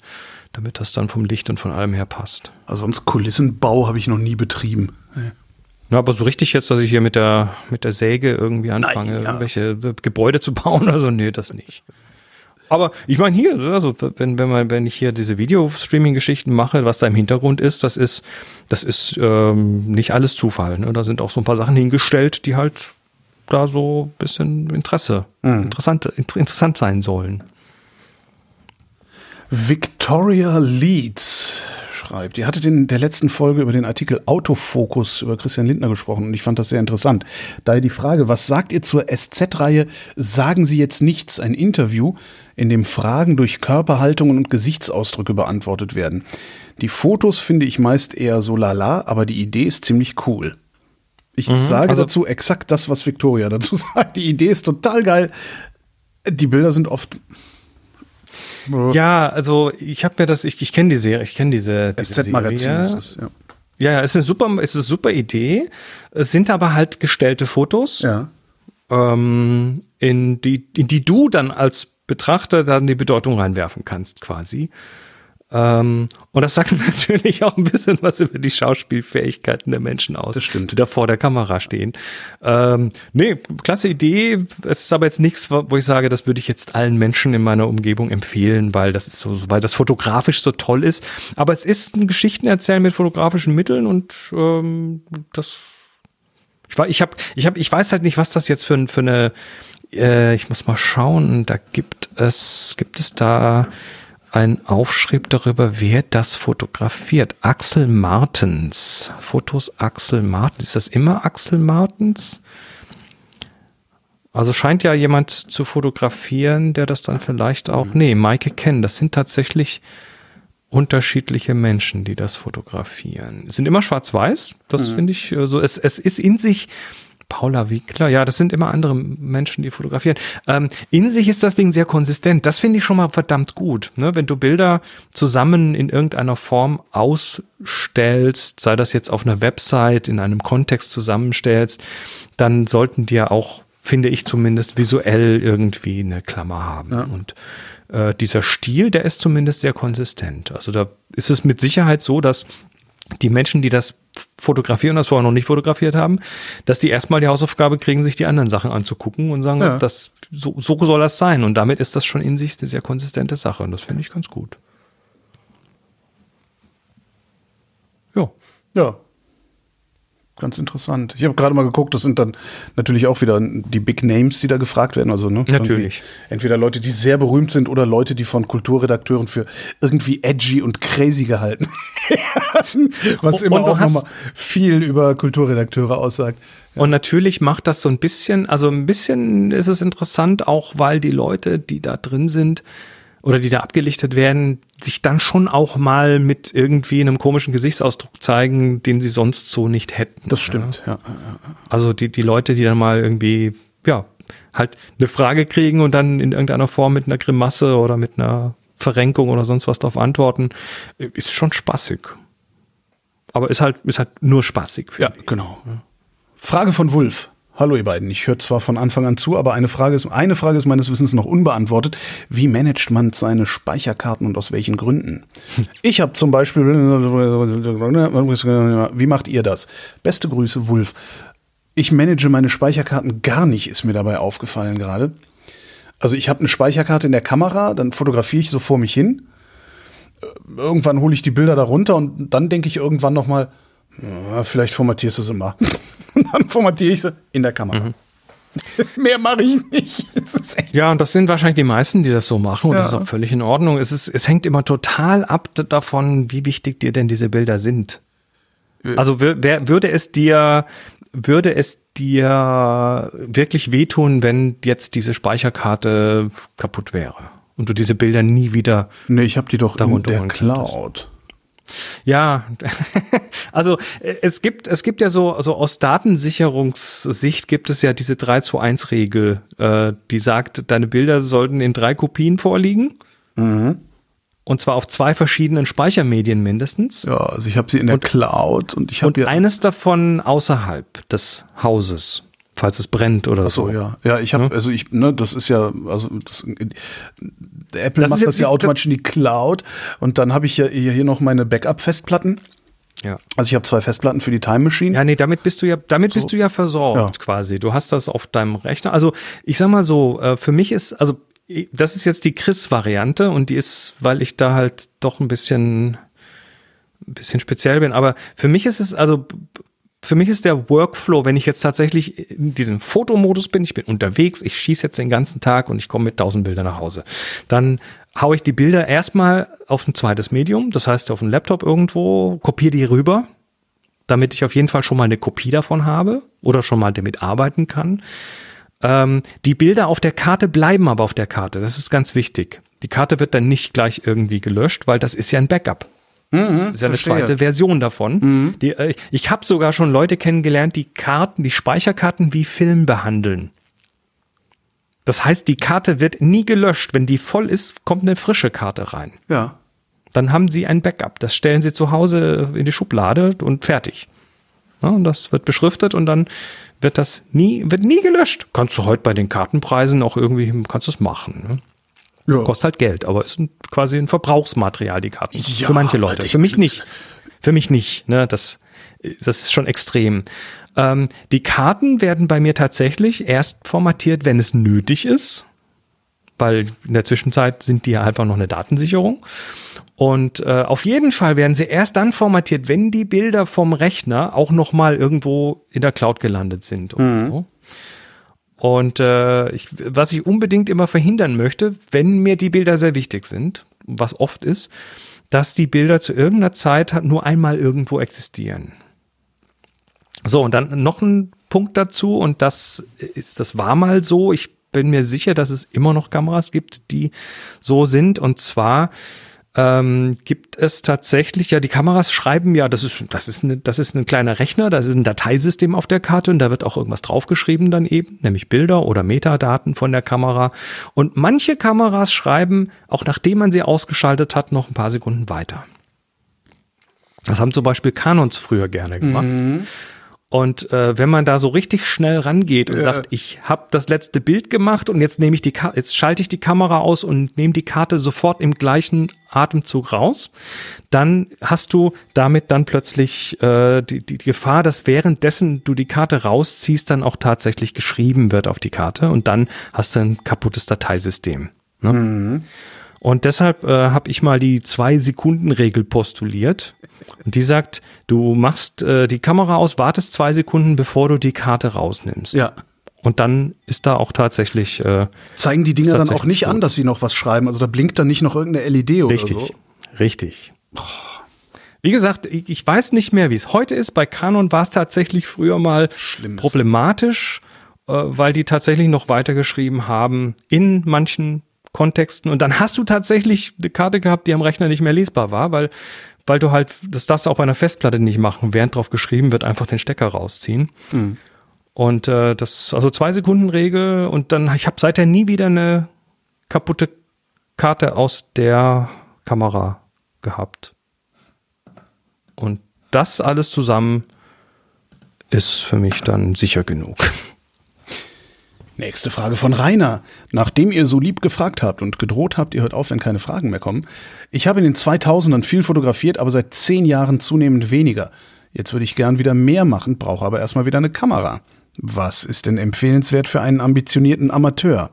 damit das dann vom Licht und von allem her passt. Also sonst Kulissenbau habe ich noch nie betrieben. Ja, aber so richtig jetzt, dass ich hier mit der, mit der Säge irgendwie anfange, Nein, ja. irgendwelche Gebäude zu (laughs) bauen, also nee, das nicht. Aber ich meine hier, also wenn, wenn man, wenn ich hier diese Video-Streaming-Geschichten mache, was da im Hintergrund ist, das ist, das ist ähm, nicht alles Zufall. Ne? Da sind auch so ein paar Sachen hingestellt, die halt da so ein bisschen Interesse, interessant, inter- interessant sein sollen. Victoria Leeds schreibt, ihr hattet in der letzten Folge über den Artikel Autofokus über Christian Lindner gesprochen und ich fand das sehr interessant. Daher die Frage, was sagt ihr zur SZ-Reihe Sagen Sie jetzt nichts, ein Interview, in dem Fragen durch Körperhaltungen und Gesichtsausdrücke beantwortet werden. Die Fotos finde ich meist eher so lala, aber die Idee ist ziemlich cool. Ich sage also- dazu exakt das, was Victoria dazu (laughs) sagt. Die Idee ist total geil. Die Bilder sind oft Ja, also ich habe mir das, ich, ich kenne die Serie, ich kenne diese, diese SZ-Magazin ist das. Ja. Ja, ja, es ist eine super, ist eine super Idee. Es sind aber halt gestellte Fotos, ja. ähm, in die, in die du dann als Betrachter dann die Bedeutung reinwerfen kannst, quasi. Ähm, und das sagt (laughs) natürlich auch ein bisschen was über die Schauspielfähigkeiten der Menschen aus, Das stimmt. die da vor der Kamera stehen. Ähm, nee, klasse Idee. Es ist aber jetzt nichts, wo ich sage, das würde ich jetzt allen Menschen in meiner Umgebung empfehlen, weil das ist so, weil das fotografisch so toll ist. Aber es ist ein Geschichtenerzählen mit fotografischen Mitteln und ähm, das ich, war- ich, hab, ich, hab, ich weiß halt nicht, was das jetzt für, für eine. Äh, ich muss mal schauen. Da gibt es, gibt es da einen Aufschrieb darüber, wer das fotografiert. Axel Martens. Fotos Axel Martens. Ist das immer Axel Martens? Also scheint ja jemand zu fotografieren, der das dann vielleicht auch. Nee, Maike Ken. Das sind tatsächlich unterschiedliche Menschen, die das fotografieren. Es sind immer schwarz-weiß, das finde ich äh, so. Es, es ist in sich Paula Wickler, ja, das sind immer andere Menschen, die fotografieren. Ähm, in sich ist das Ding sehr konsistent. Das finde ich schon mal verdammt gut. Ne? Wenn du Bilder zusammen in irgendeiner Form ausstellst, sei das jetzt auf einer Website, in einem Kontext zusammenstellst, dann sollten die ja auch, finde ich zumindest, visuell irgendwie eine Klammer haben. Und äh, dieser Stil, der ist zumindest sehr konsistent. Also da ist es mit Sicherheit so, dass die Menschen, die das fotografieren, das vorher noch nicht fotografiert haben, dass die erstmal die Hausaufgabe kriegen, sich die anderen Sachen anzugucken und sagen, Ja. das, so, so soll das sein. Und damit ist das schon in sich eine sehr konsistente Sache. Und das finde ich ganz gut. Ja. Ja. Ganz interessant. Ich habe gerade mal geguckt, das sind dann natürlich auch wieder die Big Names, die da gefragt werden. Also, ne, Natürlich. irgendwie Entweder Leute, die sehr berühmt sind oder Leute, die von Kulturredakteuren für irgendwie edgy und crazy gehalten (laughs) werden. Was immer auch nochmal viel über Kulturredakteure aussagt. Und natürlich macht das so ein bisschen, also ein bisschen ist es interessant, auch weil die Leute, die da drin sind oder die da abgelichtet werden, sich dann schon auch mal mit irgendwie einem komischen Gesichtsausdruck zeigen, den sie sonst so nicht hätten. Das stimmt, ja. Also die, die Leute, die dann mal irgendwie, ja, halt eine Frage kriegen und dann in irgendeiner Form mit einer Grimasse oder mit einer Verrenkung oder sonst was darauf antworten, ist schon spaßig. Aber ist halt, ist halt nur spaßig. Ja, ich. genau. Frage von Wulf. Hallo ihr beiden. Ich höre zwar von Anfang an zu, aber eine Frage ist eine Frage ist meines Wissens noch unbeantwortet. Wie managt man seine Speicherkarten und aus welchen Gründen? (laughs) Ich habe zum Beispiel wie macht ihr das? Beste Grüße, Wulf. Ich manage meine Speicherkarten gar nicht, ist mir dabei aufgefallen gerade. Also ich habe eine Speicherkarte in der Kamera, dann fotografiere ich so vor mich hin. Äh, Irgendwann hole ich die Bilder da runter und dann denke ich irgendwann noch mal, ja, vielleicht formatierst du sie mal. Und dann formatiere ich sie in der Kamera. (laughs) Mehr mache ich nicht. (laughs) Ja, und das sind wahrscheinlich die meisten, die das so machen und Ja. das ist auch völlig in Ordnung. Es, ist, es hängt immer total ab davon, wie wichtig dir denn diese Bilder sind. Also wür- wer, würde es dir, würde es dir wirklich wehtun, wenn jetzt diese Speicherkarte kaputt wäre und du diese Bilder nie wieder Nee, ich habe die doch in der. Cloud. Ja, (laughs) also äh, es gibt, es gibt ja so, also aus Datensicherungssicht gibt es ja diese 3 zu 1 Regel, äh, die sagt, deine Bilder sollten in drei Kopien vorliegen. Und zwar auf zwei verschiedenen Speichermedien mindestens. Ja, also ich habe sie in der Cloud und ich Und habe ja. eines davon außerhalb des Hauses, falls es brennt oder Ach so, so. ja. Ja, ich habe, Ja. also ich, ne, das ist ja, also das, Apple Das macht das ja automatisch in die Cloud und dann habe ich ja hier, hier noch meine Backup-Festplatten. Ja. Also ich habe zwei Festplatten für die Time Machine. Ja, nee, damit bist du ja, damit bist du ja versorgt Ja. quasi. Du hast das auf deinem Rechner. Also ich sag mal so, äh, für mich ist, also das ist jetzt die Chris-Variante und die ist, weil ich da halt doch ein bisschen, ein bisschen speziell bin. Aber für mich ist es, also für mich ist der Workflow, wenn ich jetzt tatsächlich in diesem Fotomodus bin, ich bin unterwegs, ich schieße jetzt den ganzen Tag und ich komme mit tausend Bildern nach Hause, dann haue ich die Bilder erstmal auf ein zweites Medium, das heißt auf einen Laptop irgendwo, kopiere die rüber, damit ich auf jeden Fall schon mal eine Kopie davon habe oder schon mal damit arbeiten kann. Ähm, die Bilder auf der Karte bleiben aber auf der Karte. Das ist ganz wichtig. Die Karte wird dann nicht gleich irgendwie gelöscht, weil das ist ja ein Backup. Das ist ja eine verstehe. zweite Version davon. Die, äh, ich habe sogar schon Leute kennengelernt, die Karten, die Speicherkarten wie Film behandeln. Das heißt, die Karte wird nie gelöscht. Wenn die voll ist, kommt eine frische Karte rein. Ja. Dann haben sie ein Backup. Das stellen sie zu Hause in die Schublade und fertig. Ja, und das wird beschriftet und dann wird das nie, wird nie gelöscht. Kannst du heute bei den Kartenpreisen auch irgendwie, kannst du es machen. Ne? Ja. Kostet halt Geld, aber ist ein, quasi ein Verbrauchsmaterial, die Karten. Ja, Für manche Leute. Für mich nicht. Für mich nicht. Ne? Das, das ist schon extrem. Ähm, die Karten werden bei mir tatsächlich erst formatiert, wenn es nötig ist, weil in der Zwischenzeit sind die ja einfach noch eine Datensicherung. Und äh, auf jeden Fall werden sie erst dann formatiert, wenn die Bilder vom Rechner auch noch mal irgendwo in der Cloud gelandet sind und so. Und äh, ich, was ich unbedingt immer verhindern möchte, wenn mir die Bilder sehr wichtig sind, was oft ist, dass die Bilder zu irgendeiner Zeit nur einmal irgendwo existieren. So, und dann noch ein Punkt dazu, und das ist, das war mal so. Ich bin mir sicher, dass es immer noch Kameras gibt, die so sind. Und zwar ähm, gibt es tatsächlich, ja, die Kameras schreiben ja, das ist, das ist, eine, das ist ein kleiner Rechner, das ist ein Dateisystem auf der Karte und da wird auch irgendwas draufgeschrieben dann eben, nämlich Bilder oder Metadaten von der Kamera. Und manche Kameras schreiben, auch nachdem man sie ausgeschaltet hat, noch ein paar Sekunden weiter. Das haben zum Beispiel Canons früher gerne gemacht. Und äh, wenn man da so richtig schnell rangeht und sagt, ich habe das letzte Bild gemacht und jetzt nehme ich die Ka jetzt schalte ich die Kamera aus und nehme die Karte sofort im gleichen Atemzug raus, dann hast du damit dann plötzlich äh, die, die, die Gefahr, dass währenddessen du die Karte rausziehst, dann auch tatsächlich geschrieben wird auf die Karte und dann hast du ein kaputtes Dateisystem. Ne? Und deshalb äh, habe ich mal die Zwei-Sekunden-Regel postuliert. Und die sagt, du machst äh, die Kamera aus, wartest zwei Sekunden, bevor du die Karte rausnimmst. Ja. Und dann ist da auch tatsächlich äh, Zeigen die Dinger dann auch nicht an, dass sie noch was schreiben. Also da blinkt dann nicht noch irgendeine LED oder richtig, so. richtig. Wie gesagt, ich, weiß nicht mehr, wie es heute ist. Bei Canon war es tatsächlich früher mal Schlimm ist problematisch, äh, weil die tatsächlich noch weitergeschrieben haben in manchen Kontexten. Und dann hast du tatsächlich eine Karte gehabt, die am Rechner nicht mehr lesbar war, weil, weil du halt, das darfst du auf einer Festplatte nicht machen, während drauf geschrieben wird, einfach den Stecker rausziehen. Und äh, das, also zwei Sekunden Regel und dann, ich habe seither nie wieder eine kaputte Karte aus der Kamera gehabt. Und das alles zusammen ist für mich dann sicher genug. Nächste Frage von Rainer. Nachdem ihr so lieb gefragt habt und gedroht habt, ihr hört auf, wenn keine Fragen mehr kommen. Ich habe in den 2000ern viel fotografiert, aber seit zehn Jahren zunehmend weniger. Jetzt würde ich gern wieder mehr machen, brauche aber erstmal wieder eine Kamera. Was ist denn empfehlenswert für einen ambitionierten Amateur?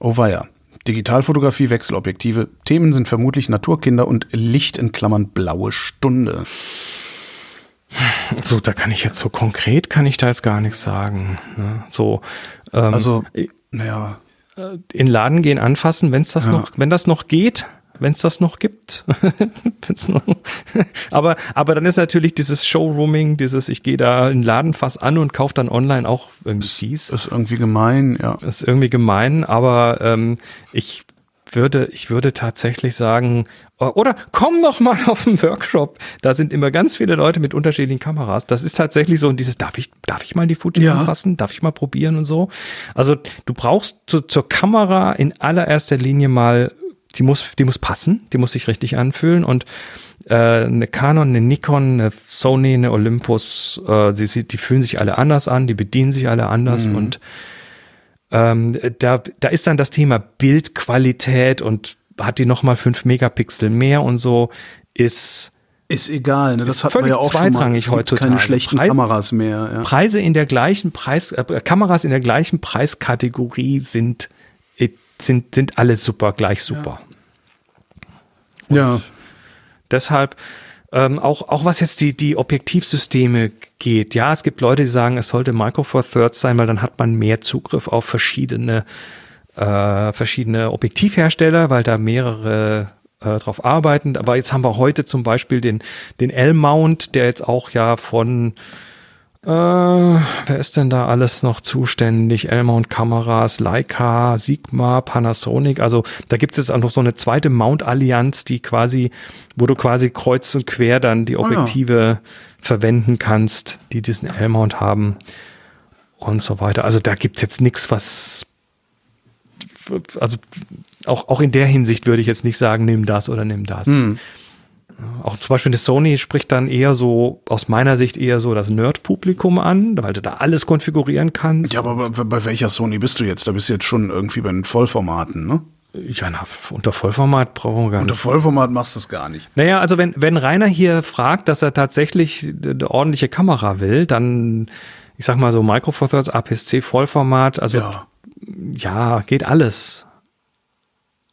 Oh weia. Digitalfotografie, Wechselobjektive. Themen sind vermutlich Naturkinder und Licht in Klammern blaue Stunde. So, da kann ich jetzt so konkret, kann ich da jetzt gar nichts sagen. Ne? So, ähm, Also, naja, in den Laden gehen, anfassen, wenn es das Ja. noch, wenn das noch geht, wenn es das noch gibt. (laughs) Noch, (laughs) aber, aber dann ist natürlich dieses Showrooming, dieses, ich gehe da in den Laden fass an und kaufe dann online auch irgendwie fies. ist irgendwie gemein, ja. ist irgendwie gemein, aber ähm, ich würde, ich würde tatsächlich sagen, oder komm doch mal (laughs) auf einen Workshop. Da sind immer ganz viele Leute mit unterschiedlichen Kameras. Das ist tatsächlich so und dieses, darf ich, darf ich mal die Fuji Ja. anfassen? Darf ich mal probieren und so? Also du brauchst zu, zur Kamera in allererster Linie mal, die muss, die muss passen, die muss sich richtig anfühlen und äh, eine Canon, eine Nikon, eine Sony, eine Olympus, äh, die, sie- die fühlen sich alle anders an, die bedienen sich alle anders und ähm, da, da ist dann das Thema Bildqualität und hat die nochmal fünf Megapixel mehr und so, ist Ist egal, ne? das Ist hat man ja auch schon mal. zweitrangig Es gibt heutzutage. keine schlechten Preis- Kameras mehr. Ja. Preise in der gleichen Preis, äh, Kameras in der gleichen Preiskategorie sind, äh, sind, sind alle super, gleich super. ja. Deshalb ähm, auch, auch was jetzt die, die Objektivsysteme geht. Ja, es gibt Leute, die sagen, es sollte Micro Four Thirds sein, weil dann hat man mehr Zugriff auf verschiedene, äh, verschiedene Objektivhersteller, weil da mehrere äh, drauf arbeiten. Aber jetzt haben wir heute zum Beispiel den, den L-Mount, der jetzt auch ja von Äh, wer ist denn da alles noch zuständig? L-Mount Kameras, Leica, Sigma, Panasonic. Also da gibt es jetzt auch noch so eine zweite Mount-Allianz, die quasi, wo du quasi kreuz und quer dann die Objektive oh ja. verwenden kannst, die diesen L-Mount haben und so weiter. Also da gibt's jetzt nichts, was also auch, auch in der Hinsicht würde ich jetzt nicht sagen, nimm das oder nimm das. Hm. Auch zum Beispiel eine Sony spricht dann eher so, aus meiner Sicht eher so das Nerd-Publikum an, weil du da alles konfigurieren kannst. Ja, aber bei, bei, welcher Sony bist du jetzt? Da bist du jetzt schon irgendwie bei den Vollformaten, ne? Ja, na, unter Vollformat brauchen wir gar nicht. Unter Vollformat machst du es gar nicht. Naja, also wenn, wenn Rainer hier fragt, dass er tatsächlich eine ordentliche Kamera will, dann, ich sag mal so Micro Four Thirds, APS-C Vollformat, also ja. ja, geht alles.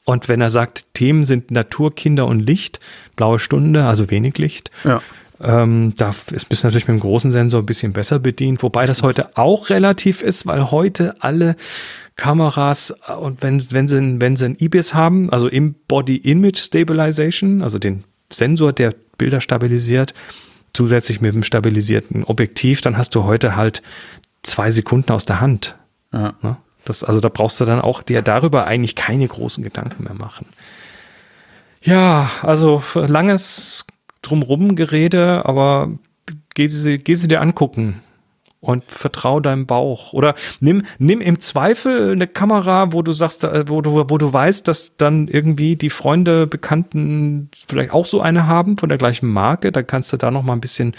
Und wenn er sagt, Themen sind Natur, Kinder und Licht, blaue Stunde, also wenig Licht, ja. ähm, da ist bist natürlich mit dem großen Sensor ein bisschen besser bedient, wobei das heute auch relativ ist, weil heute alle Kameras äh, und wenn, wenn sie, wenn sie ein IBIS haben, also im Body Image Stabilization, also den Sensor, der Bilder stabilisiert, zusätzlich mit dem stabilisierten Objektiv, dann hast du heute halt zwei Sekunden aus der Hand. Ja. Ne? Das, also da brauchst du dann auch dir darüber eigentlich keine großen Gedanken mehr machen. Ja, also langes drumrum Gerede, aber geh sie, geh sie dir angucken und vertrau deinem Bauch. Oder nimm, nimm im Zweifel eine Kamera, wo du sagst, äh, wo du, wo du weißt, dass dann irgendwie die Freunde, Bekannten vielleicht auch so eine haben von der gleichen Marke. Da kannst du da noch mal ein bisschen,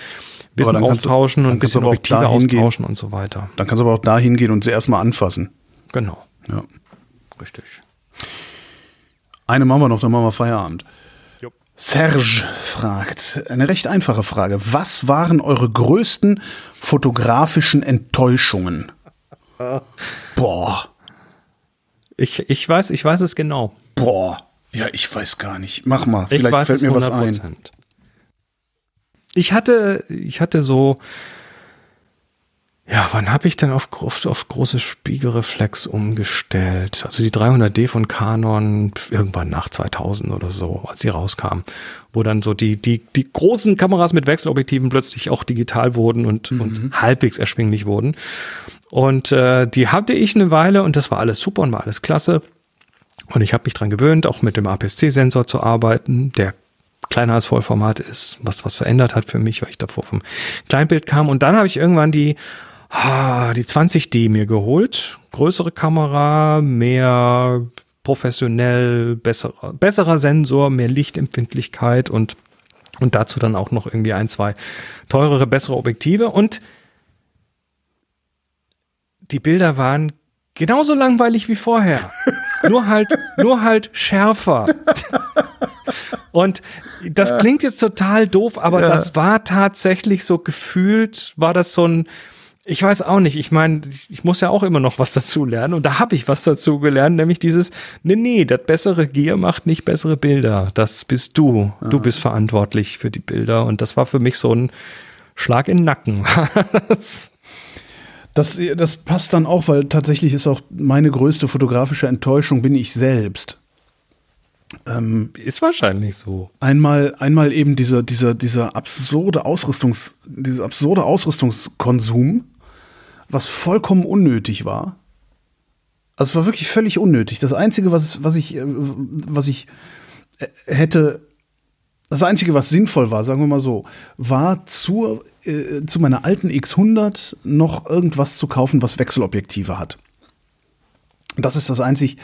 bisschen austauschen du, und ein bisschen Objektive austauschen und so weiter. Dann kannst du aber auch da hingehen und sie erstmal anfassen. Genau. Ja. Richtig. Eine machen wir noch, dann machen wir Feierabend. Serge fragt, eine recht einfache Frage. Was waren eure größten fotografischen Enttäuschungen? (laughs) Boah. Ich, ich weiß, ich weiß es genau. Boah. Ja, ich weiß gar nicht. Mach mal. Vielleicht fällt mir 100%. was ein. Ich hatte, ich hatte so, ja, wann habe ich denn auf, auf, auf große Spiegelreflex umgestellt? Also die 300D von Canon irgendwann nach 2000 oder so, als sie rauskam, wo dann so die die die großen Kameras mit Wechselobjektiven plötzlich auch digital wurden und mhm. und halbwegs erschwinglich wurden. Und äh, die hatte ich eine Weile und das war alles super und war alles klasse. Und ich habe mich dran gewöhnt, auch mit dem APS-C-Sensor zu arbeiten, der kleiner als Vollformat ist, was was verändert hat für mich, weil ich davor vom Kleinbild kam. Und dann habe ich irgendwann die die 20D mir geholt. Größere Kamera, mehr professionell, besserer, besserer Sensor, mehr Lichtempfindlichkeit und, und dazu dann auch noch irgendwie ein, zwei teurere, bessere Objektive. Und die Bilder waren genauso langweilig wie vorher. nur halt, nur halt schärfer. Und das klingt jetzt total doof, aber ja. das war tatsächlich so gefühlt, war das so ein, ich weiß auch nicht. Ich meine, ich muss ja auch immer noch was dazu lernen. Und da habe ich was dazu gelernt, nämlich dieses, nee, nee, das bessere Gear macht nicht bessere Bilder. Das bist du. Ja. Du bist verantwortlich für die Bilder. Und das war für mich so ein Schlag in den Nacken. (laughs) das, das passt dann auch, weil tatsächlich ist auch meine größte fotografische Enttäuschung bin ich selbst. Ähm, ist wahrscheinlich so. Einmal, einmal eben dieser, dieser, dieser absurde Ausrüstungs, dieser absurde Ausrüstungskonsum, was vollkommen unnötig war. Also es war wirklich völlig unnötig. Das Einzige, was, was ich, äh, was ich äh, hätte, das Einzige, was sinnvoll war, sagen wir mal so, war zur, äh, zu meiner alten X100 noch irgendwas zu kaufen, was Wechselobjektive hat. Das ist das einzig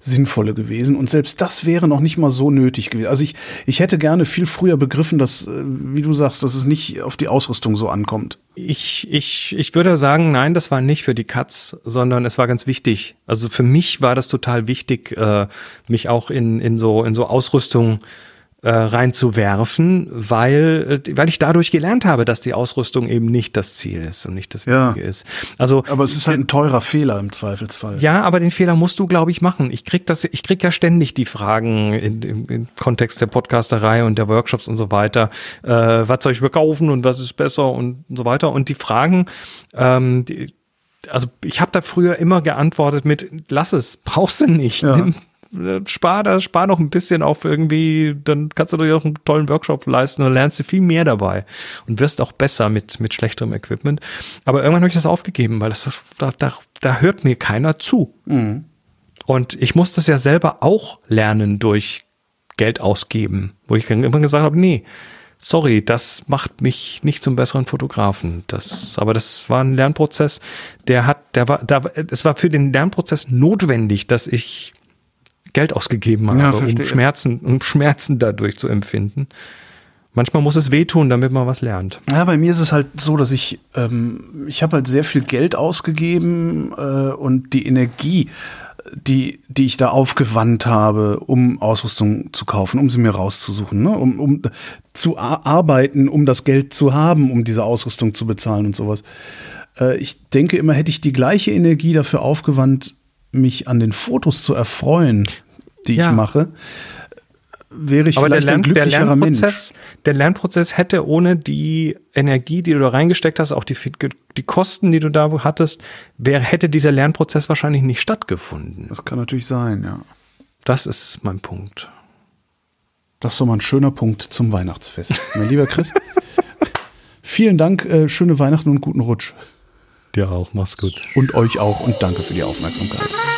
Sinnvolle gewesen. Und selbst das wäre noch nicht mal so nötig gewesen. Also ich, ich hätte gerne viel früher begriffen, dass, äh, wie du sagst, dass es nicht auf die Ausrüstung so ankommt. Ich, ich, ich würde sagen, nein, das war nicht für die Katz, sondern es war ganz wichtig. Also für mich war das total wichtig, äh, mich auch in, in so, in so Ausrüstung äh, reinzuwerfen, weil, äh, weil ich dadurch gelernt habe, dass die Ausrüstung eben nicht das Ziel ist und nicht das Wichtige ja. ist. Also, aber es ist halt ein teurer Fehler im Zweifelsfall. Ja, aber den Fehler musst du, glaube ich, machen. Ich krieg das, ich krieg ja ständig die Fragen in, im, im Kontext der Podcasterei und der Workshops und so weiter. Äh, was soll ich verkaufen und was ist besser und so weiter. Und die Fragen, ähm, die, also ich habe da früher immer geantwortet mit, lass es, brauchst du nicht. Ja. Nimm, äh, spar da, spar noch ein bisschen auf irgendwie, dann kannst du dir auch einen tollen Workshop leisten und lernst du viel mehr dabei und wirst auch besser mit, mit schlechterem Equipment. Aber irgendwann habe ich das aufgegeben, weil das, da, da, da hört mir keiner zu. Mhm. Und ich muss das ja selber auch lernen durch Geld ausgeben, wo ich dann immer gesagt habe, nee, sorry, das macht mich nicht zum besseren Fotografen. Das, aber das war ein Lernprozess, der hat, der war, da, es war für den Lernprozess notwendig, dass ich Geld ausgegeben habe, ja, um Schmerzen, um Schmerzen dadurch zu empfinden. Manchmal muss es wehtun, damit man was lernt. Ja, bei mir ist es halt so, dass ich, ähm, ich habe halt sehr viel Geld ausgegeben äh, und die Energie die, die ich da aufgewandt habe, um Ausrüstung zu kaufen, um sie mir rauszusuchen, ne? um, um zu arbeiten, um das Geld zu haben, um diese Ausrüstung zu bezahlen und sowas. Äh, ich denke immer, hätte ich die gleiche Energie dafür aufgewandt, mich an den Fotos zu erfreuen, die ja. ich mache, wäre ich Aber vielleicht Lern, ein glücklicherer der Lernprozess, Mensch. Der Lernprozess hätte ohne die Energie, die du da reingesteckt hast, auch die, die Kosten, die du da hattest, wäre, hätte dieser Lernprozess wahrscheinlich nicht stattgefunden. Das kann natürlich sein, ja. Das ist mein Punkt. Das ist doch mal ein schöner Punkt zum Weihnachtsfest. mein lieber Chris, (laughs) vielen Dank, äh, schöne Weihnachten und guten Rutsch. Dir auch, mach's gut. Und euch auch und danke für die Aufmerksamkeit.